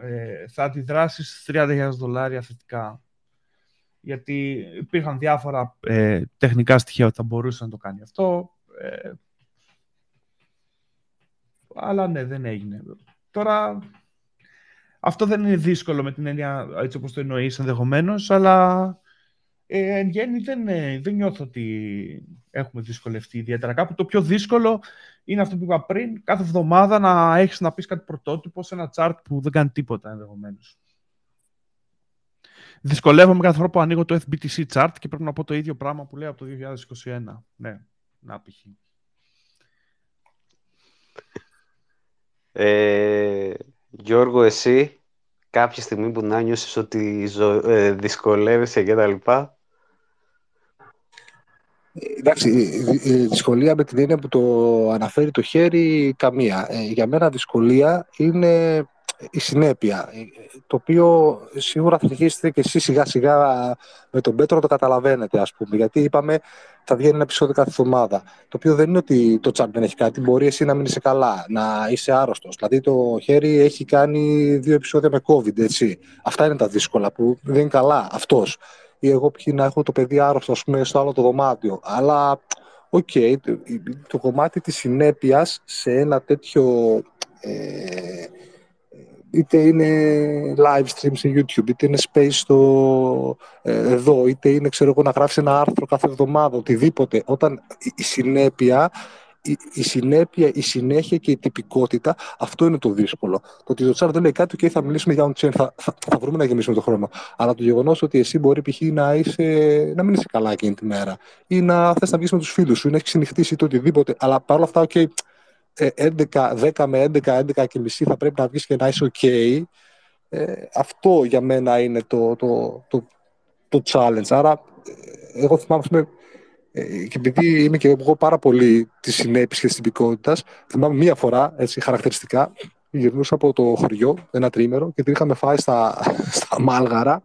[SPEAKER 4] ε, θα αντιδράσεις στις 30.000 δολάρια θετικά. Γιατί υπήρχαν διάφορα ε, τεχνικά στοιχεία ότι θα μπορούσε να το κάνει αυτό. Ε, αλλά ναι, δεν έγινε. Τώρα, αυτό δεν είναι δύσκολο με την έννοια έτσι όπως το εννοείς ενδεχομένως, αλλά Ε, εν γέννη δεν, ε, δεν νιώθω ότι έχουμε δυσκολευτεί ιδιαίτερα. Κάπου το πιο δύσκολο είναι αυτό που είπα πριν, κάθε εβδομάδα να έχεις να πεις κάτι πρωτότυπο σε ένα chart που δεν κάνει τίποτα ενδεχομένως. Δυσκολεύομαι κάθε φορά που ανοίγω το FBTC chart και πρέπει να πω το ίδιο πράγμα που λέω από το 2021. Ναι, να π.χ.
[SPEAKER 2] Ε, Γιώργο, εσύ κάποια στιγμή που να νιώσεις ότι ζω, ε, δυσκολεύεσαι και τα λοιπά.
[SPEAKER 5] Εντάξει, η δυσκολία με την έννοια που το αναφέρει το χέρι, καμία. Ε, για μένα δυσκολία είναι η συνέπεια, ε, το οποίο σίγουρα θα αρχίσετε και εσείς σιγά σιγά με τον Πέτρο το καταλαβαίνετε ας πούμε, γιατί είπαμε θα βγαίνει ένα επεισόδιο κάθε εβδομάδα, το οποίο δεν είναι ότι το τσάμπ δεν έχει κάτι, μπορεί εσύ να μην είσαι καλά, να είσαι άρρωστος, δηλαδή το χέρι έχει κάνει δύο επεισόδια με COVID, έτσι. Αυτά είναι τα δύσκολα που δεν είναι καλά αυτός ή εγώ μπορεί να έχω το παιδί άρρωστο ας πούμε, στο άλλο το δωμάτιο. Αλλά, OK, okay, το, το, κομμάτι της συνέπειας σε ένα τέτοιο... Ε, είτε είναι live stream σε YouTube, είτε είναι space στο, ε, εδώ, είτε είναι ξέρω εγώ, να γράφεις ένα άρθρο κάθε εβδομάδα, οτιδήποτε. Όταν η συνέπεια η, συνέπεια, η συνέχεια και η τυπικότητα, αυτό είναι το δύσκολο. Το ότι το τσάρ δεν λέει κάτι, και θα μιλήσουμε για on-chain, θα, θα, θα, βρούμε να γεμίσουμε το χρόνο. Αλλά το γεγονός ότι εσύ μπορεί π.χ. Να, είσαι, να μην είσαι καλά εκείνη τη μέρα ή να θες να βγεις με τους φίλους σου ή να έχεις ξενυχτήσει το οτιδήποτε. Αλλά παρόλα αυτά, OK, 11, 10 με 11, 11 και μισή θα πρέπει να βγεις και να είσαι OK. Ε, αυτό για μένα είναι το, το, το, το challenge. Άρα, ε, εγώ θυμάμαι, ε, και επειδή είμαι και εγώ πάρα πολύ τη συνέπεια και τη τυπικότητα, θυμάμαι μία φορά έτσι, χαρακτηριστικά γυρνούσα από το χωριό ένα τρίμερο και την είχαμε φάει στα, στα μάλγαρα.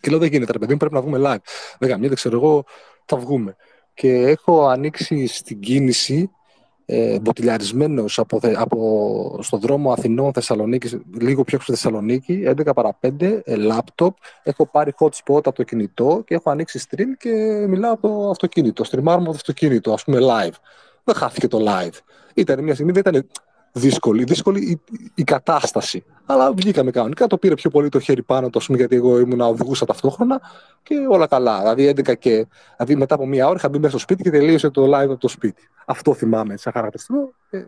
[SPEAKER 5] Και λέω: Δεν γίνεται, ρε παιδί μου, πρέπει να βγούμε live. Δεν δεν ξέρω εγώ, θα βγούμε. Και έχω ανοίξει στην κίνηση ε, μποτιλιαρισμένος από, από, στον δρόμο Αθηνών Θεσσαλονίκης, λίγο πιο έξω Θεσσαλονίκη, 11 παρα 5, ε, λάπτοπ, έχω πάρει hotspot από το κινητό και έχω ανοίξει stream και μιλάω από το αυτοκίνητο, στριμάρω από το αυτοκίνητο, ας πούμε live. Δεν χάθηκε το live. Ήταν μια στιγμή, δεν ήταν δύσκολη, δύσκολη η, η, κατάσταση. Αλλά βγήκαμε κανονικά, το πήρε πιο πολύ το χέρι πάνω του, γιατί εγώ ήμουν οδηγούσα ταυτόχρονα και όλα καλά. Δηλαδή, 11 και, δηλαδή μετά από μία ώρα είχα μπει μέσα στο σπίτι και τελείωσε το live από το σπίτι. Αυτό θυμάμαι σαν χαρακτηριστικό και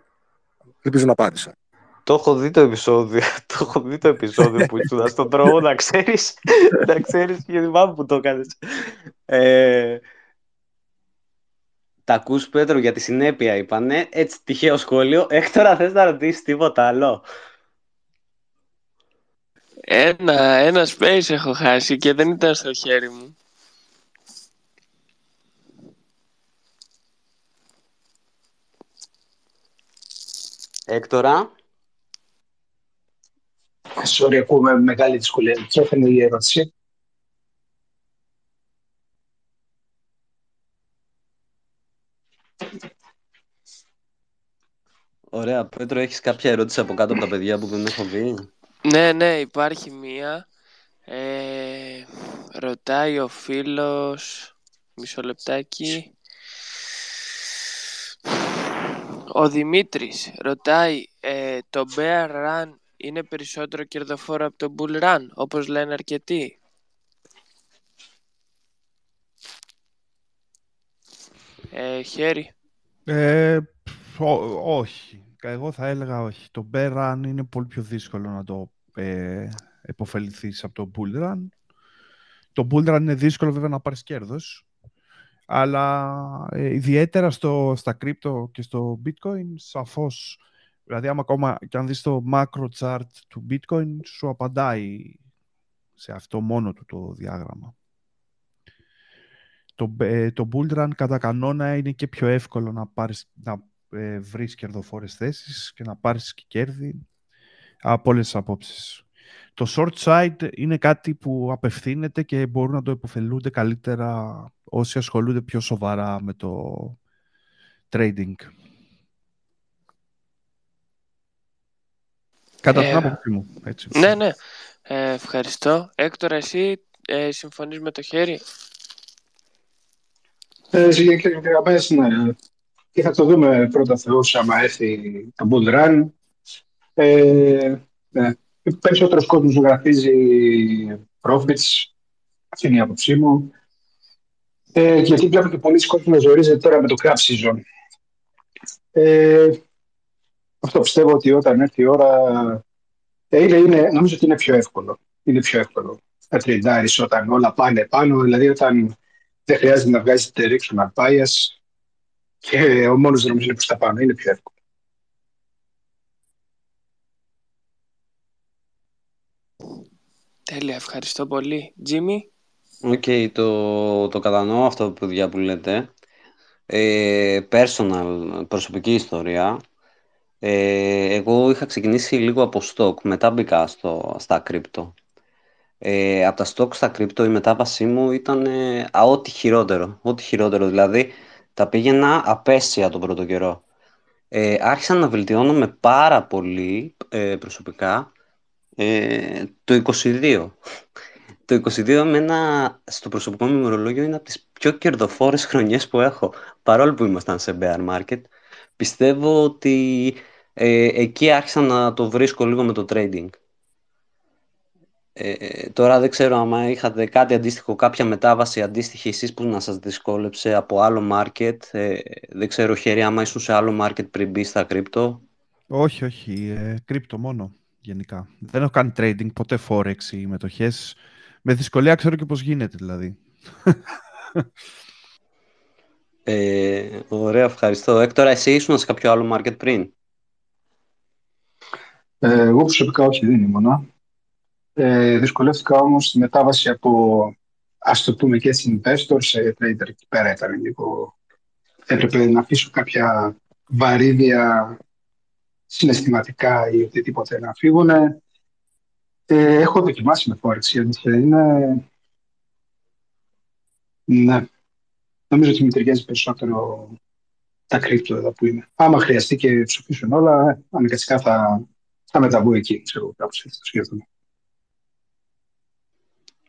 [SPEAKER 5] ελπίζω να απάντησα.
[SPEAKER 2] Το έχω δει το επεισόδιο, το έχω δει το επεισόδιο που ήσουν στον δρόμο, να ξέρεις, να ξέρεις και θυμάμαι που το έκανες. Ε, τα ακούς Πέτρο για τη συνέπεια είπανε, έτσι τυχαίο σχόλιο. Έκτορα θες να ρωτήσεις τίποτα άλλο.
[SPEAKER 3] Ένα, ένα space έχω χάσει και δεν ήταν στο χέρι μου.
[SPEAKER 2] Έκτορα.
[SPEAKER 1] Sorry, ακούμε μεγάλη δυσκολία. Ποια είναι η ερώτηση;
[SPEAKER 2] Ωραία. Πέτρο, έχεις κάποια ερώτηση από κάτω από τα παιδιά που δεν έχω δει;
[SPEAKER 3] Ναι, ναι, υπάρχει μία. Ε, ρωτάει ο φίλος... Μισό λεπτάκι. Ο Δημήτρης ρωτάει ε, το Bear Run είναι περισσότερο κερδοφόρο από το Bull Run, όπως λένε αρκετοί; Ε, χέρι.
[SPEAKER 4] Ε, όχι. Εγώ θα έλεγα όχι. Το bear run είναι πολύ πιο δύσκολο να το ε, επωφεληθείς από το bull run. Το bull run είναι δύσκολο βέβαια να πάρεις κέρδος. Αλλά ε, ιδιαίτερα στο, στα crypto και στο bitcoin σαφώς Δηλαδή, άμα ακόμα και αν δεις το macro chart του bitcoin, σου απαντάει σε αυτό μόνο του το διάγραμμα. Το, ε, το bull run κατά κανόνα είναι και πιο εύκολο να, πάρεις, να ε, βρεις κερδοφόρες θέσεις και να πάρεις και κέρδη από όλες τις απόψεις. Το short side είναι κάτι που απευθύνεται και μπορούν να το υποφελούνται καλύτερα όσοι ασχολούνται πιο σοβαρά με το trading. Κατά την ε, άποψή μου. Έτσι.
[SPEAKER 3] Ναι, ναι. Ε, ευχαριστώ. Έκτορα, εσύ ε, συμφωνείς με το χέρι;
[SPEAKER 1] Ε, Συγκεκριμένα, ναι. Και θα το δούμε πρώτα Θεός άμα έρθει το Bull Run. Ε, ναι. Περισσότερος κόσμος γραφίζει profits. Αυτή είναι η άποψή μου. Ε, γιατί βλέπω και πολλοί κόσμοι να ζορίζεται τώρα με το craft season. Ε, αυτό πιστεύω ότι όταν έρθει η ώρα. Ε, είναι, είναι, νομίζω ότι είναι πιο εύκολο. Είναι πιο εύκολο να τρεϊντάρει όταν όλα πάνε πάνω. Δηλαδή, όταν δεν χρειάζεται να βγάζεις directional bias και ο μόνος δρόμος είναι προς τα πάνω. Είναι πιο εύκολο.
[SPEAKER 3] Τέλεια, ευχαριστώ πολύ. Τζίμι;
[SPEAKER 2] OK, okay, το, το κατανοώ αυτό που, που λέτε. Ε, personal, προσωπική ιστορία. Ε, εγώ είχα ξεκινήσει λίγο από stock, μετά μπήκα στο, στα crypto. Ε, από τα stock στα crypto η μετάβασή μου ήταν ε, ό,τι χειρότερο. Ό,τι χειρότερο, δηλαδή τα πήγαινα απέσια τον πρώτο καιρό. Ε, άρχισα να βελτιώνομαι πάρα πολύ ε, προσωπικά ε, το 22. Το 22 εμένα στο προσωπικό μου ημερολόγιο είναι από τις πιο κερδοφόρες χρονιές που έχω. Παρόλο που ήμασταν σε bear market, πιστεύω ότι ε, εκεί άρχισα να το βρίσκω λίγο με το trading. Ε, τώρα δεν ξέρω αν είχατε κάτι αντίστοιχο, κάποια μετάβαση αντίστοιχη εσείς που να σας δυσκόλεψε από άλλο market. Ε, δεν ξέρω, χέρι, άμα ήσουν σε άλλο market πριν μπεις στα κρύπτο.
[SPEAKER 4] Όχι, όχι. Ε, κρύπτο μόνο, γενικά. Δεν έχω κάνει trading, ποτέ forex ή μετοχές. Με δυσκολία ξέρω και πώς γίνεται, δηλαδή.
[SPEAKER 2] Ε, ωραία, ευχαριστώ. Έκτορα, εσύ ήσουν σε κάποιο άλλο market πριν;
[SPEAKER 1] Ε, εγώ προσωπικά όχι, δεν ήμουνα. Ε, δυσκολεύτηκα όμως στη μετάβαση από, ας το πούμε και investor σε trader. Εκεί πέρα ήταν λίγο... Έπρεπε να αφήσω κάποια βαρύδια συναισθηματικά ή οτιδήποτε να φύγουν. Ε, έχω δοκιμάσει με Forex, γιατί είναι... Ναι. Νομίζω ότι με ταιριάζει περισσότερο τα κρύπτο εδώ που είναι. Άμα χρειαστεί και ψηφίσουν όλα, αναγκαστικά θα, θα μεταβώ εκεί, ξέρω, κάπως έτσι το σκέφτομαι.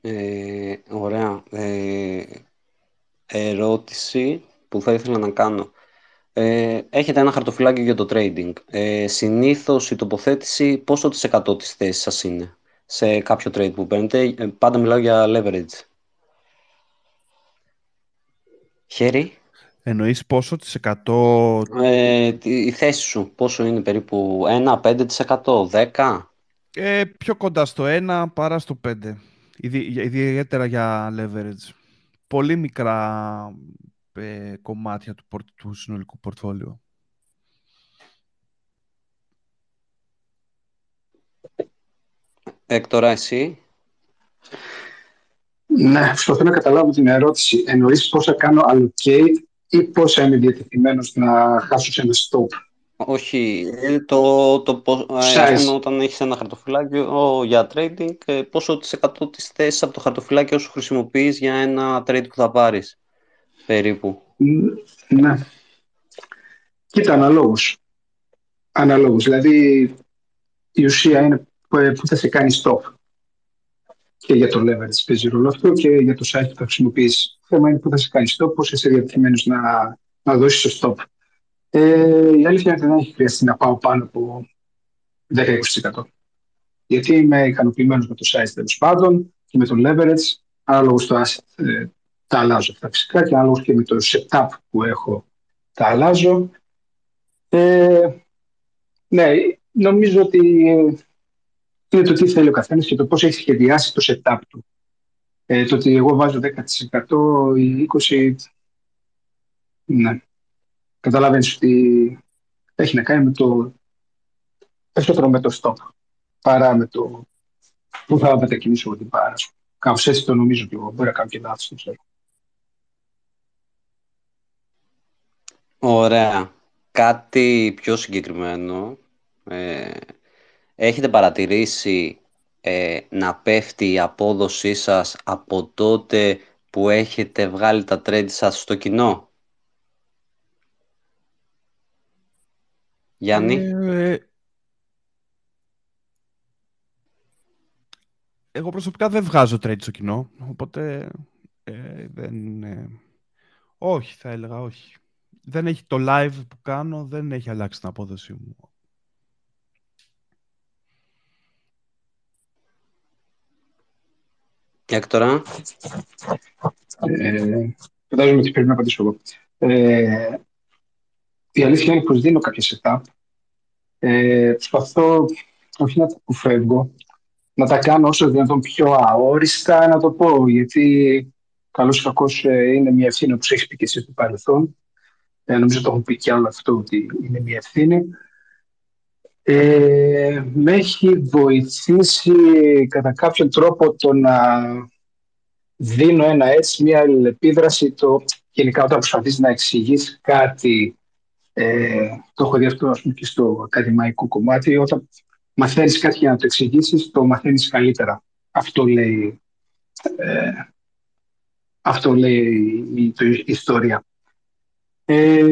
[SPEAKER 2] Ε, ωραία. Ε, ερώτηση που θα ήθελα να κάνω. Ε, έχετε ένα χαρτοφυλάκιο για το trading. Ε, συνήθως η τοποθέτηση πόσο της εκατό της θέσης σας είναι σε κάποιο trade που παίρνετε; Ε, πάντα μιλάω για leverage. Χέρι.
[SPEAKER 4] Εννοείς πόσο της εκατό...
[SPEAKER 2] Ε, η θέση σου πόσο είναι περίπου 1, 5%, 10%.
[SPEAKER 4] Ε, πιο κοντά στο 1 παρά στο 5 ιδιαίτερα για leverage. Πολύ μικρά ε, κομμάτια του, του συνολικού πορτφόλιου.
[SPEAKER 2] Έκτορα, εσύ;
[SPEAKER 1] Ναι, προσπαθώ να καταλάβω την ερώτηση. Εννοείς πόσα κάνω allocate ή πόσα είμαι διατεθειμένος να χάσω σε ένα stop;
[SPEAKER 2] Όχι, ε, το, το, το ε, όταν έχεις ένα χαρτοφυλάκιο για trading, ε, πόσο της εκατό της θέσης από το χαρτοφυλάκιο σου χρησιμοποιείς για ένα trade που θα πάρεις, περίπου.
[SPEAKER 1] Ναι. Κοίτα, αναλόγως. Αναλόγως. Δηλαδή, η ουσία είναι που θα σε κάνει stop. Και για το leverage παίζει ρόλο αυτό και για το site που θα χρησιμοποιήσει. Το θέμα είναι που θα σε κάνει stop, πώς είσαι διατεθειμένος να, να δώσεις το stop. Ε, η αλήθεια είναι ότι δεν έχει χρειαστεί να πάω πάνω από 10-20%. Γιατί είμαι ικανοποιημένος με το size τέλος πάντων και με το leverage, ανάλογος στο asset ε, τα αλλάζω αυτά φυσικά και ανάλογος και με το setup που έχω τα αλλάζω. Ε, ναι, νομίζω ότι είναι το τι θέλει ο καθένας και το πώς έχει σχεδιάσει το setup του. Ε, το ότι εγώ βάζω 10% ή 20%, ναι, καταλαβαίνεις ότι έχει να κάνει με το περισσότερο με το stop παρά με το που θα μετακινήσω εγώ την πάρα σου. Κάπως έτσι το νομίζω και εγώ. Μπορεί να κάνω και λάθος, δεν ξέρω.
[SPEAKER 2] Ωραία. Κάτι πιο συγκεκριμένο. Ε, έχετε παρατηρήσει ε, να πέφτει η απόδοσή σας από τότε που έχετε βγάλει τα trade σας στο κοινό; Γιάννη. Ε,
[SPEAKER 4] εγώ προσωπικά δεν βγάζω trade στο κοινό, οπότε ε, δεν... Ε, όχι, θα έλεγα όχι. Δεν έχει το live που κάνω, δεν έχει αλλάξει την απόδοση μου.
[SPEAKER 2] Έκτορα.
[SPEAKER 1] Ε, Φαντάζομαι ότι πρέπει να απαντήσω εγώ. Ε, η αλήθεια είναι πως δίνω κάποια setup. Ε, προσπαθώ όχι να τα αποφεύγω, να τα κάνω όσο δυνατόν πιο αόριστα, να το πω, γιατί καλώς ή κακώς ε, είναι μια ευθύνη που έχεις πει και εσύ στο παρελθόν. Ε, νομίζω το έχω πει και άλλο αυτό, ότι είναι μια ευθύνη. Ε, με έχει βοηθήσει κατά κάποιον τρόπο το να δίνω ένα έτσι, μια αλληλεπίδραση, το γενικά όταν προσπαθείς να εξηγείς κάτι, ε, το έχω δει αυτό πούμε, και στο ακαδημαϊκό κομμάτι, όταν μαθαίνεις κάτι για να το εξηγήσεις, το μαθαίνεις καλύτερα. Αυτό λέει, ε, αυτό λέει η, η ιστορία. Ε,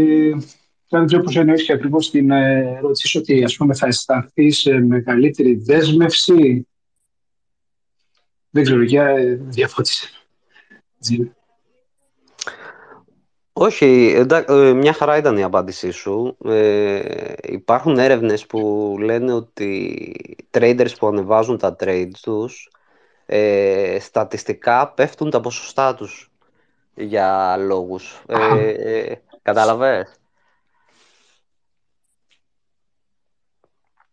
[SPEAKER 1] δεν ξέρω πώς εννοείς και ακριβώς την ερώτηση ότι ας πούμε, θα αισθανθείς σε μεγαλύτερη δέσμευση. Δεν ξέρω, για διαφώτισε.
[SPEAKER 2] Όχι, ε, μια χαρά ήταν η απάντησή σου. Ε, υπάρχουν έρευνες που λένε ότι traders που ανεβάζουν τα trades τους ε, στατιστικά πέφτουν τα ποσοστά τους για λόγους. Ε, ε, κατάλαβες;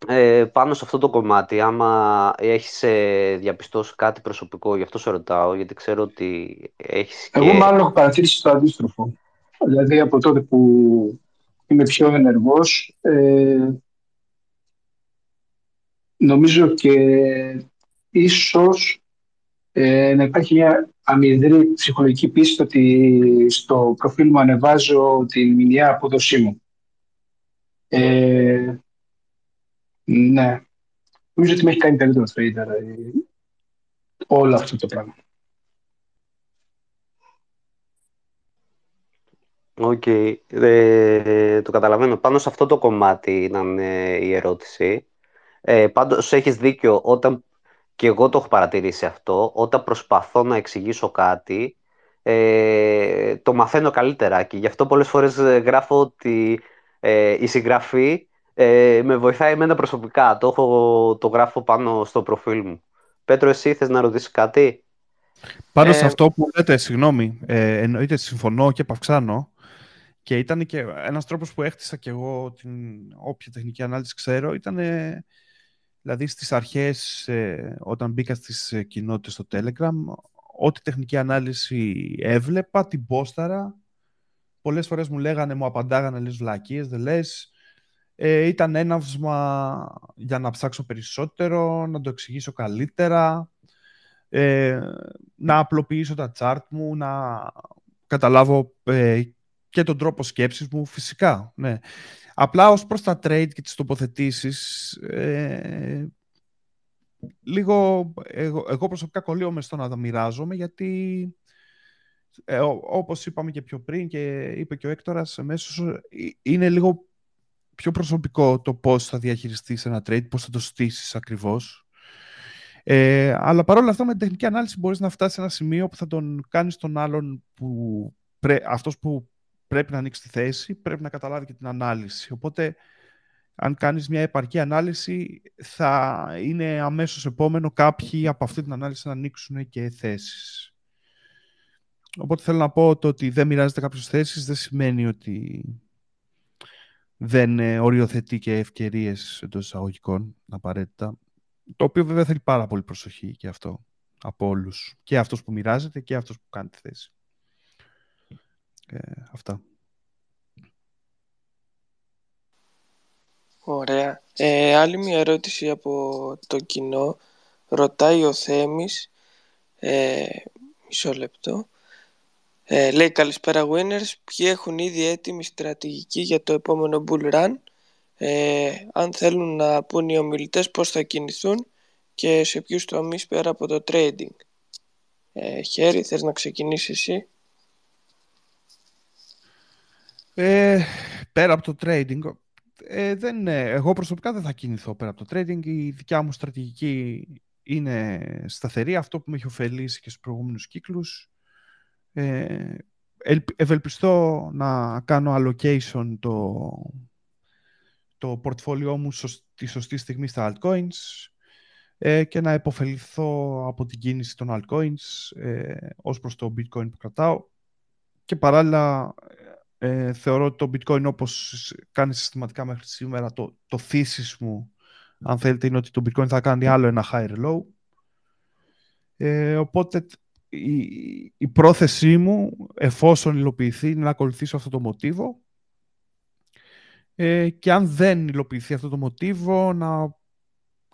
[SPEAKER 2] Ε, πάνω σε αυτό το κομμάτι, άμα έχεις ε, διαπιστώσει κάτι προσωπικό, γι' αυτό σε ρωτάω, γιατί ξέρω ότι έχεις
[SPEAKER 1] Εγώ μάλλον έχω παρατηρήσει το αντίστροφο. Δηλαδή από τότε που είμαι πιο ενεργός, ε, νομίζω και ίσως ε, να υπάρχει μια αμυδρή ψυχολογική πίστη ότι στο προφίλ μου ανεβάζω την μηνιαία απόδοσή μου. Ε, ναι. Νομίζω ότι με έχει κάνει καλύτερο trader ε, όλο αυτό το πράγμα.
[SPEAKER 2] OK. Okay. Ε, το καταλαβαίνω. Πάνω σε αυτό το κομμάτι ήταν ε, η ερώτηση. Ε, πάντως έχεις δίκιο. Όταν και εγώ το έχω παρατηρήσει αυτό, όταν προσπαθώ να εξηγήσω κάτι, ε, το μαθαίνω καλύτερα και γι' αυτό πολλές φορές γράφω ότι ε, η συγγραφή ε, με βοηθάει εμένα προσωπικά. Το, έχω, το γράφω πάνω στο προφίλ μου. Πέτρο, εσύ θες να ρωτήσεις κάτι;
[SPEAKER 4] Πάνω σε ε, αυτό που λέτε, συγγνώμη, ε, εννοείται συμφωνώ και παυξάνω και ήταν και ένας τρόπος που έχτισα και εγώ την όποια τεχνική ανάλυση ξέρω, ήταν δηλαδή στις αρχές ε, όταν μπήκα στις ε, κοινότητες στο Telegram, ό,τι τεχνική ανάλυση έβλεπα, την πόσταρα, πολλές φορές μου λέγανε, μου απαντάγανε λες βλακίες, δεν λες, ε, ήταν έναυσμα για να ψάξω περισσότερο, να το εξηγήσω καλύτερα, ε, να απλοποιήσω τα chart μου, να καταλάβω ε, και τον τρόπο σκέψης μου, φυσικά. Ναι. Απλά ως προς τα trade και τις τοποθετήσεις, ε, λίγο εγώ, εγώ προσωπικά κολλείω στο να τα μοιράζομαι, γιατί ε, όπως είπαμε και πιο πριν και είπε και ο Έκτορας, αμέσως ε, είναι λίγο πιο προσωπικό το πώς θα διαχειριστείς ένα trade, πώς θα το στήσεις ακριβώς. Ε, αλλά παρόλα αυτά με την τεχνική ανάλυση μπορείς να φτάσεις σε ένα σημείο που θα τον κάνεις τον άλλον που αυτός που πρέπει να ανοίξει τη θέση, πρέπει να καταλάβει και την ανάλυση. Οπότε αν κάνεις μια επαρκή ανάλυση θα είναι αμέσως επόμενο κάποιοι από αυτή την ανάλυση να ανοίξουν και θέσεις. Οπότε θέλω να πω το ότι δεν μοιράζεται κάποιες θέσεις δεν σημαίνει ότι δεν ε, οριοθετεί και ευκαιρίες εντός εισαγωγικών απαραίτητα. Το οποίο βέβαια θέλει πάρα πολύ προσοχή και αυτό από όλους. Και αυτός που μοιράζεται και αυτός που κάνει τη θέση. Ε, αυτά.
[SPEAKER 3] Ωραία. Ε, άλλη μια ερώτηση από το κοινό. Ρωτάει ο Θέμης, ε, μισό λεπτό, ε, λέει καλησπέρα winners, ποιοι έχουν ήδη έτοιμη στρατηγική για το επόμενο bull run, ε, αν θέλουν να πούν οι ομιλητές πώς θα κινηθούν και σε ποιους τομείς πέρα από το trading. Ε, Χέρι, θες να ξεκινήσεις εσύ;
[SPEAKER 4] Ε, πέρα από το trading, ε, δεν, εγώ προσωπικά δεν θα κινηθώ πέρα από το trading. Η δικιά μου στρατηγική είναι σταθερή. Αυτό που με έχει ωφελήσει και στους προηγούμενους κύκλους ε, ευελπιστώ να κάνω allocation το, το portfolio μου τη σωστή στιγμή στα altcoins ε, και να επωφεληθώ από την κίνηση των altcoins ε, ως προς το bitcoin που κρατάω και παράλληλα ε, θεωρώ ότι το bitcoin όπως κάνει συστηματικά μέχρι σήμερα το, το thesis μου αν θέλετε είναι ότι το bitcoin θα κάνει άλλο ένα higher low ε, οπότε η, η πρόθεσή μου εφόσον υλοποιηθεί είναι να ακολουθήσω αυτό το μοτίβο ε, και αν δεν υλοποιηθεί αυτό το μοτίβο να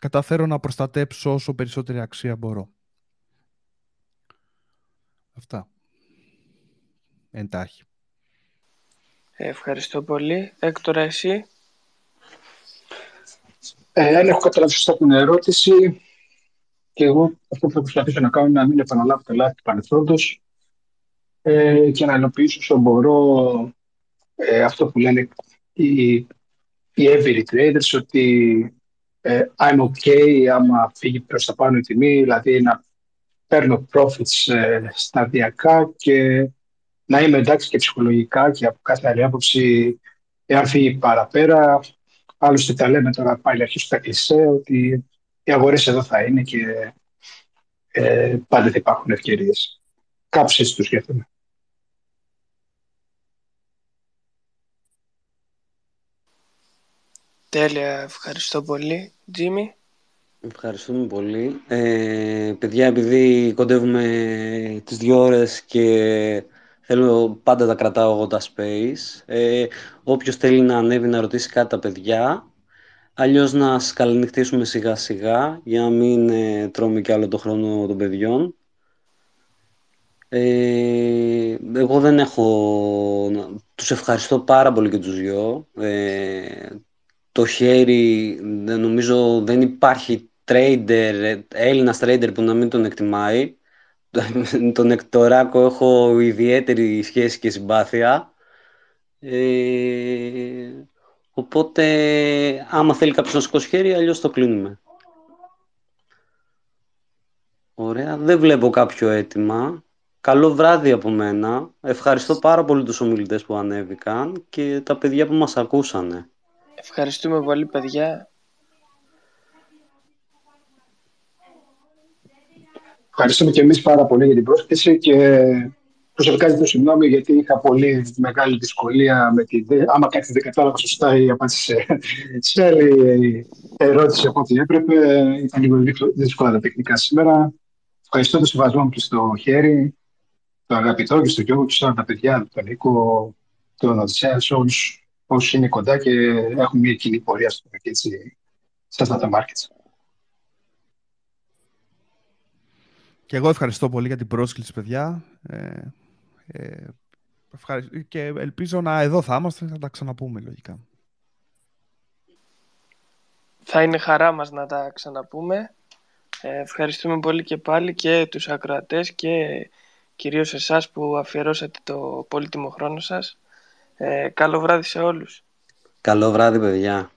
[SPEAKER 4] καταφέρω να προστατέψω όσο περισσότερη αξία μπορώ. Αυτά. Εντάχει.
[SPEAKER 3] Ευχαριστώ πολύ. Έκτορα, εσύ;
[SPEAKER 1] Ε, αν έχω καταλάβει σωστά την ερώτηση, και εγώ αυτό που θα προσπαθήσω να κάνω είναι να μην επαναλάβω τα λάθη του παρελθόντος ε, και να υλοποιήσω όσο μπορώ ε, αυτό που λένε οι, οι every traders, ότι ε, I'm okay άμα φύγει προς τα πάνω η τιμή, δηλαδή να παίρνω profits ε, σταδιακά και να είμαι εντάξει και ψυχολογικά και από κάθε άλλη άποψη εάν φύγει παραπέρα. Άλλωστε τα λέμε τώρα πάλι αρχίσουν τα κλεισέ ότι οι αγορές εδώ θα είναι και ε, πάντα θα υπάρχουν ευκαιρίες. Κάπως έτσι το σκέφτομαι.
[SPEAKER 3] Τέλεια, ευχαριστώ πολύ. Τζίμι.
[SPEAKER 2] Ευχαριστούμε πολύ. Ε, παιδιά, επειδή κοντεύουμε τις δύο ώρες και θέλω πάντα τα κρατάω εγώ τα space, ε, όποιος θέλει να ανέβει να ρωτήσει κάτι τα παιδιά, αλλιώς να σκαλενυχτήσουμε σιγά σιγά για να μην ε, τρώμε κι άλλο το χρόνο των παιδιών. Ε, εγώ δεν έχω... Τους ευχαριστώ πάρα πολύ και τους δυο. Ε, το χέρι, νομίζω δεν υπάρχει trader, Έλληνας trader που να μην τον εκτιμάει. τον Εκτοράκο έχω ιδιαίτερη σχέση και συμπάθεια. Ε, οπότε, άμα θέλει κάποιος να σηκώσει χέρι, αλλιώς το κλείνουμε. Ωραία, δεν βλέπω κάποιο αίτημα. Καλό βράδυ από μένα. Ευχαριστώ πάρα πολύ τους ομιλητές που ανέβηκαν και τα παιδιά που μας ακούσανε.
[SPEAKER 3] Ευχαριστούμε πολύ παιδιά.
[SPEAKER 1] Ευχαριστούμε και εμείς πάρα πολύ για την πρόσκληση και προσωπικά ζητώ συγγνώμη γιατί είχα πολύ μεγάλη δυσκολία με τη άμα κάτι δεν κατάλαβα σωστά ή απάντησε σε άλλη ερώτηση από ό,τι έπρεπε. Ήταν λίγο δύσκολα τα τεχνικά σήμερα. Ευχαριστώ το συμβασμό μου και στο χέρι, το αγαπητό και στο Γιώργο και στα τα παιδιά, τον Νίκο, τον Οδυσσέα, σε όλους όσοι είναι κοντά και έχουν μια κοινή πορεία στο έτσι, στα data markets.
[SPEAKER 4] Και εγώ ευχαριστώ πολύ για την πρόσκληση, παιδιά. Ε, ε, και ελπίζω να εδώ θα είμαστε να τα ξαναπούμε λογικά.
[SPEAKER 3] Θα είναι χαρά μας να τα ξαναπούμε. Ε, ευχαριστούμε πολύ και πάλι και τους ακροατές και κυρίως εσάς που αφιερώσατε το πολύτιμο χρόνο σας. Ε, καλό βράδυ σε όλους.
[SPEAKER 2] Καλό βράδυ, παιδιά.